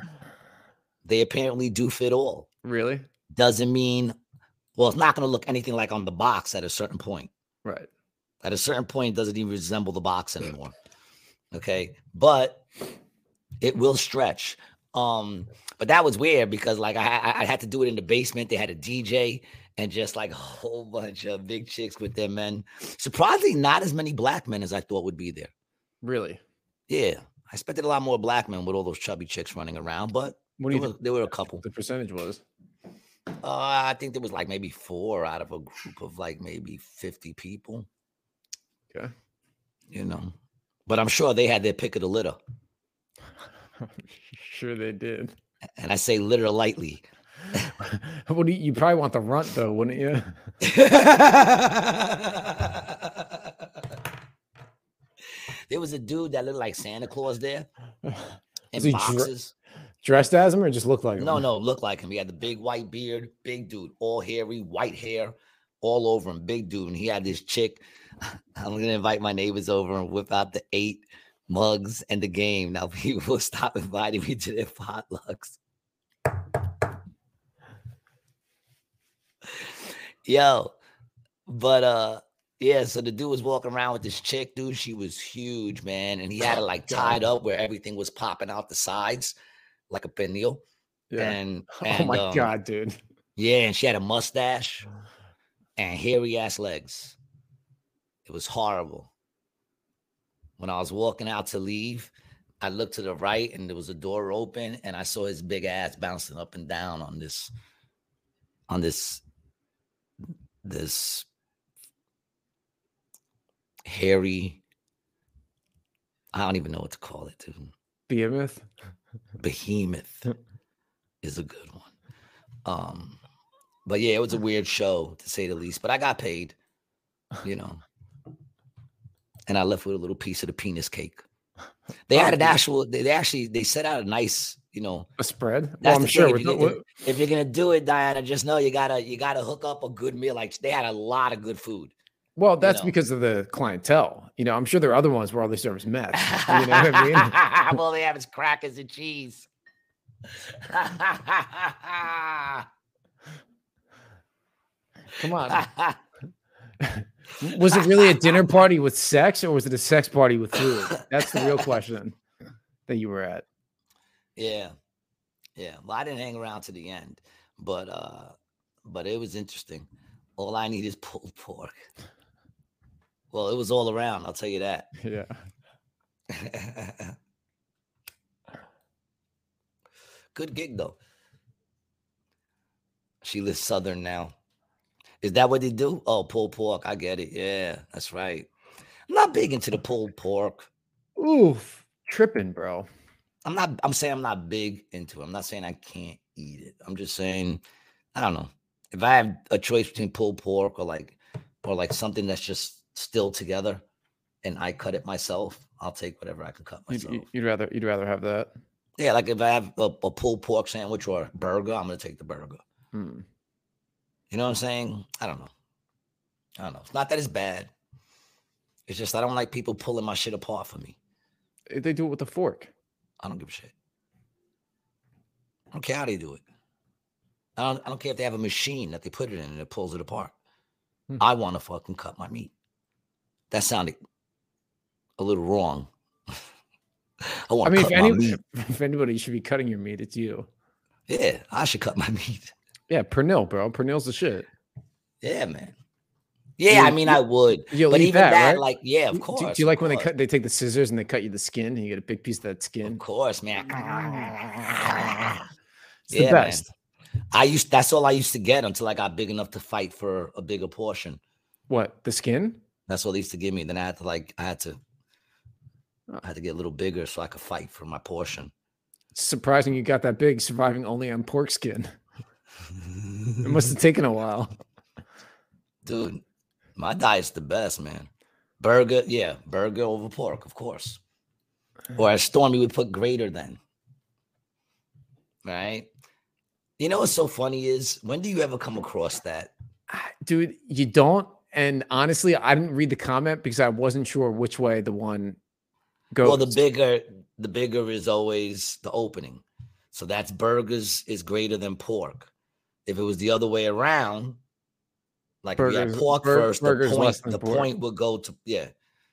They apparently do fit all. Really? Doesn't mean, well, it's not going to look anything like on the box at a certain point. Right. At a certain point, it doesn't even resemble the box anymore. Okay, but it will stretch. Um, but that was weird because like I, I I had to do it in the basement. They had a DJ and just like a whole bunch of big chicks with their men. Surprisingly, not as many black men as I thought would be there. Really? Yeah, I expected a lot more black men with all those chubby chicks running around, but What there there were a couple. the percentage was? Uh, I think there was like maybe four out of a group of like maybe fifty people. Okay. You know, but I'm sure they had their pick of the litter. sure they did. And I say litter lightly. Do you, probably want the runt though, wouldn't you? there was a dude that looked like Santa Claus there in Was he dre- boxes. Dressed as him or just looked like him? No, no, looked like him. He had the big white beard, big dude, all hairy, white hair, all over him, big dude. And he had this chick. I'm gonna invite my neighbors over and whip out the eight mugs and the game. Now people will stop inviting me to their potlucks. Yo, but uh yeah, so the dude was walking around with this chick, dude. She was huge, man, and he had it like tied up where everything was popping out the sides, like a pernil. Yeah. And, oh my um, god, dude. yeah, and she had a mustache and hairy ass legs. It was horrible. When I was walking out to leave, I looked to the right and there was a door open, and I saw his big ass bouncing up and down on this, on this, this hairy. I don't even know what to call it, dude Behemoth. behemoth is a good one. Um, but yeah, it was a weird show to say the least. But I got paid, you know, and I left with a little piece of the penis cake. They had an actual. They, they actually they set out a nice, you know. A spread? Well, I'm sure. if, the, you, with, if, you're gonna do it, Diana, just know you gotta you gotta hook up a good meal. Like they had a lot of good food. well, that's know. because of the clientele. You know, I'm sure there are other ones where all they serve is meth. You know what I mean? well, they have is crackers and cheese. Come on. Was it really a dinner party with sex or was it a sex party with food? That's the real question that you were at. Yeah. Yeah. Well, I didn't hang around to the end, but uh but it was interesting. All I need is pulled pork. Well, it was all around. I'll tell you that. Yeah. Good gig though. She lives southern now. Is that what they do? Oh, pulled pork. I get it. Yeah, that's right. I'm not big into the pulled pork. Oof. Tripping, bro. I'm not. I'm saying I'm not big into it. I'm not saying I can't eat it. I'm just saying I don't know. If I have a choice between pulled pork or like or like something that's just still together, and I cut it myself, I'll take whatever I can cut You'd, myself. you'd rather you'd rather have that. Yeah, like if I have a, a pulled pork sandwich or a burger, I'm gonna take the burger. Hmm. You know what I'm saying? I don't know. I don't know. It's not that it's bad. It's just I don't like people pulling my shit apart for me. They do it with a fork. I don't give a shit. I don't care how they do it. I don't, I don't care if they have a machine that they put it in and it pulls it apart. Hmm. I want to fucking cut my meat. That sounded a little wrong. I want I mean, if, any, if anybody should be cutting your meat, it's you. Yeah, I should cut my meat. Yeah, pernil, bro. Pernil's the shit. Yeah, man. Yeah, I mean, I would. You'll but even that, that, right? like, yeah, of course. Do, do you like when they cut? They take the scissors and they cut you the skin, and you get a big piece of that skin. Of course, man. It's the Yeah, man. I used that's all I used to get until I got big enough to fight for a bigger portion. What the skin? That's all they used to give me. Then I had to like I had to. I had to get a little bigger so I could fight for my portion. It's surprising you got that big, surviving only on pork skin. It must have taken a while. Dude, my diet's the best, man. Burger, yeah, burger over pork, of course. Or as mm. Stormy would put greater than. Right? You know what's so funny is when do you ever come across that? Dude, you don't. And honestly, I didn't read the comment because I wasn't sure which way the one goes. Well, the bigger, the bigger is always the opening. So that's burgers is greater than pork. If it was the other way around, like if we had pork bur- first, the point, the pork. point would go to yeah,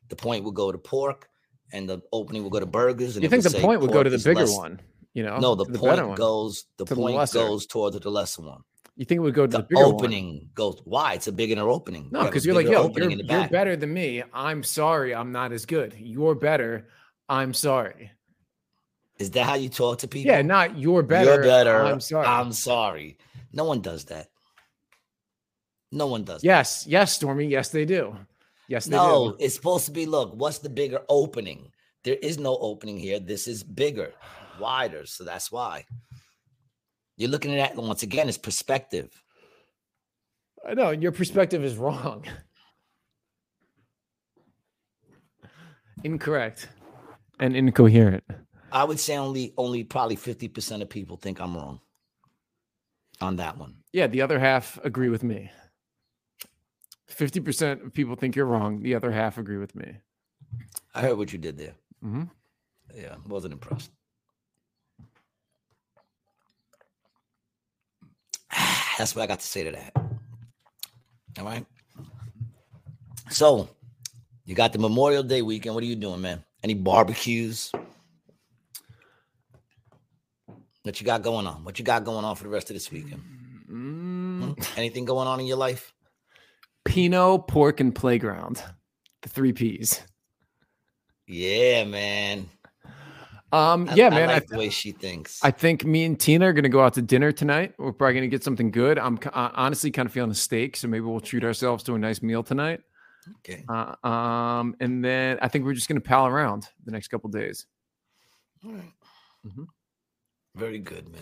the point would go to pork, and the opening would go to burgers. And you think the point would go to the bigger less- one? You know, No, the better point goes. The the point lesser. goes towards the lesser one. You think it would go to the, The, bigger one? opening goes. Why? It's a bigger opening. No, You have a because you're like, yo, you're, you're better than me. I'm sorry, I'm not as good. You're better. I'm sorry. Is that how you talk to people? Yeah, not you're better. You're better. I'm sorry. I'm sorry. No one does that. No one does. that. yes, yes, Stormy. Yes, they do. Yes, they No, do. it's supposed to be look, what's the bigger opening? There is no opening here. This is bigger, wider. So that's why. You're looking at that once again, it's perspective. I know your perspective is wrong. Incorrect and incoherent. I would say only only probably 50% of people think I'm wrong on that one. Yeah, the other half agree with me. 50% of people think you're wrong. The other half agree with me. I heard what you did there. Mhm. Yeah, wasn't impressed. That's what I got to say to that. All right. So, you got the Memorial Day weekend. What are you doing, man? Any barbecues? What you got going on? What you got going on for the rest of this weekend? Mm, Anything going on in your life? Pinot, pork, and playground. The three P's. Yeah, man. Um, I- yeah, I man. I, like the way she thinks. I think me and Tina are gonna go out to dinner tonight. We're probably gonna get something good. I'm uh, honestly kind of feeling a steak, so maybe we'll treat ourselves to a nice meal tonight. okay. Uh, um, and then I think we're just gonna pal around the next couple days. All right. Mhm. Very good, man.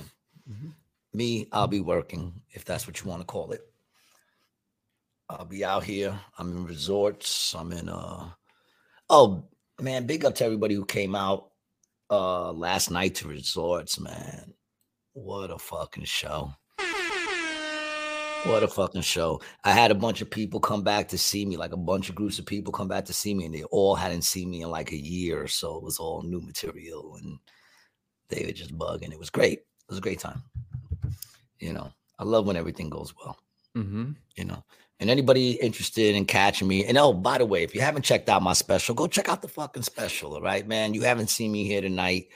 Mhm. Me, I'll be working, if that's what you want to call it. I'll be out here. I'm in resorts. I'm in uh oh man, big up to everybody who came out uh last night to resorts, man. What a fucking show. What a fucking show. I had a bunch of people come back to see me, like a bunch of groups of people come back to see me, and they all hadn't seen me in like a year or so. It was all new material and they were just bugging. It was great. It was a great time. You know, I love when everything goes well, Mm-hmm. you know. And anybody interested in catching me, and oh, by the way, if you haven't checked out my special, go check out the fucking special, all right, man. You haven't seen me here tonight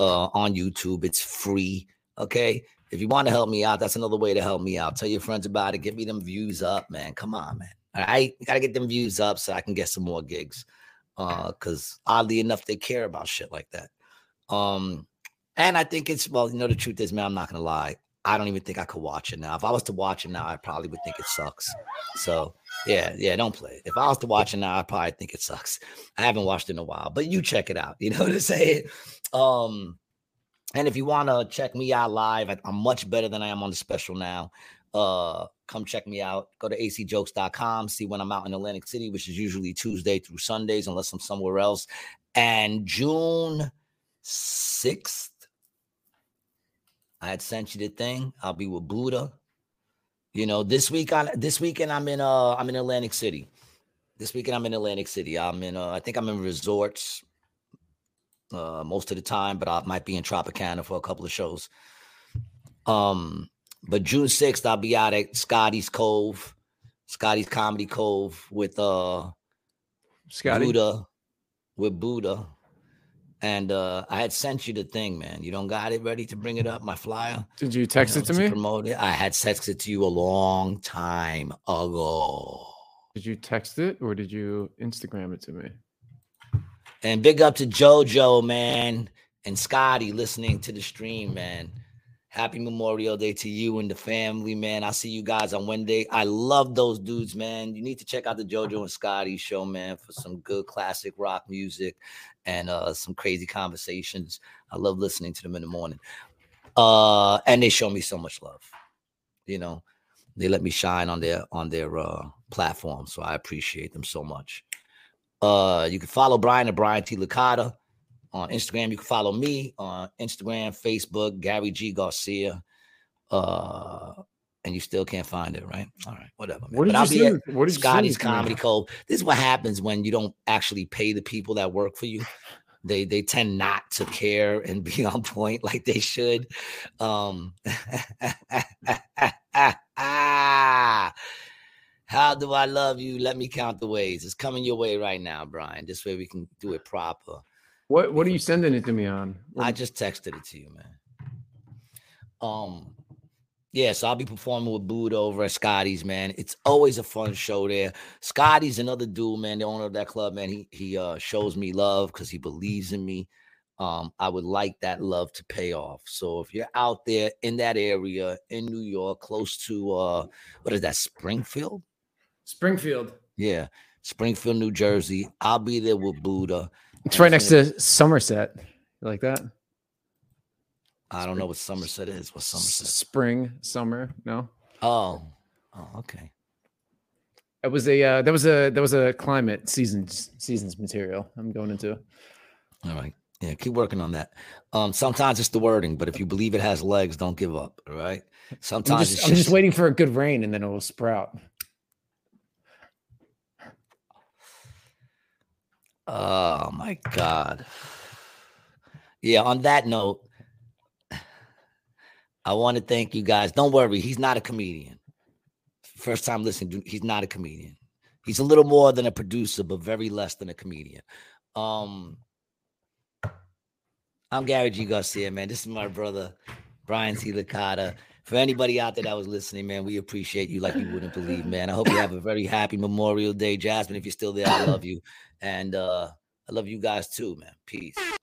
uh on YouTube. It's free. Okay. if you want to help me out, that's another way to help me out. Tell your friends about it. Get me them views up, man. Come on, man. All right, gotta get them views up so I can get some more gigs. Uh, because oddly enough, they care about shit like that. Um, and I think it's well, you know, the truth is, man, I'm not gonna lie. I don't even think I could watch it now. If I was to watch it now, I probably would think it sucks. So yeah, yeah, don't play it. If I was to watch it now, I probably think it sucks. I haven't watched it in a while, but you check it out. You know what I'm saying? Um, and if you want to check me out live, I'm much better than I am on the special now. Uh, come check me out. Go to acjokes.com, see when I'm out in Atlantic City, which is usually Tuesday through Sundays, unless I'm somewhere else. And June 6th, I had sent you the thing. I'll be with Buddha. You know, this week on this weekend I'm in uh I'm in Atlantic City. This weekend I'm in Atlantic City. I'm in uh I think I'm in resorts uh most of the time, but I might be in Tropicana for a couple of shows. Um, but June 6th, I'll be out at Scotty's Cove, Scotty's Comedy Cove with uh Scotty. Buddha, with Buddha. And uh I had sent you the thing, man. You don't got it ready to bring it up, my flyer. Did you text you it to know, me? Promote it. I had texted it to you a long time ago. Did you text it or did you Instagram it to me? And big up to JoJo, man, and Scotty listening to the stream, man. Happy Memorial Day to you and the family, man. I'll see you guys on Wednesday. I love those dudes, man. You need to check out the JoJo and Scotty show, man, for some good classic rock music and uh some crazy conversations. I love listening to them in the morning. Uh, and they show me so much love. You know, they let me shine on their on their uh platform. So I appreciate them so much. Uh, you can follow Brian at Brian T. Licata on Instagram. You can follow me on Instagram, Facebook, Gary G. Garcia. Uh, and you still can't find it, right? All right, whatever. Man. What did but I'll be at what did Scotty's? Comedy Cove. This is what happens when you don't actually pay the people that work for you. They they tend not to care and be on point like they should. Um How do I love you? Let me count the ways. It's coming your way right now, Brian. This way we can do it proper. What what are you sending it to me on? I just texted it to you, man. Um, yeah, so I'll be performing with Buddha over at Scotty's, man. It's always a fun show there. Scotty's another dude, man, the owner of that club, man. He he uh shows me love because he believes in me. Um, I would like that love to pay off. So if you're out there in that area in New York, close to uh what is that, Springfield? Springfield. Yeah, Springfield, New Jersey. I'll be there with Buddha. It's right next gonna- Somerset. You like that? I don't know what Somerset is. What Somerset? Spring, summer. No. Oh, oh, okay. It was a uh, that was a that was a climate seasons seasons material. I'm going into. All right. Yeah, keep working on that. Um, sometimes it's the wording, but if you believe it has legs, don't give up. All right. I'm Sometimes just, it's I'm just waiting for a good rain and then it will sprout. Oh my God. Yeah, on that note, I want to thank you guys. Don't worry, he's not a comedian. First time listening, he's not a comedian. He's a little more than a producer, but very less than a comedian. Um, I'm Gary G. Garcia, man. This is my brother, Brian T. Licata. For anybody out there that was listening, man, we appreciate you like you wouldn't believe, man. I hope you have a very happy Memorial Day. Jasmine, if you're still there, I love you. And uh I love you guys too, man. Peace.